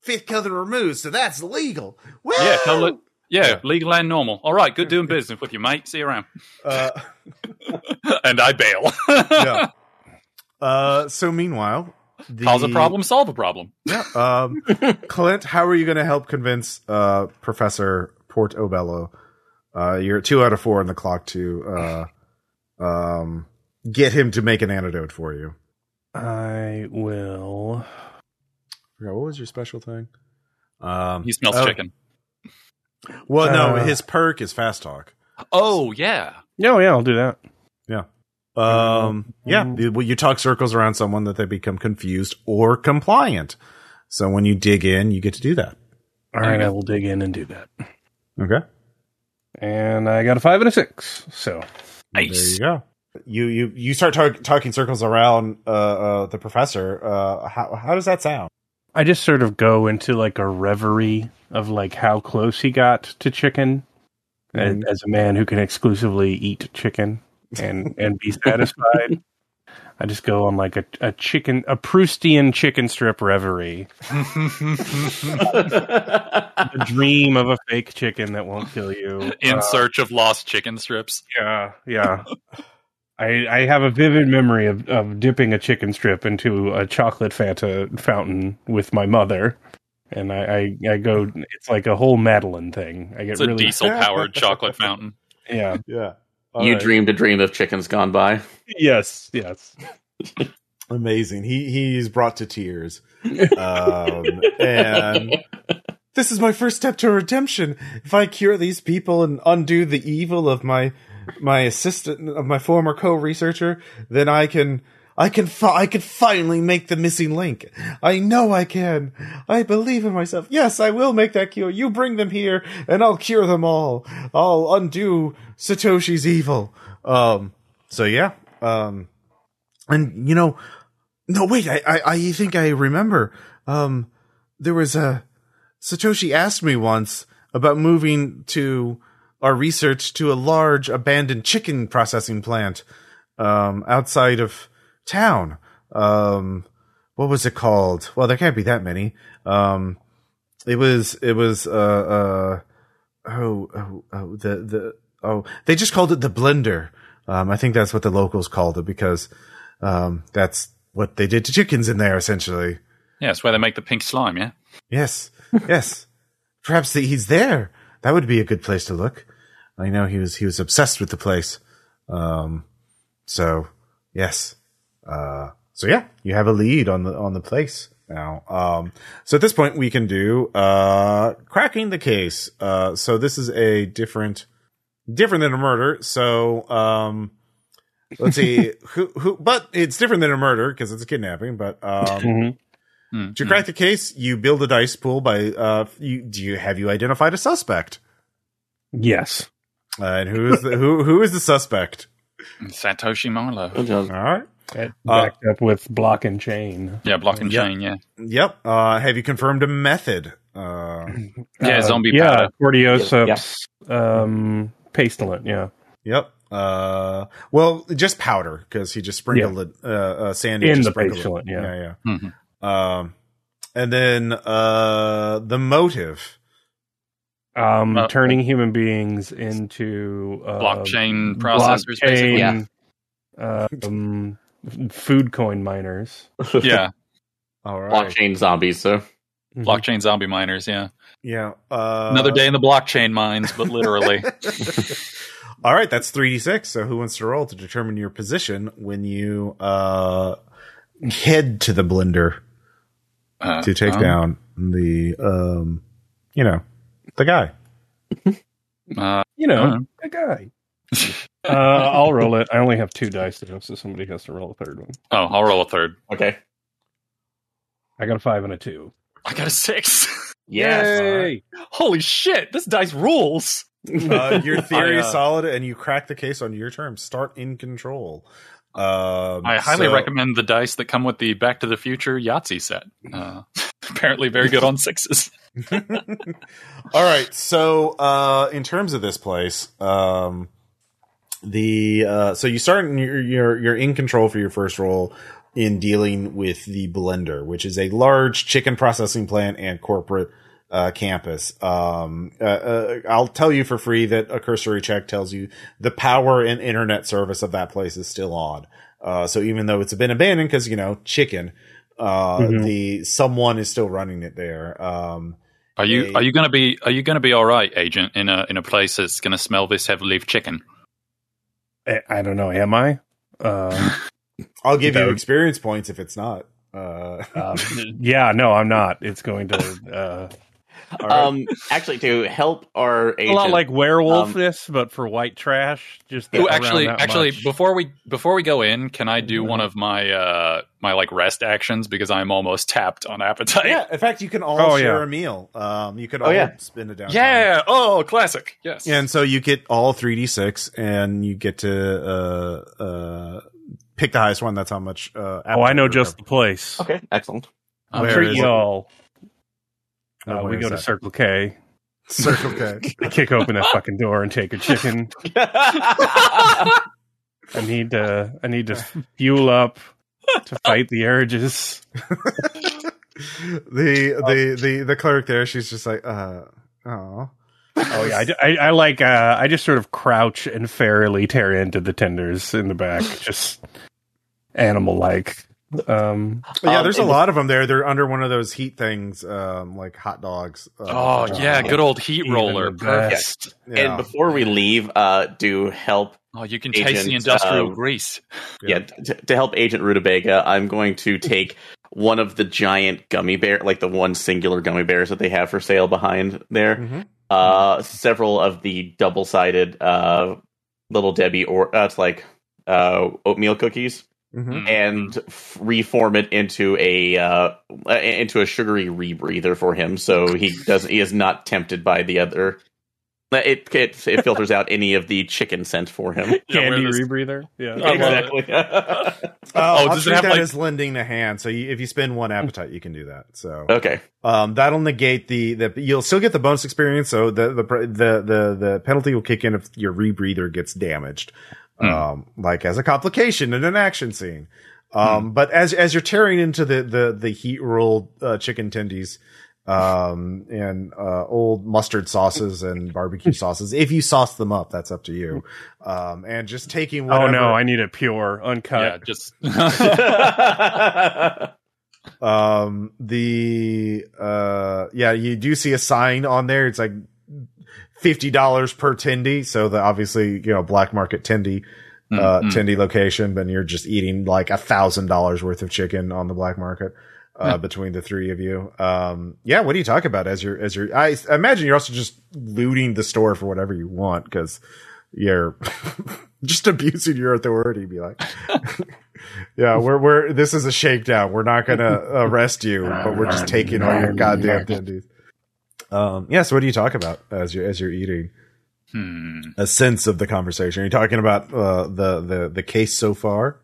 Fifth cousin removed, so that's legal. Woo! Yeah. Totally. Yeah, Yeah. legal and normal. All right. Good doing business with you, mate. See you around. Uh, (laughs) (laughs) and I bail. yeah. (laughs) Uh, so meanwhile, the, Cause a problem, solve a problem. Yeah. Um, Clint, how are you going to help convince uh, Professor Portobello? Uh, you're two out of four on the clock to uh, um, get him to make an antidote for you. I will. Yeah, what was your special thing? Um, He smells oh, chicken. Well, no, Uh, his perk is fast talk. Oh yeah. No, yeah, I'll do that. Yeah. Um, yeah, you- well, you talk circles around someone that they become confused or compliant. So when you dig in, you get to do that. All right, I will dig in and do that. Okay, And I got a five and a six. So nice. there Nice. you go. You you you start talk, talking circles around uh, uh, the professor. Uh, how how does that sound? I just sort of go into like a reverie of like how close he got to chicken, and Mhm. as a man who can exclusively eat chicken and and be (laughs) satisfied. I just go on like a, a chicken, a Proustian chicken strip reverie. (laughs) The dream of a fake chicken that won't kill you. In Uh, search of lost chicken strips. Yeah, yeah. I I have a vivid memory of, of dipping a chicken strip into a chocolate Fanta fountain with my mother, and I I, I go. It's like a whole madeleine thing. I get It's a really diesel (laughs) powered chocolate fountain. yeah. Yeah, you dreamed a dream of chickens gone by. Yes, yes. (laughs) amazing. He he's brought to tears. Um, and (laughs) this is my first step to redemption. If I cure these people and undo the evil of my my assistant my former co-researcher, then I can I can fi- I can finally make the missing link. I know I can. I believe in myself. Yes, I will make that cure. You bring them here and I'll cure them all. I'll undo Satoshi's evil. Um so yeah. Um and you know no wait, I I, I think I remember. Um there was a Satoshi asked me once about moving to our research to a large abandoned chicken processing plant um, outside of town. Um, what was it called? Well, there can't be that many. Um, it was it was uh, uh, oh, oh oh the the oh they just called it the blender. Um, I think that's what the locals called it because um, that's what they did to chickens in there essentially. Yeah, it's where they make the pink slime, yeah? Yes, yes. Perhaps the, he's there. That would be a good place to look. I know he was he was obsessed with the place. Um, so yes. Uh, so yeah, you have a lead on the on the place now. Um, so at this point we can do uh cracking the case. Uh, so this is a different different than a murder. So um, let's see (laughs) who who, but it's different than a murder because it's a kidnapping. But um. Mhm. Mm, To crack the case, you build a dice pool by uh you do you have you identified a suspect? Yes. Uh, and who is the who who is the suspect? mm. Satoshi Marlowe. All right. It Uh, backed up with block and chain. Yeah, block and Yeah. chain, yeah. Yep. Uh have you confirmed a method? Uh Yeah, Uh, zombie yeah, powder. Cordyceps, um, pestilent. Yeah, yep. Uh well, just powder because he just sprinkled it uh, uh sandy In the sprinkled it. pestilent, yeah. Yeah, Mhm. Yeah. Um and then uh the motive. um, Uh, turning human beings into uh, Blockchain processors, basically. blockchain, Um, food coin miners. (laughs) Yeah, All right. Blockchain zombies. So blockchain zombie miners. Yeah, Yeah. Uh, another day in the blockchain mines, but literally. (laughs) (laughs) All right, that's 3d6. So who wants to roll to determine your position when you uh, head to the blender Uh, to take um, down the, um, you know, the guy? (laughs) Uh, You know, Uh-huh. a guy. (laughs) Uh, I'll roll it. I only have two dice though, so somebody has to roll a third one. oh, I'll roll a third. okay. I got a five and a two. I got a six. Yes. Yay! Holy shit! This dice rules. Uh, your (laughs) theory I, is uh, solid, and you crack the case on your terms. Start in control. Um, I highly so- recommend the dice that come with the Back to the Future Yahtzee set. Uh, (laughs) apparently, very good on sixes. (laughs) All right. So, uh, in terms of this place, um, the uh, so you start in your you're you're in control for your first roll in dealing with the blender, which is a large chicken processing plant and corporate uh, campus. Um, uh, uh, I'll tell you for free that a cursory check tells you the power and internet service of that place is still on. Uh, so even though it's been abandoned because you know chicken, uh, Mhm. the someone is still running it there. Um, Are you Hey. are you gonna be are you gonna be all right, agent, in a in a place that's gonna smell this heavily of chicken? I, I don't know. Am I? Uh, (laughs) I'll give you experience points if it's not. Uh, um, (laughs) yeah, no, I'm not. It's going to uh, all right. Um, actually, to help our a lot like werewolfness, but for white trash. Just Ooh, actually, that actually, much. before we before we go in, can I do one of my uh my like rest actions because I'm almost (laughs) tapped on appetite? yeah, in fact, you can all Oh, share yeah. a meal. Um, you could Oh, all yeah. spend it down. Yeah. Oh, classic. Yes. And so you get all 3d6 and you get to uh, uh, pick the highest one. That's how much. Uh, oh, I know just the place. Okay, excellent. Um, Where Treat is y'all. Oh, Uh, we is go to? Circle K. Circle K. (laughs) I kick open that fucking door and take a chicken. I need to. I need to fuel up to fight the urges. (laughs) the the the the clerk there, she's just like, uh, oh. Oh yeah, I, I, I like. Uh, I just sort of crouch and fairly tear into the tenders in the back, just animal like. Um, yeah, Um, there's a and- lot of them there. They're under one of those heat things, um, like hot dogs. Uh, Oh yeah, good old heat roller. the Perfect. best. yeah. And before we leave, uh, to help, Oh, you can taste the industrial uh, grease. yeah, to, to help Agent Rutabaga, I'm going to take one of the giant gummy bear, like the one singular gummy bears that they have for sale behind there. Mhm. Uh, several of the double-sided uh, Little Debbie, or uh, it's like uh, oatmeal cookies. Mhm. Mm, and f- reform it into a uh, uh, into a sugary rebreather for him, so he doesn't he is not tempted by the other. It it, it filters out any of the chicken scent for him. (laughs) Candy where this- rebreather. Yeah. I exactly. Uh, (laughs) Oh, I'll does it have, that like- as lending the hand. So you, if you spend one appetite, you can do that. So okay. um, that'll negate the, the you'll still get the bonus experience. So the the the the, the penalty will kick in if your rebreather gets damaged, Hmm. um, like as a complication in an action scene. Um, but as as you're tearing into the the the heat rolled uh, chicken tendies. Um, and, uh, old mustard sauces and barbecue (laughs) sauces. If you sauce them up, that's up to you. Um, and just taking Oh whatever. no, I need it pure, uncut. Yeah, just (laughs) (laughs) um the uh yeah you do see a sign on there it's like fifty dollars per tendy. So the obviously you know black market tendy uh Mm, mm. tendy location but you're just eating like a thousand dollars worth of chicken on the black market uh between the three of you. Um yeah what do you talk about as you're as you're i imagine you're also just looting the store for whatever you want because you're (laughs) just abusing your authority be like. (laughs) Yeah we're we're this is a shakedown. We're not gonna (laughs) arrest you but we're just taking all your goddamn tendies um yeah so what do you talk about as you're as you're eating hmm. a sense of the conversation are you talking about uh the the the case so far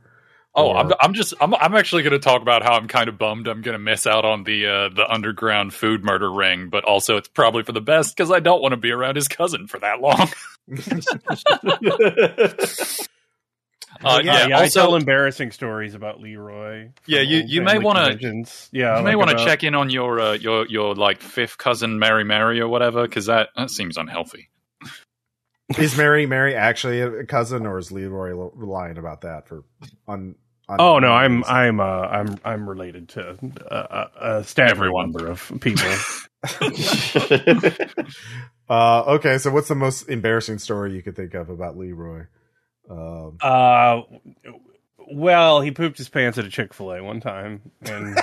Oh, Or- I'm, I'm just I'm I'm actually going to talk about how I'm kind of bummed I'm going to miss out on the uh, the underground food murder ring, but also it's probably for the best because I don't want to be around his cousin for that long. (laughs) (laughs) Uh, Yeah, yeah, yeah, I also tell embarrassing stories about Leroy. Yeah, you- you may wanna- Yeah, you may like want to about- check in on your uh, your your like fifth cousin Mary Mary or whatever because that that seems unhealthy. Is Mary Mary actually a cousin, or is Leroy lying about that for on? on Oh no, I'm I'm uh, I'm I'm related to uh, a, a staggering Everyone. number of people. (laughs) (laughs) Uh, okay, so what's the most embarrassing story you could think of about Leroy? Um, uh, well, he pooped his pants at a Chick Fil A one time, and (laughs)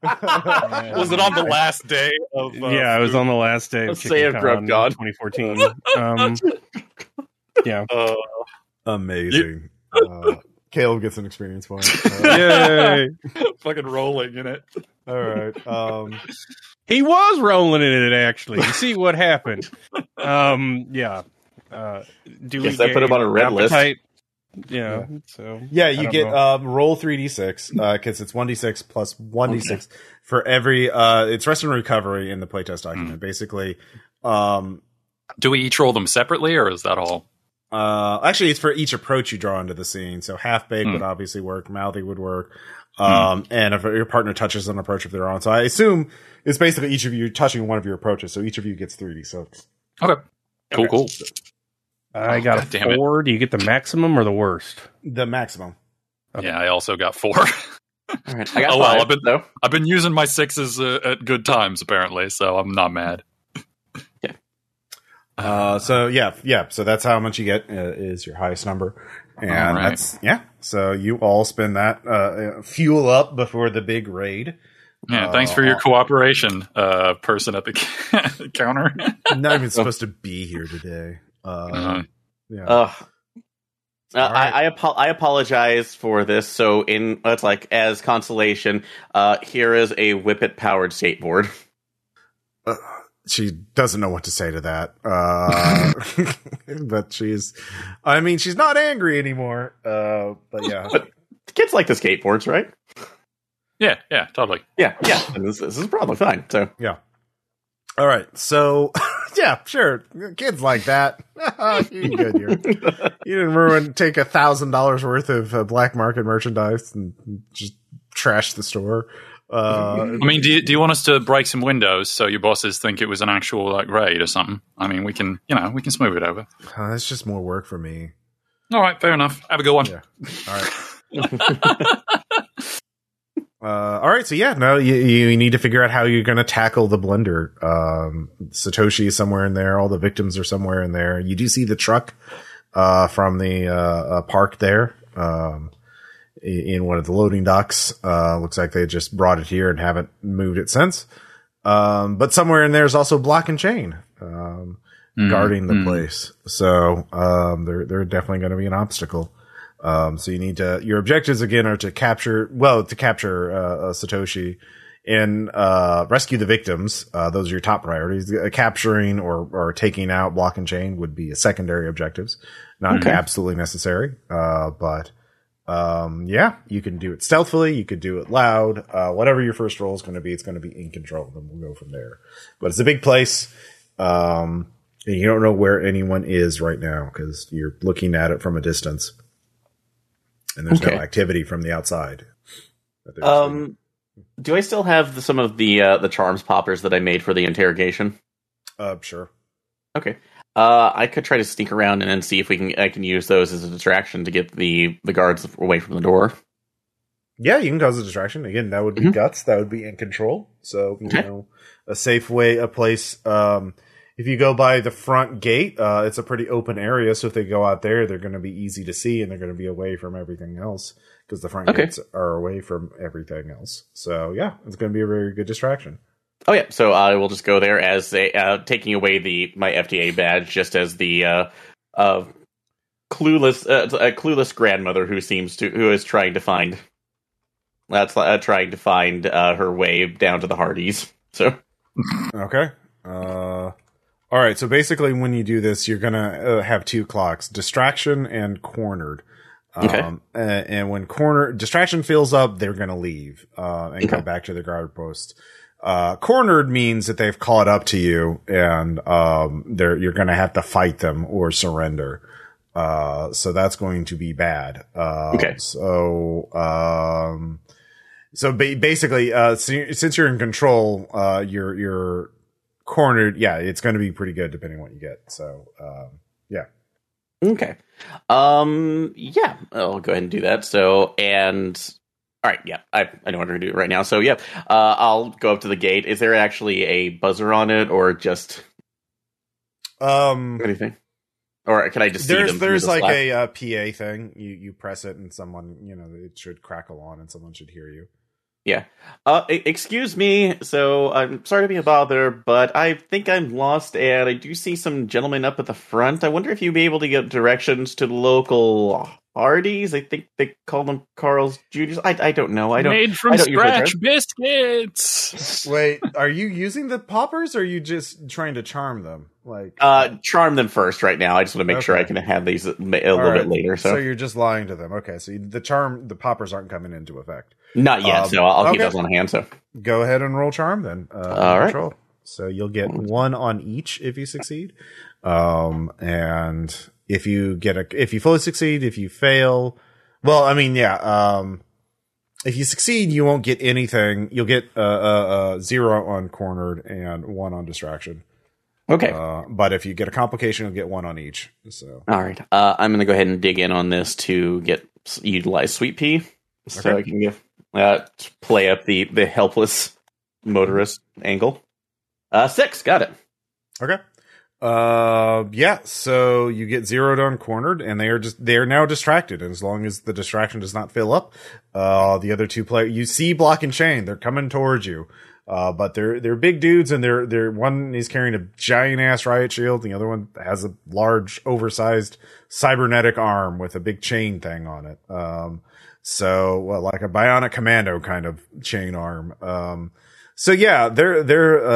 (laughs) Was it on the last day of? Uh, yeah, it was on the last day of Let's say Chicken I've Con God. 2014. (laughs) Um, yeah, Uh, amazing. Uh, Caleb gets an experience point. Uh, yay! fucking rolling in it. all right. Um, He was rolling in it actually. You see what happened? Um, yeah. Uh, do Guess we I put him on a red list. appetite? Yeah. So yeah, you get um, roll three d six because it's one d six plus one d six for every. Uh, it's rest and recovery in the playtest document. Basically, um, Do we each roll them separately, or is that all? Uh, actually, it's for each approach you draw into the scene. So half baked Hmm. would obviously work, mouthy would work. Um, and if your partner touches an approach of their own. So I assume it's basically each of you touching one of your approaches. So each of you gets 3d. So Okay. Cool, Okay. cool. I Oh, got God a damn it. four. Do you get the maximum or the worst? the maximum. Okay. Yeah, I also got four. All right, I got (laughs) Oh, well, five. I've been- though. I've been using my sixes uh, at good times, apparently, so I'm not mad. Uh, so yeah, yeah. So that's how much you get uh, is your highest number. And All right. that's, yeah. So you all spend that, uh, fuel up before the big raid. Yeah, Uh, thanks for your cooperation, uh, person at the (laughs) counter. I'm not even (laughs) supposed to be here today. Uh, Uh, yeah. Ugh. Uh, All right. I, I, apo- I apologize for this. So, in it's like as consolation, uh, here is a Whippet powered skateboard. she doesn't know what to say to that. Uh, (laughs) but she's, I mean, she's not angry anymore. Uh, but yeah, but Kids like the skateboards, right? yeah, yeah, totally. Yeah, yeah. this, this is probably fine. So, yeah. All right. So (laughs) yeah, sure. Kids like that. (laughs) you good here. You didn't ruin, take a thousand dollars worth of uh, black market merchandise and just trash the store. Uh, I mean, do you, do you want us to break some windows so your bosses think it was an actual like raid or something? I mean, we can, you know, we can smooth it over. uh, that's just more work for me. All right, fair enough. Have a good one. Yeah. All right. (laughs) Uh, all right, so yeah, no, you, you need to figure out how you're going to tackle the blender. Um, Satoshi is somewhere in there. All the victims are somewhere in there. You do see the truck uh, from the uh, uh, park there um, in one of the loading docks. Uh, looks like they just brought it here and haven't moved it since. Um, but somewhere in there is also block and chain um, Mm, guarding the mm. place. So um, they're they're definitely going to be an obstacle. Um, so you need to, your objectives again are to capture, well, to capture, uh, uh Satoshi and, uh, rescue the victims. Uh, those are your top priorities. Uh, capturing or, or taking out block and chain would be a secondary objectives, not Okay. absolutely necessary. Uh, but, um, yeah, you can do it stealthily. You could do it loud. Uh, whatever your first roll is going to be, it's going to be in control. Then we'll go from there. But it's a big place. Um, and you don't know where anyone is right now because you're looking at it from a distance and there's Okay. no activity from the outside. that they're seeing. um, do I still have the, some of the uh, the charms poppers that I made for the interrogation? uh, sure. Okay. Uh, I could try to sneak around and then see if we can. I can use those as a distraction to get the the guards away from the door. Yeah, you can cause a distraction. Again, that would be Mhm. guts. That would be in control. So, you Okay. know, a safe way, a place. Um, if you go by the front gate, uh, it's a pretty open area. So if they go out there, they're going to be easy to see and they're going to be away from everything else because the front Okay. gates are away from everything else. So yeah, it's going to be a very good distraction. Oh yeah, so I will just go there as a uh, taking away the my FDA badge, just as the uh, uh, clueless uh, a clueless grandmother who seems to who is trying to find that's uh, trying to find uh, her way down to the Hardee's. (laughs) So Okay. All right. So basically, when you do this, you're gonna uh, have two clocks: distraction and cornered. Okay. Um, a- and, when corner distraction fills up, they're gonna leave uh, and go Okay. back to the guard post. Uh, cornered means that they've caught up to you, and um, they're you're gonna have to fight them or surrender. Uh, so that's going to be bad. Uh, Okay. So, um, so ba- basically, uh, si- since you're in control, uh, your your cornered, yeah, it's going to be pretty good depending on what you get. So, um, yeah. Okay. Um. Yeah. I'll go ahead and do that. So and. All right, yeah, I, I know what I'm gonna do right now. So yeah, uh, I'll go up to the gate. Is there actually a buzzer on it, or just Um, anything? Or can I just there's there's the like a uh, PA thing. You you press it and someone you know it should crackle on and someone should hear you. Uh, e- excuse me. So I'm sorry to be a bother, but I think I'm lost, and I do see some gentlemen up at the front. I wonder if you'd be able to get directions to the local Hardee's. I think they call them Carl's Jr.'s. I, I don't know. I don't. Made from I don't scratch biscuits. Wait, are you using the poppers or are you just trying to charm them? Like, Uh, charm them first right now. I just want to make sure I can have these a, a little all right, bit later. So, you're just lying to them. Okay, so you, the charm, the poppers aren't coming into effect. not yet. um, so I'll, I'll keep those on hand. So Go ahead and roll charm then. Uh, All right. control. So you'll get one on each if you succeed. Um, and if you get a, if you fully succeed, if you fail, well, I mean, yeah. Um, if you succeed, you won't get anything. You'll get uh, uh, uh, zero on cornered and one on distraction. okay. Uh, but if you get a complication, you'll get one on each. So All right. Uh, I'm going to go ahead and dig in on this to get utilize Sweet Pea, so Okay. I can give uh, play up the the helpless motorist angle. Uh, six. Got it. Okay. Uh, yeah. So you get zeroed on cornered, and they are just they are now distracted. And as long as the distraction does not fill up, uh, the other two players you see block and chain. They're coming towards you. Uh, but they're they're big dudes, and they're they're one is carrying a giant ass riot shield, and the other one has a large, oversized cybernetic arm with a big chain thing on it. Um, so well, like a bionic commando kind of chain arm. Um, so yeah, they're they're uh, uh,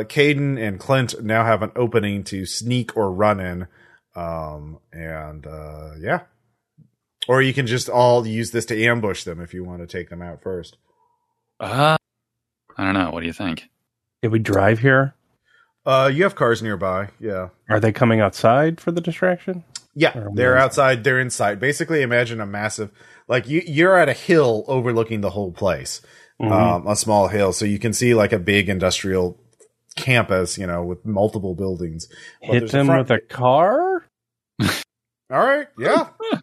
uh, Caden and Clint now have an opening to sneak or run in, um, and uh, yeah, or you can just all use this to ambush them if you want to take them out first. Uh, I don't know. What do you think? Did we drive here? Uh, you have cars nearby, yeah, Are they coming outside for the distraction? yeah. They're outside. They're inside. Basically, imagine a massive like you you're at a hill overlooking the whole place, Mhm. um, a small hill, so you can see like a big industrial campus, you know, with multiple buildings. But Hit there's a them front- with a car? (laughs) All right, yeah. (laughs)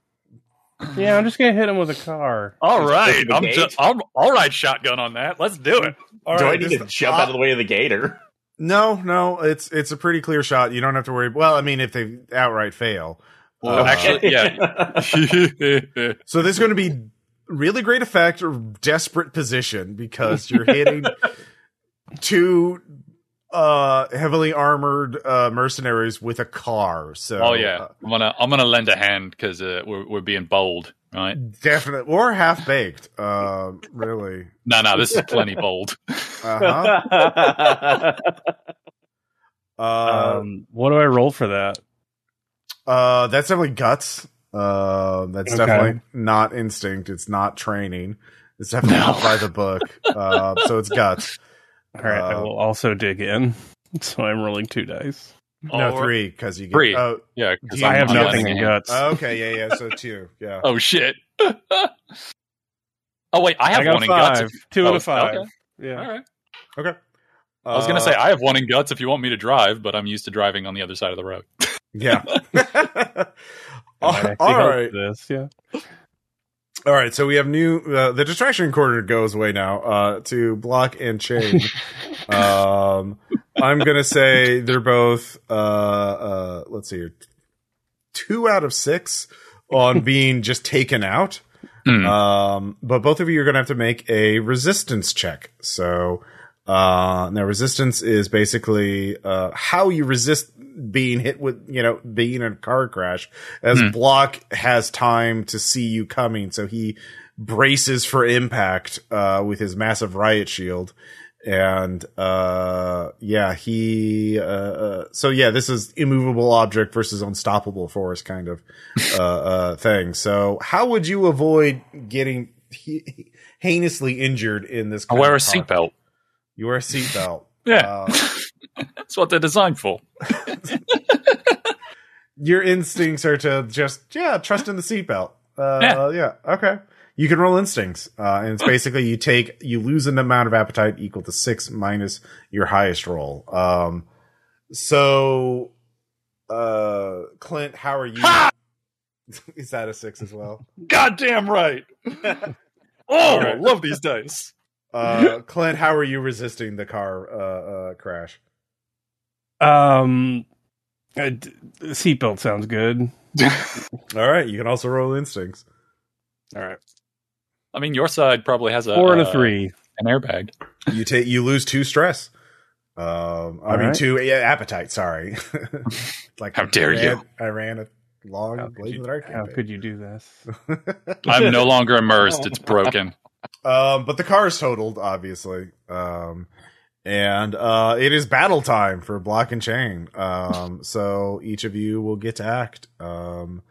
Yeah, I'm just gonna hit him with a car. All Just right, I'm, gate. ju- I'm all right. Shotgun on that. Let's do it. All Do right, I need to jump out of the way of the gator? No, no, it's it's a pretty clear shot. You don't have to worry. Well, I mean, if they outright fail. Well, Uh, actually, (laughs) yeah. So this is going to be really great effect or desperate position because you're (laughs) hitting two uh heavily armored uh mercenaries with a car. So oh yeah, uh, I'm gonna I'm gonna lend a hand because uh, we're we're being bold, right? definitely or half baked. Uh, really. (laughs) No, no, this is plenty bold. Uh-huh. (laughs) Uh, um, what do I roll for that? uh, that's definitely guts. Uh, that's Okay. definitely not instinct. It's not training. It's definitely No. not by the book. Uh, so it's guts. (laughs) All right, I Uh, will also dig in. (laughs) So I'm rolling two dice. No, Or- three because you get. Three. Oh, Yeah, 'cause Do you- I have nothing in a hand. guts. okay, yeah, yeah. So two, yeah. Oh shit. (laughs) oh wait, I have I got one in five. guts. Two Oh, out of five. okay. Yeah. All right. Okay. I was gonna say I have one in guts if you want me to drive, but I'm used to driving on the other side of the road. yeah. I all might actually all help right, This, yeah. all right. So we have new. Uh, the distraction corner goes away now uh, to block and chain. (laughs) um, I'm gonna say they're both. Uh, uh, let's see here. Two out of six on (laughs) being just taken out. Hmm. Um, but both of you are going to have to make a resistance check. So, uh, now resistance is basically, uh, how you resist being hit with, you know, being in a car crash as Hmm. Block has time to see you coming. So he braces for impact, uh, with his massive riot shield. And, uh, yeah, he, uh, uh, so yeah, this is immovable object versus unstoppable force kind of, uh, uh, thing. So how would you avoid getting he- heinously injured in this? I wear a seatbelt. You wear a seatbelt. (laughs) Yeah. That's what they're designed for. your instincts are to just, yeah, trust in the seatbelt. Uh, yeah. Yeah. Okay. you can roll instincts, uh, and it's basically you take you lose an amount of appetite equal to six minus your highest roll. Um, so, uh, Clint, how are you? (laughs) Is that a six as well? Goddamn right. (laughs) oh, Alright. love these dice. Uh, Clint, how are you resisting the car uh, uh, crash? Um, uh, seatbelt sounds good. (laughs) All right, you can also roll instincts. All right, I mean, your side probably has a four and a uh, three. an airbag. You take you lose two stress. Um, I All mean right. two yeah, appetite. Sorry, (laughs) like How dare ran, you. I ran a long How could you, in how could you do this? (laughs) I'm no longer immersed. It's broken. Um, but the car is totaled, obviously. Um, and uh, it is battle time for Block and Chain. Um, so each of you will get to act. Um,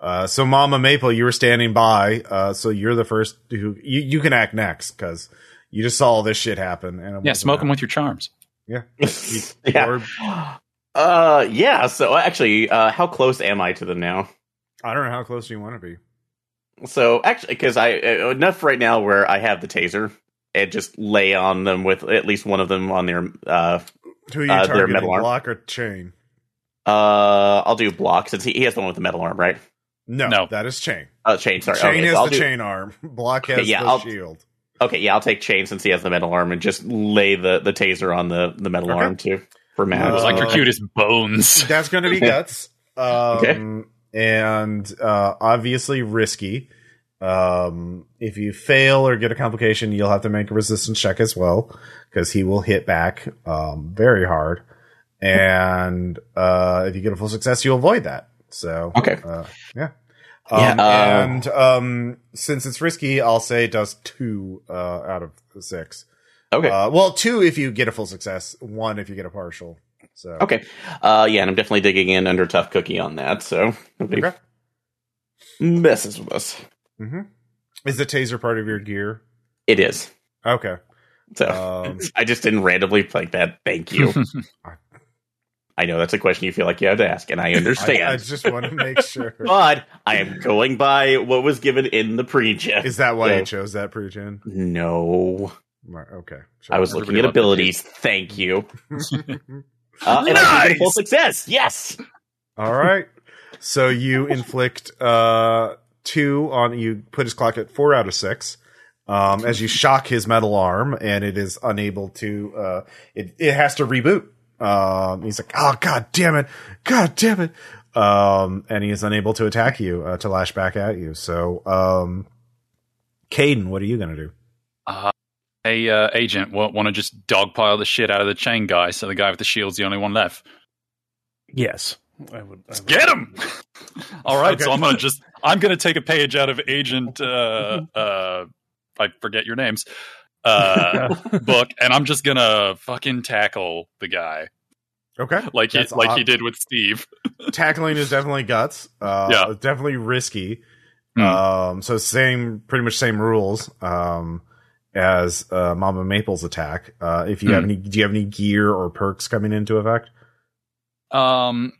uh, so Mama Maple, you were standing by. Uh, so you're the first who you, you can act next because you just saw all this shit happen. And Yeah, wasn't smoke them with your charms. Yeah. (laughs) yeah. Uh, yeah. So actually, uh, how close am I to them now? I don't know how close do you want to be. So actually, because I uh, enough right now where I have the taser and just lay on them with at least one of them on their. Uh, Who are you Uh, their targeting? metal arm. Block or Chain? uh, I'll do block since he, he has the one with the metal arm, right? No, No. that is Chain. Oh, chain. Sorry. chain okay, has so I'll the do, chain arm. (laughs) Block has Okay, yeah, the I'll- shield. Okay, yeah, I'll take chain since he has the metal arm and just lay the, the taser on the, the metal Okay. arm too for Matt. Uh, It's like your cutest bones. That's going to be (laughs) guts. Um, Okay. And uh, obviously risky. Um, if you fail or get a complication, you'll have to make a resistance check as well because he will hit back um, very hard. And uh, if you get a full success, you avoid that. So Okay. uh, yeah. Yeah, Um, uh, and um, since it's risky, I'll say it does two uh, out of six. okay. Uh, well, two if you get a full success, one if you get a partial. So okay. Uh, yeah, and I'm definitely digging in under tough cookie on that. So Okay. messes with us. Hmm Is the taser part of your gear? It is. Okay. So Um, (laughs) I just didn't randomly like that. Thank you. (laughs) I know that's a question you feel like you have to ask, and I (laughs) understand. I, I just want to make sure. but I am going by what was given in the pre-check. Is that why So- you chose that pre-gen? No, Right, Okay. I was Sure. looking Everybody at abilities. Thank you. Uh, and I full success. Yes. All right. So you inflict uh two on you put his clock at four out of six. Um, as you shock his metal arm and it is unable to uh it, it has to reboot. Um he's like, Oh god damn it, god damn it. Um and he is unable to attack you, uh, to lash back at you. So um Caden, what are you gonna do? Uh, a uh, agent want to just dogpile the shit out of the chain guy, so the guy with the shield's the only one left. Yes, I would. I would. Get him! (laughs) All right, so I'm gonna just I'm gonna take a page out of Agent uh (laughs) uh I forget your names uh (laughs) book, and I'm just gonna fucking tackle the guy Okay. like he That's like he did with Steve. (laughs) tackling is definitely guts. Uh, Yeah. definitely risky. Hmm. Um, so same, pretty much same rules. Um, as uh, Mama Maple's attack. Uh, if you have Hmm. any, do you have any gear or perks coming into effect? Um,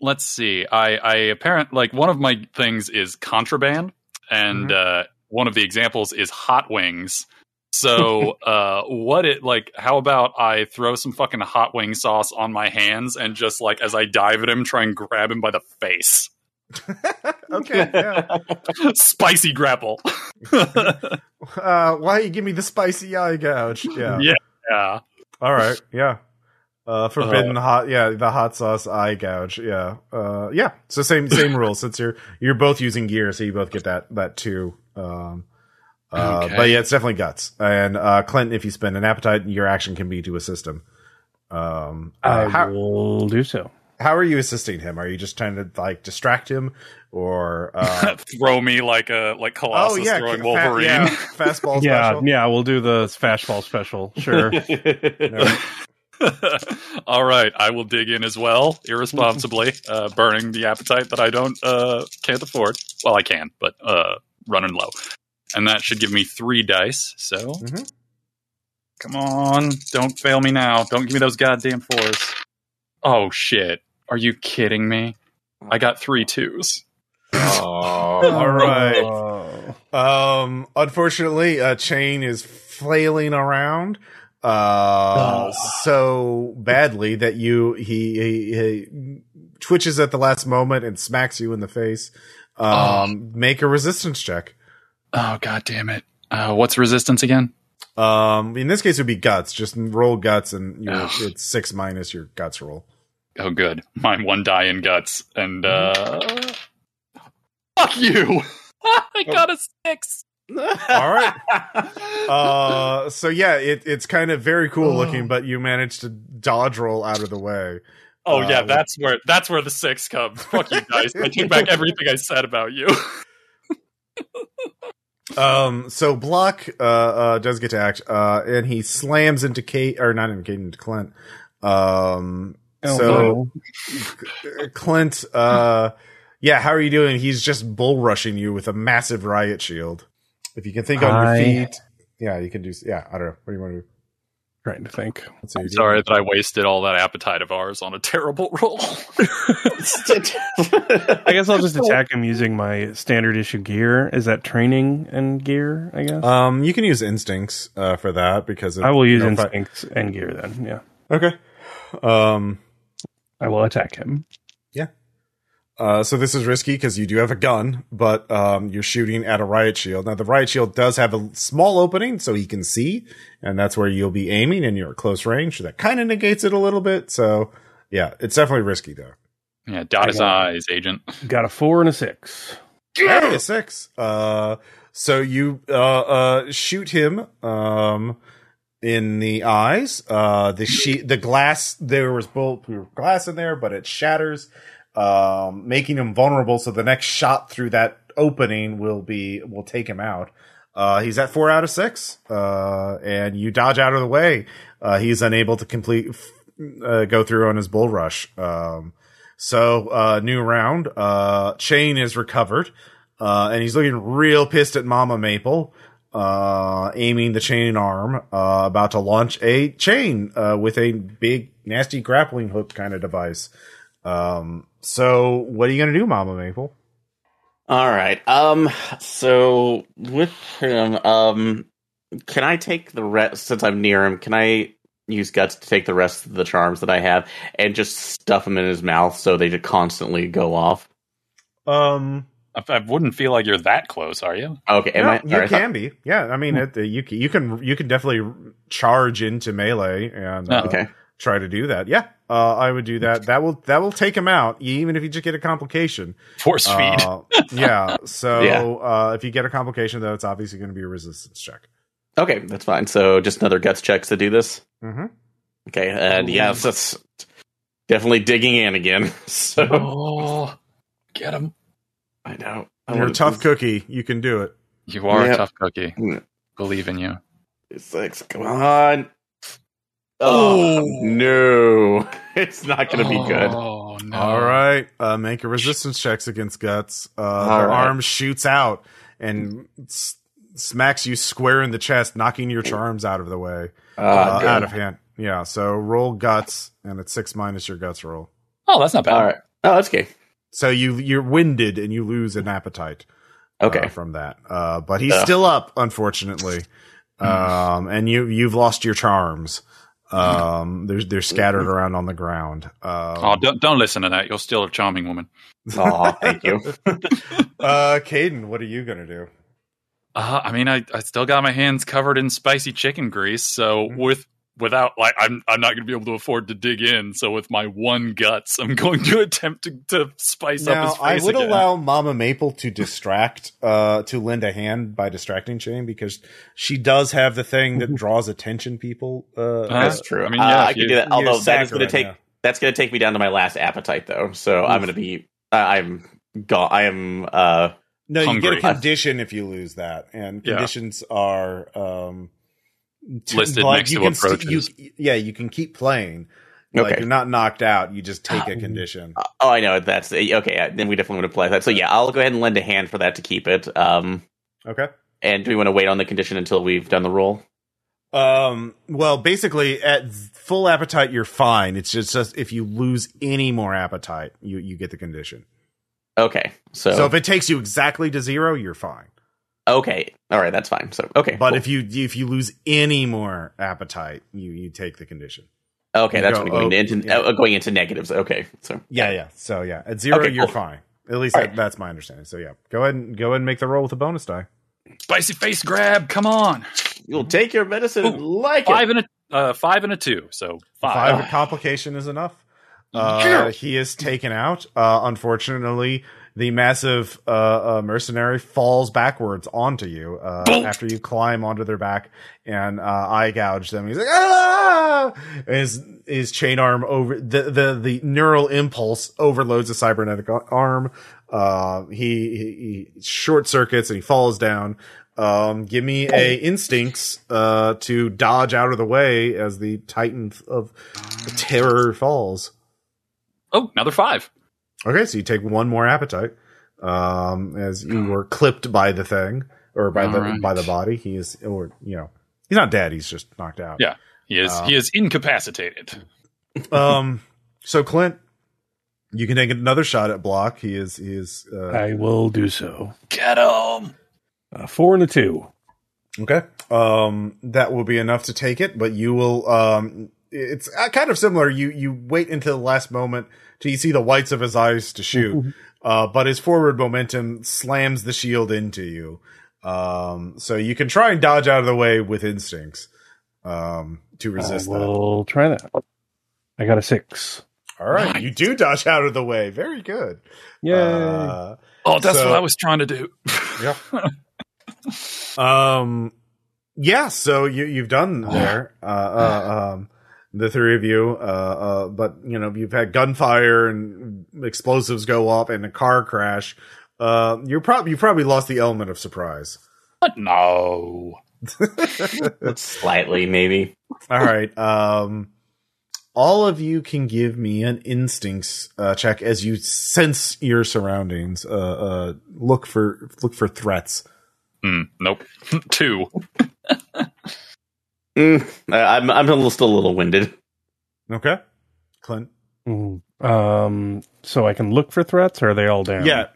let's see. I I apparent like one of my things is contraband, and uh, one of the examples is hot wings. So, (laughs) uh, what it like? How about I throw some fucking hot wing sauce on my hands and just like as I dive at him, try and grab him by the face. (laughs) okay. Yeah. (laughs) Spicy grapple. Uh, why you give me the spicy eye gouge? Yeah. Yeah. yeah. All right. Yeah. Uh, forbidden hot. Yeah. The hot sauce eye gouge. Yeah. Uh, yeah. So same, same (laughs) rules since you're, you're both using gear. So you both get that, that too. Um, uh, Okay. but yeah, it's definitely guts. And, uh, Clinton, if you spend an appetite, your action can be to assist him. Um, uh, I how, will do so. how are you assisting him? Are you just trying to like distract him or, (laughs) uh, Throw me like a like Colossus oh yeah, throwing fa- Wolverine. yeah, fastball (laughs) Yeah, special. yeah, we'll do the fastball special. Sure. (laughs) All right, I will dig in as well, irresponsibly, (laughs) uh, burning the appetite that I don't uh, can't afford. Well, I can, but uh, running low, and that should give me three dice. So, Mhm. come on, don't fail me now. Don't give me those goddamn fours. Oh shit! Are you kidding me? I got three twos. oh. (laughs) All right. Um, unfortunately, a Chain is flailing around uh so badly that you he, he, he twitches at the last moment and smacks you in the face. Um, make a resistance check. Oh god damn it! Uh, what's resistance again? Um, in this case, it would be guts. Just roll guts, and Ugh. it's six minus your guts roll. Oh good, mine one die in guts, and uh, fuck you! (laughs) I got a six. All right. (laughs) Uh, so yeah, it, it's kind of very cool looking, but you managed to dodge roll out of the way. Oh Uh, yeah, that's where that's where the six comes. Fuck you guys! I take back (laughs) everything I said about you. (laughs) Um, so Block uh, uh does get to act, uh, and he slams into Kate or not into Kate into Clint. Um, Oh, so no. Clint, uh, yeah, how are you doing? He's just bull rushing you with a massive riot shield. If you can think on I- your feet, yeah, you can do. Yeah, I don't know. What do you want to do? trying to think. I'm sorry that I wasted all that appetite of ours on a terrible roll. (laughs) I guess I'll just attack him using my standard issue gear. Is that training and gear? I guess Um, you can use instincts uh, for that because of, I will use you know, fi- instincts and gear then. Yeah, Okay. Um. I will attack him. Uh, so this is risky because you do have a gun, but um, you're shooting at a riot shield. Now the riot shield does have a small opening, so he can see, and that's where you'll be aiming, and you're at close range. So that kind of negates it a little bit. So yeah, it's definitely risky though. yeah, dot his eyes, agent. Got a four and a six. Hey, a six. Uh, so you uh, uh, shoot him um, in the eyes. Uh, the sheet, the glass. There was bulletproof glass in there, but it shatters, um, making him vulnerable. So the next shot through that opening will be will take him out. Uh, he's at four out of six, uh, and you dodge out of the way. Uh, he's unable to complete uh, go through on his bull rush. Um, so, uh, new round. Uh, Chain is recovered, uh, and he's looking real pissed at Mama Maple, uh, aiming the chain arm, uh, about to launch a chain, uh, with a big, nasty grappling hook kind of device. Um, so what are you going to do, Mama Maple? All right. Um. So with him, um, can I take the rest since I'm near him? Can I use guts to take the rest of the charms that I have and just stuff them in his mouth so they just constantly go off? Um, I, I wouldn't feel like you're that close, are you? Okay. Am no, I? you all right, can be. Yeah. I mean, it, you can, you can, you can definitely charge into melee and, uh, Okay. try to do that. Yeah. Uh, I would do that. That will, that will take him out, even if you just get a complication. Force feed. Uh, yeah. (laughs) So Yeah. Uh, if you get a complication, though, it's obviously going to be a resistance check. Okay, that's fine. So just another guts checks to do this. Mm-hmm. Okay, and yes, that's definitely digging in again. (laughs) So oh, get him! I know I You're a wanna- tough cookie. You can do it. You are Yeah. a tough cookie. Mm. Believe in you. Six. Come on. Oh no, (laughs) it's not going to be good. Oh no! All right. Uh, make a resistance checks against guts. Uh, the All right. arm shoots out and s- smacks you square in the chest, knocking your charms out of the way, Uh, uh, out of hand. Yeah. So roll guts, and it's six minus your guts roll. Oh, that's not bad. All right. Oh, that's okay. So you you're winded and you lose an appetite. uh, Okay. from that. Uh, but he's Ugh. still up, unfortunately. Um, and you you've lost your charms. Um, they're they're scattered around on the ground. Um, Oh, don't don't listen to that. You're still a charming woman. Oh, thank you. (laughs) uh, Caden, what are you gonna do? Uh, I mean, I, I still got my hands covered in spicy chicken grease, so with without like I'm I'm not going to be able to afford to dig in. So with my one guts, I'm (laughs) going to attempt to, to spice up his face. I would again. allow Mama Maple to distract, uh, to lend a hand by distracting Chain because she does have the thing that (laughs) draws attention. People, uh, That's Uh, true. I mean, Uh, yeah, I if can do that. Although that is going to take yeah. that's going to take me down to my last appetite, though. So I'm going to be. Uh, I'm. Go- I am. Uh, No, you get a condition if you lose that, and Yeah. conditions are um, t- Listed like, next you to can st- approaches. you, yeah, you can keep playing. Like Okay. you're not knocked out. You just take a condition. oh, I know that's okay. uh, Then we definitely want to play that. So yeah, I'll go ahead and lend a hand for that to keep it. Um, Okay. and do we want to wait on the condition until we've done the roll? Um. Well, basically, at full appetite, you're fine. It's just, just if you lose any more appetite, you you get the condition. Okay. So, So if it takes you exactly to zero, you're fine. Okay, all right, that's fine. So okay, But cool. if you if you lose any more appetite, you you take the condition. okay, you that's go, going oh, into yeah. uh, going into negatives. Okay, so Yeah, yeah. So yeah, at zero, Okay, you're cool. fine. At least that, right. that's my understanding. So yeah, go ahead and go ahead and make the roll with a bonus die. Spicy face grab. Come on. you'll take your medicine and Ooh, like Five it. and a uh, five and a two. So five. Five complication is enough. Uh, Yeah. he is taken out. Uh, unfortunately, the massive uh, uh, mercenary falls backwards onto you uh, after you climb onto their back and uh, eye gouge them. He's like, ah! His his chain arm over the the the neural impulse overloads the cybernetic arm. Uh, he, he he short circuits and he falls down. Um, give me a instincts uh to dodge out of the way as the titan of terror falls. Oh, another five. Okay, so you take one more appetite. Um, as you were clipped by the thing or by the All right. by the body, he is, or you know, he's not dead. He's just knocked out. Yeah. He is Uh, he is incapacitated. (laughs) Um. So Clint, you can take another shot at block. He is. He is. Uh, I will do so. Get him. Uh, four and a two. okay. Um. That will be enough to take it, but you will. Um. It's uh, kind of similar. You you wait until the last moment till you see the whites of his eyes to shoot. uh, but his forward momentum slams the shield into you. Um, so you can try and dodge out of the way with instincts, um, to resist I that. will try that. I got a six. All right, you do dodge out of the way. Very good. Yeah. Uh, Oh, that's So- what I was trying to do. yeah. (laughs) um, yeah. So you you've done there. Uh, uh, um, the three of you. Uh, uh, but you know you've had gunfire and explosives go off and a car crash. Uh, you're probably you probably lost the element of surprise. What? No. (laughs) Slightly, maybe. All right. Um, all of you can give me an instincts uh, check as you sense your surroundings. Uh, uh, look for look for threats. Hmm, nope. (laughs) Two. (laughs) Mm, I- I'm I'm a little, still a little winded. Okay, Clint. Mhm. Um, so I can look for threats, or are they all down? Yeah.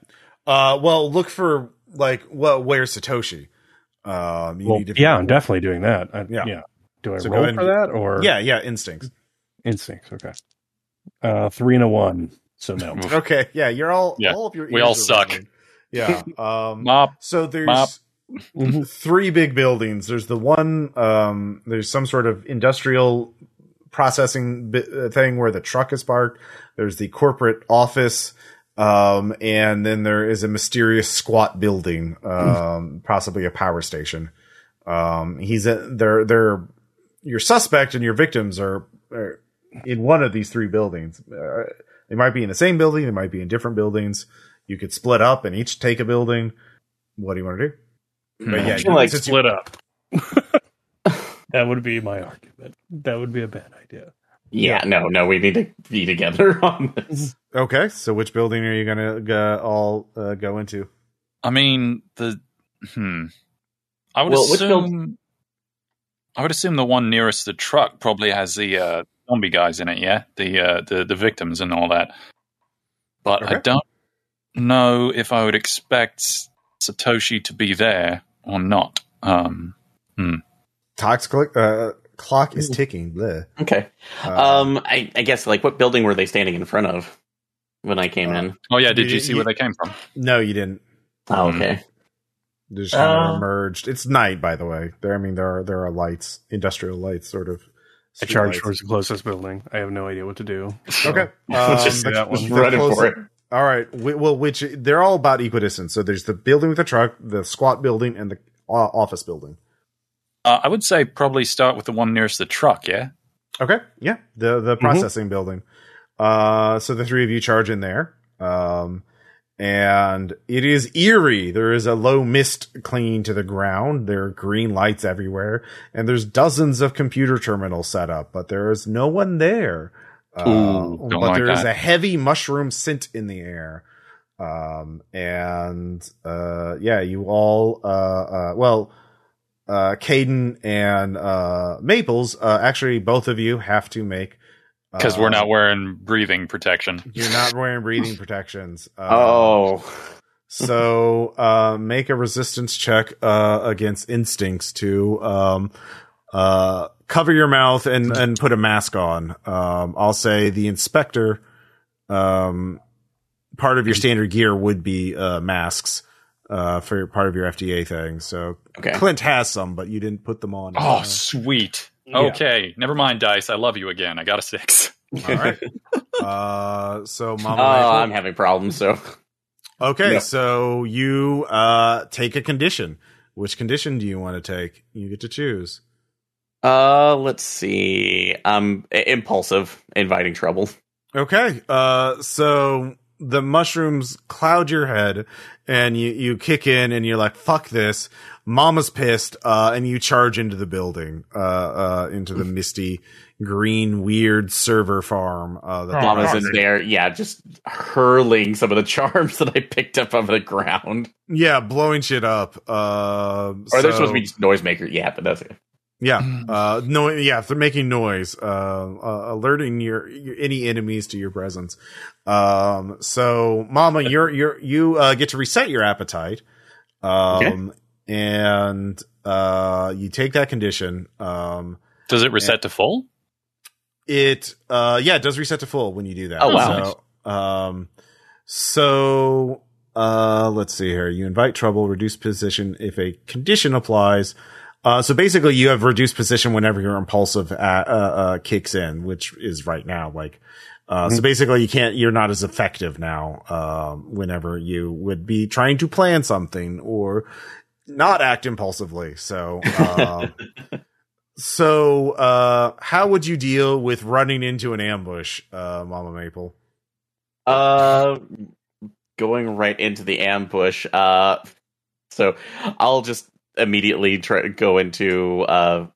Uh, well, look for like well, where's Satoshi? Um, you Well, need to yeah, I'm definitely doing that. I, Yeah. yeah. Do I So roll for that, or Yeah, yeah, instincts. instincts? Okay. Uh, three and a one. So no. Okay, yeah, you're all Yeah, all of your we all suck. ringing. Yeah. (laughs) Um. Mop. So there's Mop. Mhm. three big buildings. There's the one. Um. There's some sort of industrial processing bi- uh, thing where the truck is parked. There's the corporate office. Um. And then there is a mysterious squat building. Um. (laughs) possibly a power station. Um. He's a, they're they're your suspect and your victims are, are in one of these three buildings. Uh, they might be in the same building. They might be in different buildings. You could split up and each take a building. What do you want to do? But yeah, I feel like since you- Split up. (laughs) that would be my argument. That would be a bad idea. Yeah, no, no, we need to be together (laughs) on this. okay. So which building are you gonna uh, all uh, go into? I mean the. Hmm. I would Well, which assume. I would assume the one nearest the truck probably has the uh, zombie guys in it. Yeah, the uh, the the victims and all that. But I don't know if I would expect Satoshi to be there or not. Um, Tox click, uh, clock is ticking. Bleh. Okay. Uh, Um, I, I guess like what building were they standing in front of when I came Uh, in? oh yeah, did You- you, see you- where they came from? no, you didn't. Oh, okay. They just kind of Uh, emerged. It's night, by the way. There, I mean, there are there are lights, industrial lights, sort of. I charge lights. towards the closest building. I have no idea what to do. So- Okay. Let's (laughs) just Um, that one. just running close- for it. All right. Well, which they're all about equidistant. So there's the building with the truck, the squat building, and the uh, office building. Uh, I would say probably start with the one nearest the truck. Yeah. Okay. Yeah. The the processing building. Uh, so the three of you charge in there. Um, and it is eerie. There is a low mist clinging to the ground. There are green lights everywhere, and there's dozens of computer terminals set up, but there is no one there. Ooh, don't but like there is a heavy mushroom scent in the air. Um, and uh, yeah, you all, uh, uh, well, uh, Caden and uh, Maples, uh, actually, both of you have to make Because we're uh, not wearing breathing protection. You're not wearing breathing protections. Uh, (laughs) Oh, So uh, make a resistance check uh, against instincts to um, uh, cover your mouth and, and put a mask on. Um, I'll say the inspector, um, part of your standard gear would be uh, masks uh, for part of your FDA thing. So Okay. Clint has some, but you didn't put them on. Oh, Uh, sweet. Yeah. Okay, never mind, dice. I love you again. I got a six. (laughs) all right. (laughs) Uh, so Mama Oh, I'm having problems. So Okay, Yeah. so you uh take a condition. Which condition do you want to take? You get to choose. Uh, let's see. Um, i- impulsive, inviting trouble. Okay. Uh so the mushrooms cloud your head and you you kick in and you're like fuck this. Mama's pissed uh and you charge into the building uh uh into the misty green weird server farm uh that Oh, Mama's God. in there, yeah, just hurling some of the (laughs) charms that I picked up off the ground. yeah, blowing shit up. Uh Or they're supposed to be just noisemaker. Yeah, but that's it. Yeah. Uh, no, yeah, they're making noise, uh, uh, alerting your, your, any enemies to your presence. Um, so mama, you're, you're, you, uh, get to reset your appetite. Um, and, uh, you take that condition. Um, Does it reset to full? it, uh, yeah, it does reset to full when you do that. Oh, wow. So, um, so, uh, let's see here. You invite trouble, reduce position if a condition applies. Uh, so basically you have reduced position whenever your impulsive, uh, uh, uh, kicks in, which is right now. Like, uh, so basically you can't, you're not as effective now, um, whenever you would be trying to plan something or not act impulsively. So, um, (laughs) so, uh, how would you deal with running into an ambush, uh, Mama Maple? Uh, going right into the ambush. Uh, so I'll just immediately try to go into. Uh,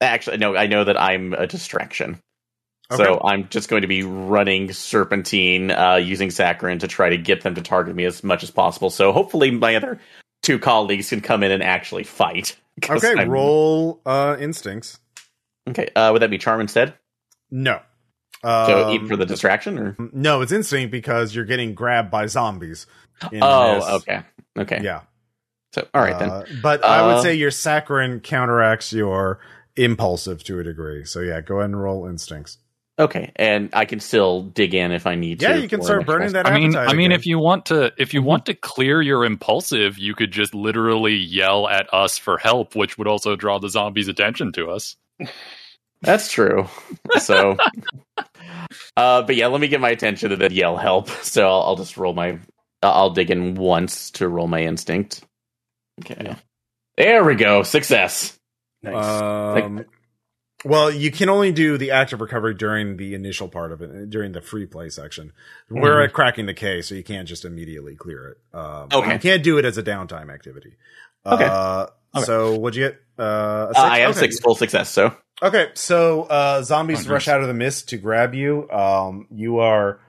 actually, no, I know that I'm a distraction. So I'm just going to be running serpentine, uh, using saccharin to try to get them to target me as much as possible. So hopefully my other two colleagues can come in and actually fight Okay, I'm- roll, uh, instincts. Okay, uh, would that be charm instead? No. So Um, eat for the distraction, or No, it's instinct because you're getting grabbed by zombies. in oh, this. okay, okay. Yeah. So all right then. Uh, but I would Uh, say your saccharin counteracts your impulsive to a degree. So yeah, go ahead and roll instincts. Okay, and I can still dig in if I need Yeah, to. Yeah, you can start burning extra- that I mean, I mean, again. if you want to, if you want to clear your impulsive, you could just literally yell at us for help, which would also draw the zombies' attention to us. That's true. So, (laughs) uh, but yeah, let me get my attention to the yell help. So I'll, I'll just roll my. Uh, I'll dig in once to roll my instinct. Okay, there we go. Success. Nice. Um, well, you can only do the active recovery during the initial part of it, during the free play section. We're Mm-hmm. at cracking the case, so you can't just immediately clear it. Um, Okay. You can't do it as a downtime activity. Okay. Uh, Okay. So what'd you get? Uh, a Uh, I have Okay. six full success. So Okay, so uh, zombies Oh, rush out of the mist to grab you. Um, you are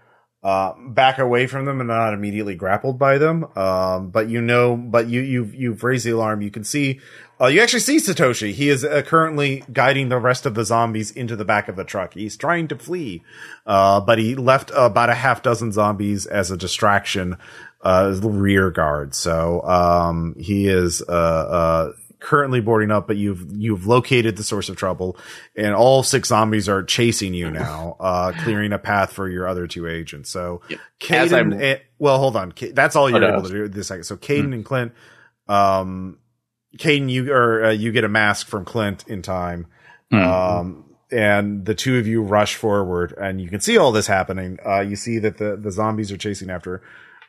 uh, back away from them and not immediately grappled by them. Um, but you know, but you you've you've raised the alarm. You can see, uh, you actually see Satoshi. He is uh, currently guiding the rest of the zombies into the back of the truck. He's trying to flee, uh, but he left about a half dozen zombies as a distraction, uh, rear guard. So um, he is uh, uh, currently boarding up, but you've you've located the source of trouble, and all six zombies are chasing you now, uh, clearing a path for your other two agents. So, Yep. Caden, and, well, hold on, that's all you're Oh, no. able to do this second. So, Caden and Clint, um, Caden, you or uh, you get a mask from Clint in time. Um, and the two of you rush forward and you can see all this happening. Uh, you see that the, the zombies are chasing after,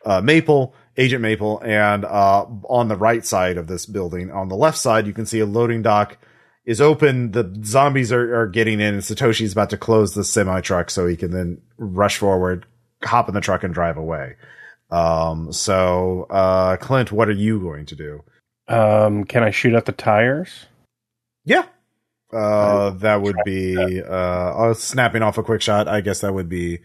uh, Maple, Agent Maple, and, uh, on the right side of this building, on the left side, you can see a loading dock is open. The zombies are, are getting in and Satoshi's about to close the semi truck so he can then rush forward, hop in the truck and drive away. Um, so, uh, Clint, what are you going to do? Um, can I shoot at the tires? Yeah. Uh, that would be, uh, uh, snapping off a quick shot. I guess that would be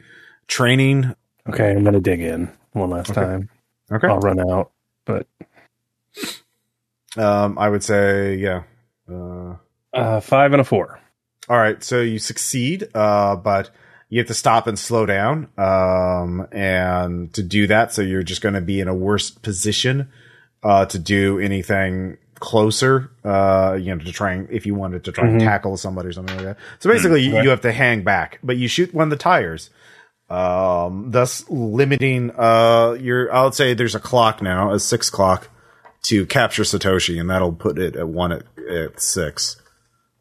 training. Okay, I'm gonna dig in one last Okay. time. Okay. I'll run out, but Um, I would say, yeah. Uh, uh, five and a four. all right. So you succeed, uh, but you have to stop and slow down. Um, and to do that, so you're just going to be in a worse position uh, to do anything closer. Uh, you know, to try and if you wanted to try and tackle somebody or something like that. So basically, you, you have to hang back, but you shoot one of the tires. Um, thus limiting uh your. I would say there's a clock now, a six clock to capture Satoshi, and that'll put it at one at, at six.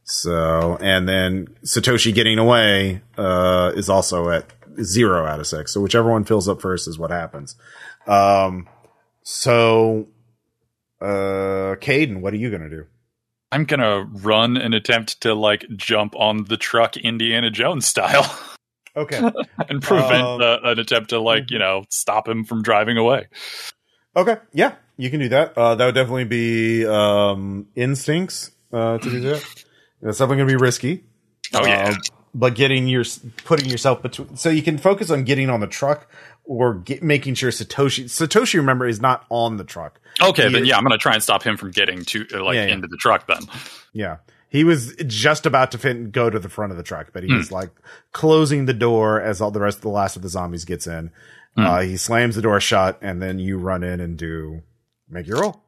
So, and then Satoshi getting away uh, is also at zero out of six. So, whichever one fills up first is what happens. Um, so, uh, Caden, what are you gonna do? I'm gonna run and attempt to like jump on the truck Indiana Jones style (laughs) Okay, (laughs) and prevent Um, uh, an attempt to like you know stop him from driving away. okay, yeah, you can do that. Uh, that would definitely be um instincts uh, to do that. (clears throat) That's definitely gonna be risky. Oh yeah, Uh, but getting your putting yourself between, so you can focus on getting on the truck or get, making sure Satoshi Satoshi remember is not on the truck. okay, he then is- yeah, I'm gonna try and stop him from getting to uh, like Yeah, yeah. into the truck. Then Yeah, he was just about to fit, go to the front of the truck, but he was like closing the door as all the rest of the last of the zombies gets in. Uh, he slams the door shut, and then you run in and do make your roll.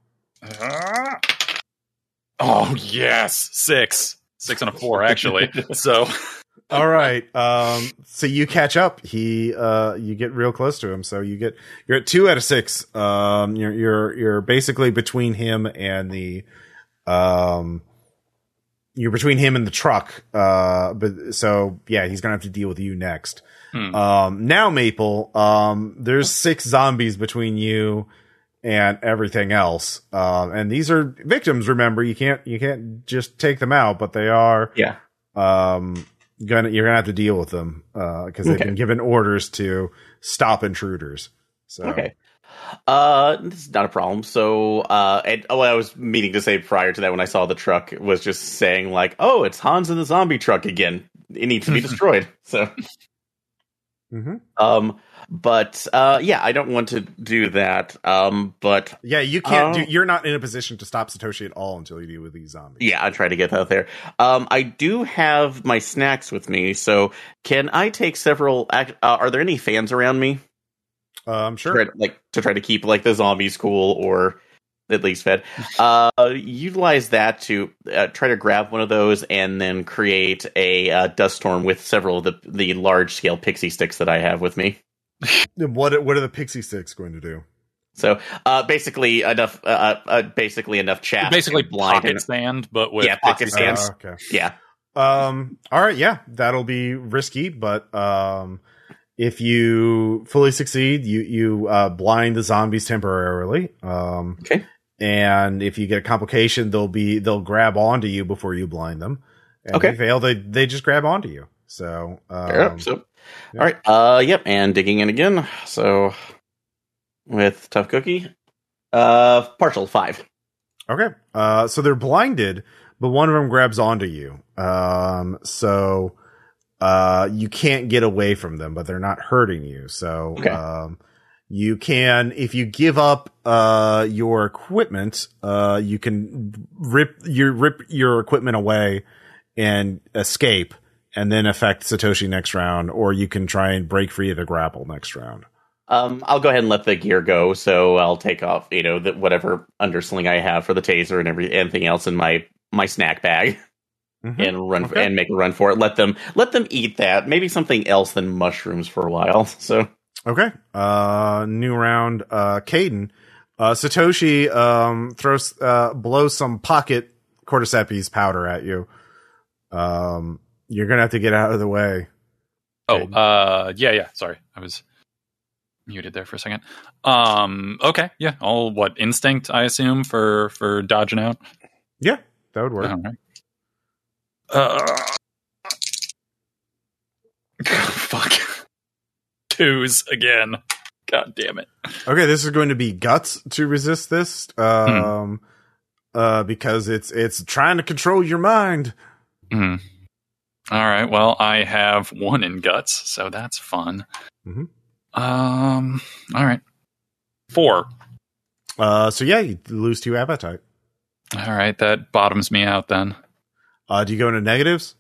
oh yes, six, six and a four actually. (laughs) so (laughs) All right. Um, so you catch up. He, uh, you get real close to him. So you get, you're at two out of six. Um, you're, you're, you're basically between him and the, um, you're between him and the truck. Uh, but so yeah, he's going to have to deal with you next. Hmm. Um, now Maple, um, there's six zombies between you and everything else. Um, and these are victims. Remember, you can't, you can't just take them out, but they are, Yeah. um gonna you're gonna have to deal with them uh because they've Okay. been given orders to stop intruders so Okay. Uh, this is not a problem. So, uh, and oh, I was meaning to say prior to that when I saw the truck was just saying like, "Oh, it's Hans in the zombie truck again. It needs to be (laughs) destroyed." So, Mhm. um, but uh, yeah, I don't want to do that. Um, but yeah you can't do you're not in a position to stop satoshi at all until you deal with these zombies yeah, I try to get that there. Um, I do have my snacks with me, so can I take several? Act- uh, are there any fans around me? Uh, i'm sure try to, like to try to keep like the zombies cool or at least fed. (laughs) Uh, utilize that to uh, try to grab one of those and then create a uh, dust storm with several of the the large scale Pixy Stix that I have with me. (laughs) what what are the Pixy Stix going to do So uh, basically enough, uh, uh, basically enough chaff. basically blind pocket and- stand, but with Yeah, pocket Pixy Stix. stands. Uh, okay Yeah, um all right yeah that'll be risky but um if you fully succeed you you uh blind the zombies temporarily um Okay. and if you get a complication they'll be they'll grab onto you before you blind them and Okay. if you fail they they just grab onto you so um, so yeah. all right. Uh, yep, and digging in again. So with tough cookie, uh, partial five. Okay. Uh, so they're blinded, but one of them grabs onto you. Um, so, uh, you can't get away from them, but they're not hurting you. So, Okay. um, you can, if you give up, uh, your equipment, uh, you can rip your, rip your equipment away and escape and then affect Satoshi next round, or you can try and break free of the grapple next round. Um, I'll go ahead and let the gear go. So I'll take off, you know, the, whatever undersling I have for the taser and every anything else in my my snack bag, (laughs) Mhm. and run Okay. and make a run for it. Let them let them eat that. Maybe something else than mushrooms for a while. (laughs) So Okay. Uh, new round. Uh, Caden. Uh, Satoshi, um, throws, uh, blows some pocket cordyceps powder at you. Um, you're gonna have to get out of the way. Oh, uh, yeah, yeah. Sorry, I was muted there for a second. Um, okay, yeah. All what instinct? I assume for for dodging out. Yeah, that would work. All right. Uh, (laughs) fuck. Twos again. God damn it. Okay, this is going to be guts to resist this. Um, uh, because it's, it's trying to control your mind. Hmm. All right. Well, I have one in guts, so that's fun. Mhm. Um. All right. Four. Uh, so yeah, you lose two appetite. All right. That bottoms me out then. Uh, do you go into negatives?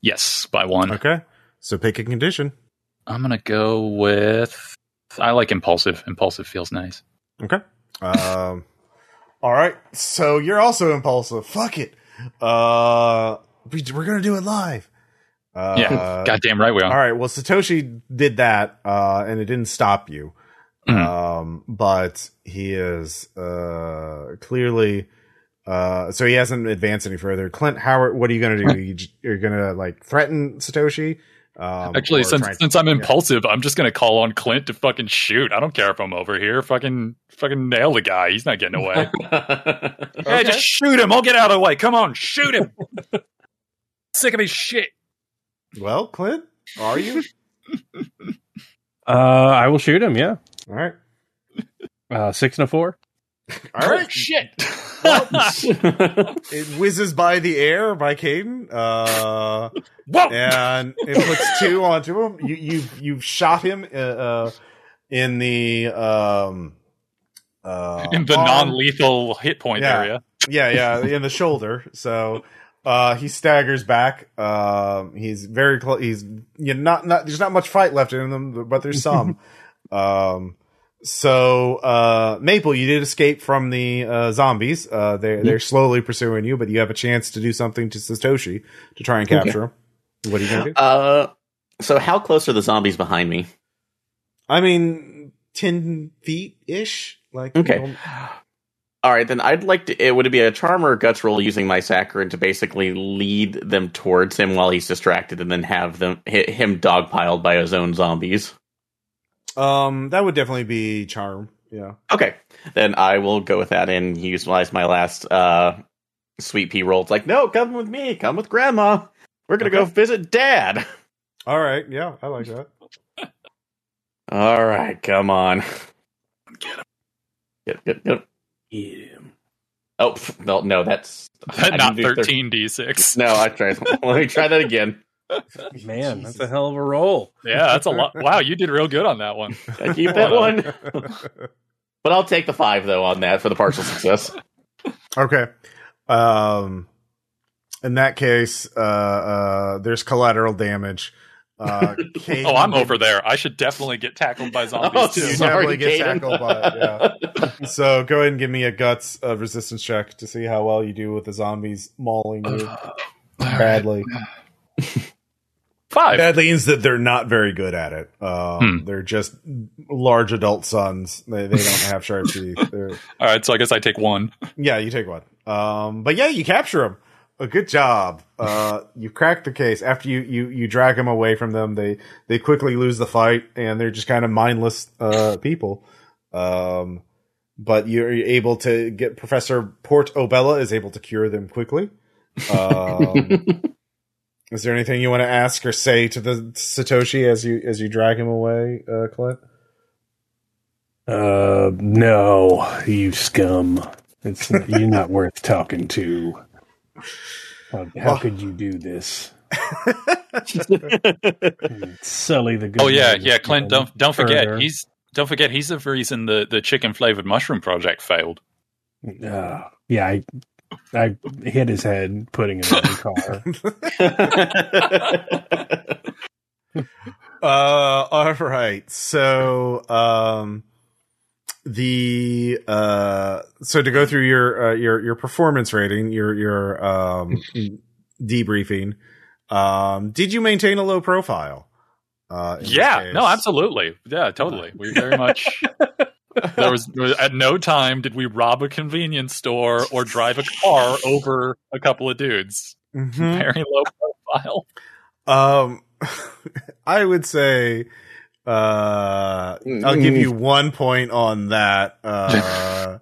Yes, by one. Okay. So pick a condition. I'm gonna go with. I like impulsive. Impulsive feels nice. Okay. Um, (laughs) all right. So you're also impulsive. Fuck it. Uh, we, we're gonna do it live. Uh, yeah, goddamn right we All are. right. Well, Satoshi did that, uh, and it didn't stop you. Mhm. Um, but he is uh clearly uh so he hasn't advanced any further. Clint Howard, what are you gonna do? you, you're gonna like threaten Satoshi? Um, Actually, since try- since I'm impulsive, I'm just gonna call on Clint to fucking shoot. I don't care if I'm over here. Fucking fucking nail the guy. He's not getting away. (laughs) Yeah, just shoot him. I'll get out of the way. Come on, shoot him. (laughs) Sick of his shit. well, Clint, are you? (laughs) Uh, I will shoot him. Yeah, All right. uh, six and a four. All right. Oh, shit. (laughs) It whizzes by the air by Caden. Uh Whoa. and it puts two onto him. You you've you've shot him uh, uh in the um uh In the non-lethal hit point Yeah. area. yeah yeah in the shoulder so uh he staggers back um he's very close he's you know, not not there's not much fight left in him but there's some (laughs) um so uh maple you did escape from the uh zombies uh they're they're slowly pursuing you but you have a chance to do something to satoshi to try and capture him what are you gonna do uh, so how close are the zombies behind me? i mean 10 feet ish like Okay. you know, All right, then I'd like to. It would it be a charm or a guts roll using my saccharin to basically lead them towards him while he's distracted, and then have them hit him dogpiled by his own zombies. Um that would definitely be charm yeah Okay, then I will go with that and utilize my last uh, sweet pea roll. It's like, no, come with me, come with Grandma. We're gonna go visit Dad. all right yeah i like that (laughs) All right, come on. Get him. Get, get, get. Yeah. Oh pff, no, no, that's (laughs) Not didn't do thir- 13 d6. No, I tried. (laughs) Let me try that again. Man, that's a hell of a roll. Yeah, that's a lot. Wow, you did real good on that one. I keep that one, (laughs) but I'll take the five though on that for the partial success. Okay. Um, in that case, uh, uh, there's collateral damage. Uh, (laughs) Caden- Oh, I'm over there. I should definitely get tackled by zombies (laughs) Oh, too. You Sorry, definitely get Caden. tackled by yeah. So go ahead and give me a guts uh, resistance check to see how well you do with the zombies mauling you badly. Five. Badly means that they're not very good at it. Um, Hmm. They're just large adult sons. They, they don't have sharp (laughs) teeth. They're, All right, so I guess I take one. Yeah, you take one. Um, but yeah, you capture them. A good job. Uh, you crack the case after you, you, you drag them away from them. They, they quickly lose the fight and they're just kind of mindless, uh, people. Um, but you're able to get Professor Portobello is able to cure them quickly. (laughs) Um, is there anything you want to ask or say to the Satoshi as you, as you drag him away, uh, Clint? Uh, no, you scum. It's you're not worth talking to. How, how Well- could you do this? (laughs) Sully the good. Oh yeah, yeah, Clint. Don't don't forget further. he's don't forget he's the reason the the chicken flavored mushroom project failed. Uh, yeah, I, I hit his head putting it in the (laughs) car. (laughs) Uh, all right. So, um, the uh, so to go through your uh, your your performance rating, your your um (laughs) debriefing. Um, did you maintain a low profile? Uh, Yeah, no, absolutely. Yeah, totally. We very much. There was at no time did we rob a convenience store or drive a car over a couple of dudes. Mhm. Very low profile. Um, (laughs) I would say, uh, I'll give you one point on that, uh,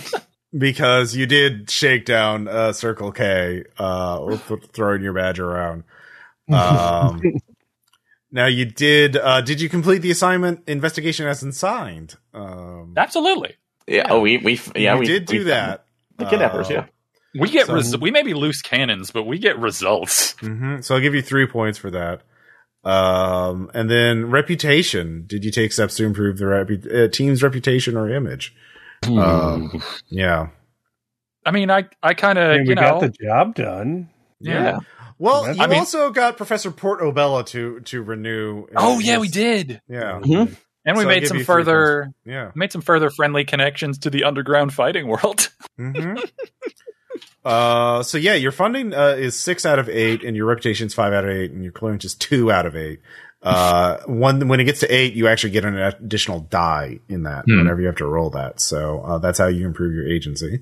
(laughs) because you did shake down, uh, Circle K, uh, throwing your badge around. (laughs) Um, now you did, uh, did you complete the assignment investigation as signed? Um, Absolutely. yeah, oh, we we yeah you we did do we- that. The kidnappers, Uh, yeah. We get So- res- we may be loose cannons, but we get results. hmm So I'll give you three points for that. Um, and then reputation. Did you take steps to improve the repu- uh, team's reputation or image? Um, yeah. I mean, I I kind of mean, you we know got the job done. yeah. Well, That's- you I mean- also got Professor Portobello to to renew. Oh yeah, we did, Yeah, Mhm. and we So made some further yeah. made some further friendly connections to the underground fighting world. (laughs) hmm uh, so yeah, your funding uh, is six out of eight, and your reputation is five out of eight, and your clearance is two out of eight. Uh, one when it gets to eight, you actually get an additional die in that Hmm. whenever you have to roll that. So uh, that's how you improve your agency.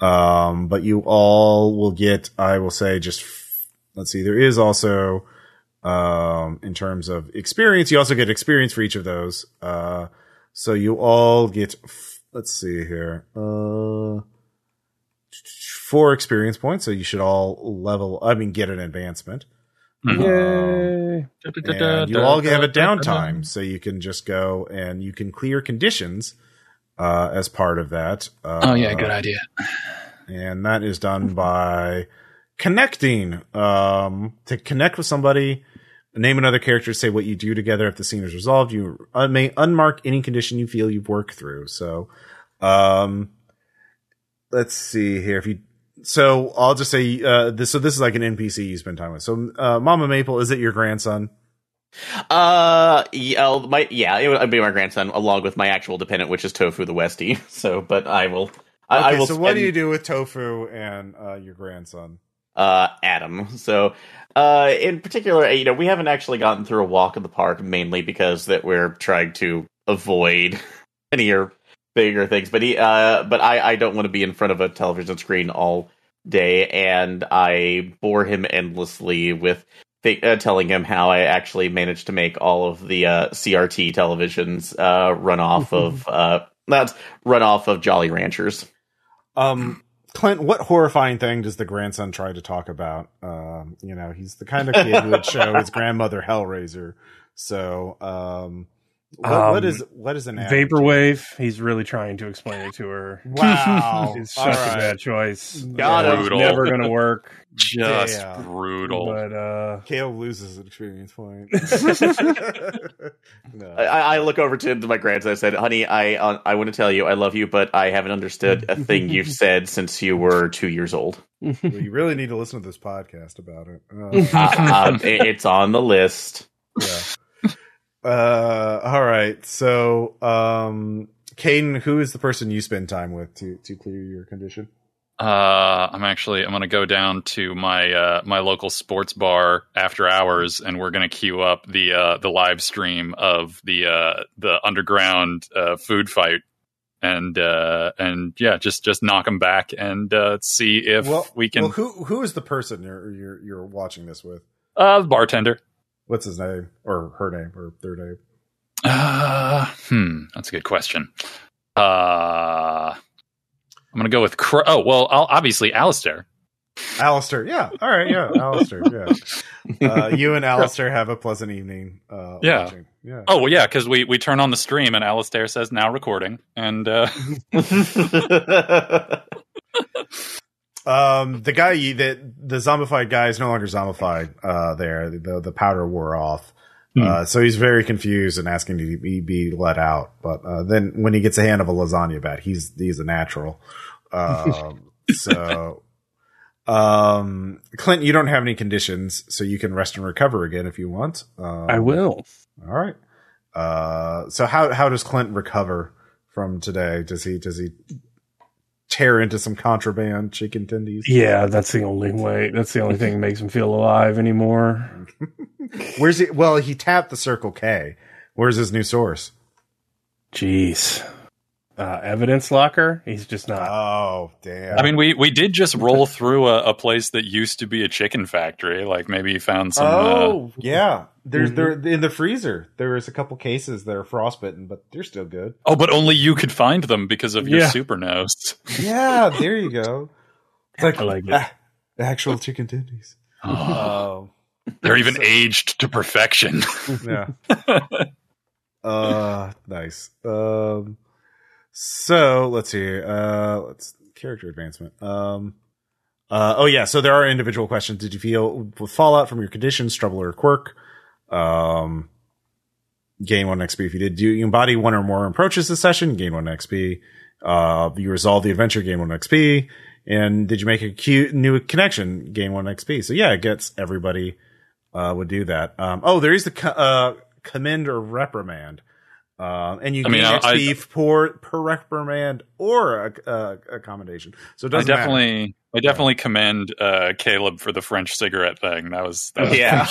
Um, but you all will get, I will say, just let's see. There is also, um, in terms of experience, you also get experience for each of those. Uh, so you all get, let's see here, uh, four experience points. So you should all level, I mean, get an advancement. Hmm. Yay. And you all have a downtime, so you can just go and you can clear conditions uh, as part of that. Uh, Oh yeah, good idea. and that is done by connecting um, to connect with somebody name another character say what you do together if the scene is resolved you un- may unmark any condition you feel you've worked through so um let's see here if you so i'll just say uh this so this is like an npc you spend time with so uh mama maple is it your grandson Uh, yeah, oh, my yeah, it would be my grandson along with my actual dependent, which is Tofu the Westie. (laughs) So, but I will. I, I okay, will. so what do you do with tofu and uh your grandson uh, Adam. So, uh, in particular, you know, we haven't actually gotten through a walk in the park mainly because that we're trying to avoid (laughs) any or bigger things. But he, uh, but I, I don't want to be in front of a television screen all day, and I bore him endlessly with th- uh, telling him how I actually managed to make all of the uh, CRT televisions uh, run off of uh, not run off of Jolly Ranchers. Um, Clint, what horrifying thing does the grandson try to talk about? Um, you know, he's the kind of kid who would show his (laughs) grandmother Hellraiser. So, um, what, what Um, is what is an average? Vaporwave. He's really trying to explain it to her. (laughs) Wow, (laughs) It's such right. a bad choice. Got Yeah, him. It's never going to work. (laughs) Just Yeah. brutal. But uh, Kale loses an experience point. no. I, I look over to my grandson. I said, "Honey, I uh, I want to tell you I love you, but I haven't understood a thing you've said since you were two years old. Well, you really need to listen to this podcast about it. Uh, Uh, um, it- it's on the list. yeah. Uh, all right. So, um, Caden, who is the person you spend time with to to clear your condition? Uh, I'm actually I'm gonna go down to my uh, my local sports bar after hours, and we're gonna queue up the uh, the live stream of the uh, the underground uh, food fight, and uh, and yeah, just just knock them back and uh, see if well, we can. Well, who who is the person you're you're you're watching this with? uh, the bartender. What's his name or her name or their name? Uh, hmm, that's a good question. Uh, I'm gonna go with Cro- oh well, I'll, obviously Alistair. Alistair. Yeah. All right. Yeah. Alistair. Yeah. (laughs) Uh, you and Alistair have a pleasant evening. Uh, Yeah. watching. Yeah. Oh well, yeah, because we we turn on the stream and Alistair says now recording, and uh, (laughs) (laughs) Um, the guy that the zombified guy is no longer zombified. Uh, there, the the powder wore off. Hmm. Uh, so he's very confused and asking to be, be let out. But uh, then when he gets a hand of a lasagna bat, he's he's a natural. Um, (laughs) so, um, Clint, you don't have any conditions, so you can rest and recover again if you want. Um, I will. All right. Uh, so how how does Clint recover from today? Does he does he tear into some contraband chicken tendies? Yeah, that's the only way. That's the only thing that makes him feel alive anymore. (laughs) Where's he? Well, he tapped the Circle K. Where's his new source? Jeez. Uh, evidence locker? He's just not. Oh, damn. I mean, we we did just roll through a, a place that used to be a chicken factory. Like maybe you found some. uh, oh, yeah. There's Mhm. there in the freezer. There is a couple cases that are frostbitten, but they're still good. oh, but only you could find them because of your Yeah. super nose. Yeah, there you go. It's like, I like it. ah, actual chicken tendies. Oh, Oh, they're even aged to perfection. yeah. (laughs) uh, nice. Um, so let's see. Uh, let's character advancement. Um, uh, oh yeah. So there are individual questions. Did you feel fallout from your conditions, trouble or quirk? Um, gain one XP if you did. Do you embody one or more approaches this session? Gain one XP. Uh, you resolve the adventure, gain one XP. And did you make a cute new connection? Gain one XP. So yeah, it gets everybody uh, would do that. Um, oh, there is the co- uh, commend or reprimand. Um, and you I mean, gain I- XP per per reprimand or a, a, a commendation. So it I doesn't matter. definitely, I definitely commend uh, Caleb for the French cigarette thing. That was, that was yeah.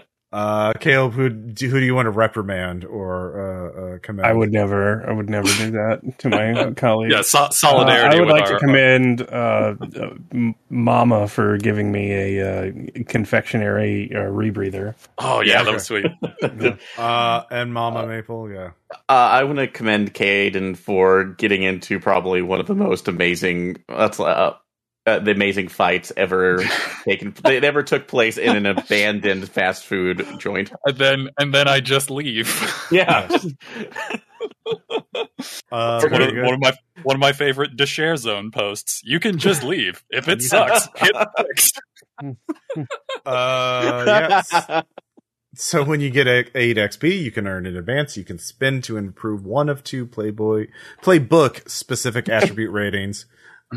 (laughs) (laughs) Uh, Caleb, who do, who do you want to reprimand or uh, uh, commend? I would never, I would never do that to my (laughs) colleagues. yeah, so- Uh, solidarity. I would with like our, to commend uh, uh, Mama for giving me a uh, confectionery uh, rebreather. Oh yeah, that was sweet. (laughs) Uh, and Mama Maple, yeah. Uh, I want to commend Caden for getting into probably one of the most amazing, that's uh, the amazing fights ever (laughs) taken. They never took place in an abandoned fast food joint. and then, and then I just leave. Yeah, (laughs) Uh, one, of, one of my one of my favorite the share zone posts. You can just leave if it (laughs) sucks. Hit next. Uh, yes. So when you get a, 8 XP, you can earn in advance. You can spend to improve one of two Playboy playbook specific attribute ratings,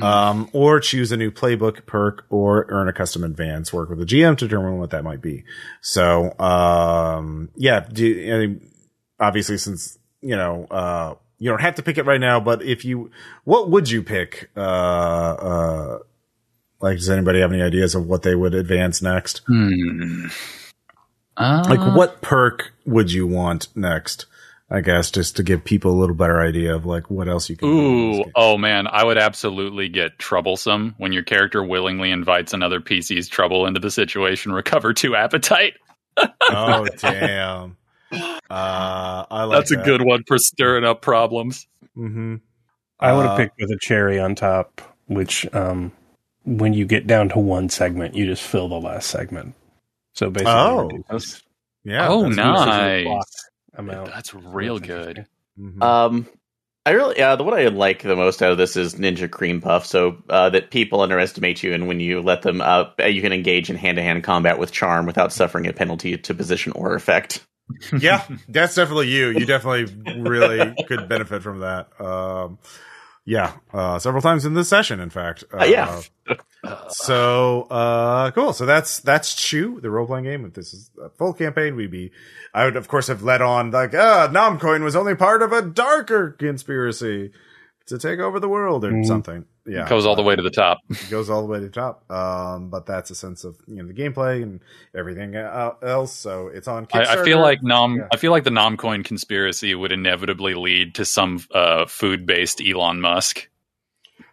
um, or choose a new playbook perk, or earn a custom advance. Work with the GM to determine what that might be. So, um, yeah. Do, I mean, obviously, since you know, uh, you don't have to pick it right now, but if you, what would you pick? Uh, uh, like, does anybody have any ideas of what they would advance next? Hmm. like what perk would you want next i guess just to give people a little better idea of like what else you can do in this Ooh, game. oh man, I would absolutely get troublesome when your character willingly invites another PC's trouble into the situation. Recover two appetite. oh (laughs) damn uh i like That's a good one for stirring up problems. mm-hmm. I would Uh, have picked with a cherry on top, which um, when you get down to one segment, you just fill the last segment. So basically, Oh. yeah oh, that's- nice. Block amount. That's real good. mhm. Um, I really, uh, the one I like the most out of this is Ninja Cream Puff. So uh, that people underestimate you, and when you let them, up, you can engage in hand-to-hand combat with charm without suffering a penalty to position or effect. (laughs) yeah that's definitely you you definitely really could benefit from that um yeah uh several times in this session in fact. Uh, Uh, yeah. so uh cool. So that's that's chew the role-playing game. If this is a full campaign. We'd be i would of course have led on like ah Nomcoin was only part of a darker conspiracy to take over the world or Mhm. something yeah Goes all the way to the top. (laughs) It goes all the way to the top um but that's a sense of you know the gameplay and everything uh, else so it's on I, I feel Kickstarter. like Nom. Yeah. I feel like the Nomcoin conspiracy would inevitably lead to some uh, food-based Elon Musk.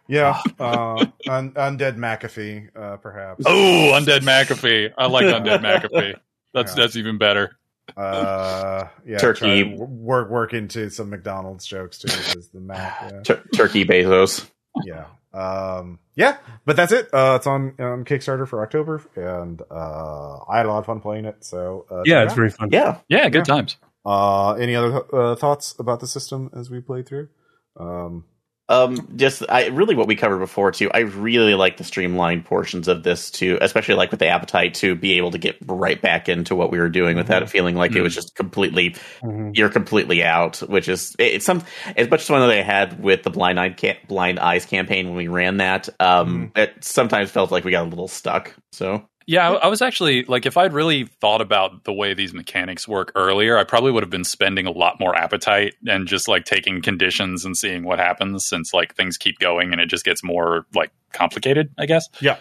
Yeah, uh, (laughs) un- undead McAfee, uh, perhaps. Oh, Undead McAfee. I like (laughs) Undead McAfee. That's Yeah. that's even better. uh, yeah, Turkey. try to work work into some McDonald's jokes too. Because the Mac, yeah. Tur- Turkey Bezos. yeah, um, yeah. But that's it. Uh, it's on on Kickstarter for October, and uh, I had a lot of fun playing it. So uh, yeah, it's very fun. Yeah, Yeah, good times. Uh, any other uh, thoughts about the system as we play through? Um, Um, just I really what we covered before too. I really like the streamlined portions of this too, especially like with the appetite to be able to get right back into what we were doing without it feeling like it was just completely Mhm. you're completely out. Which is it- it's some as much as one that I had with the blind eye ca- blind eyes campaign when we ran that. Um, it sometimes felt like we got a little stuck. So Yeah, I, I was actually like, if I'd really thought about the way these mechanics work earlier, I probably would have been spending a lot more appetite and just like taking conditions and seeing what happens. Since like things keep going and it just gets more like complicated, I guess. Yeah.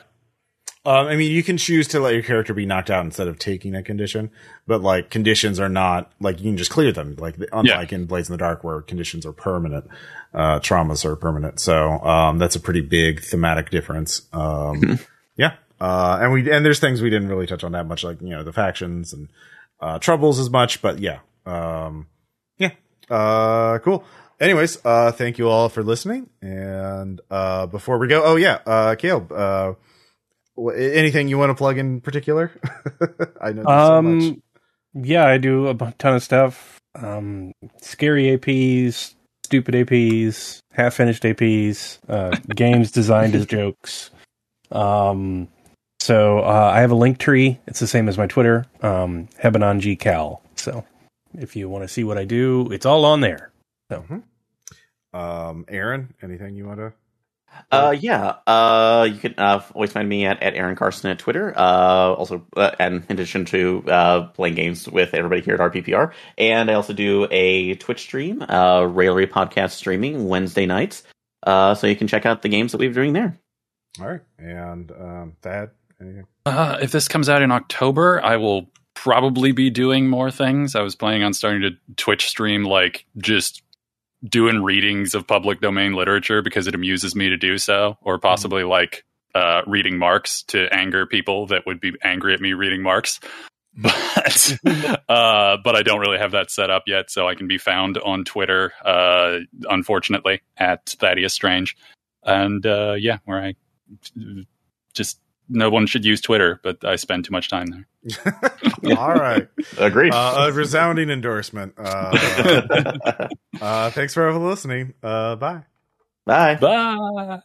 Um, I mean, you can choose to let your character be knocked out instead of taking a condition, but like conditions are not like you can just clear them. Like unlike in Blades in the Dark, where conditions are permanent, uh, traumas are permanent. So um, that's a pretty big thematic difference. Um, yeah, uh, and we and there's things we didn't really touch on that much, like you know the factions and uh, troubles as much, but yeah, um, yeah, uh, cool. Anyways, uh, thank you all for listening. And uh, before we go, oh yeah, uh, Caleb, uh, anything you want to plug in particular? (laughs) I know there's so much. Um, yeah, I do a ton of stuff. Um, scary APs, stupid APs, half finished APs, uh, (laughs) games designed as jokes. Um, so uh, I have a link tree. It's the same as my Twitter, um, Hebanon G Cal. So if you want to see what I do, it's all on there. Um, Aaron, anything you want to? Uh, yeah. Uh, you can uh, always find me at, at Aaron Carsten at Twitter. Uh, also, uh, and in addition to uh, playing games with everybody here at RPPR, and I also do a Twitch stream, uh, Raillery podcast streaming Wednesday nights. Uh, so you can check out the games that we're doing there. All right, and um, Thad, anything? Uh, if this comes out in October, I will probably be doing more things. I was planning on starting to Twitch stream, like just doing readings of public domain literature because it amuses me to do so, or possibly like uh, reading Marx to anger people that would be angry at me reading Marx. (laughs) But (laughs) uh, but I don't really have that set up yet, so I can be found on Twitter, uh, unfortunately, at Thaddeus Strange, and uh, yeah, where I just no one should use Twitter, but I spend too much time there. (laughs) All right, Agreed. uh, a resounding endorsement. Uh, (laughs) uh, thanks for listening. Uh, bye. Bye. Bye.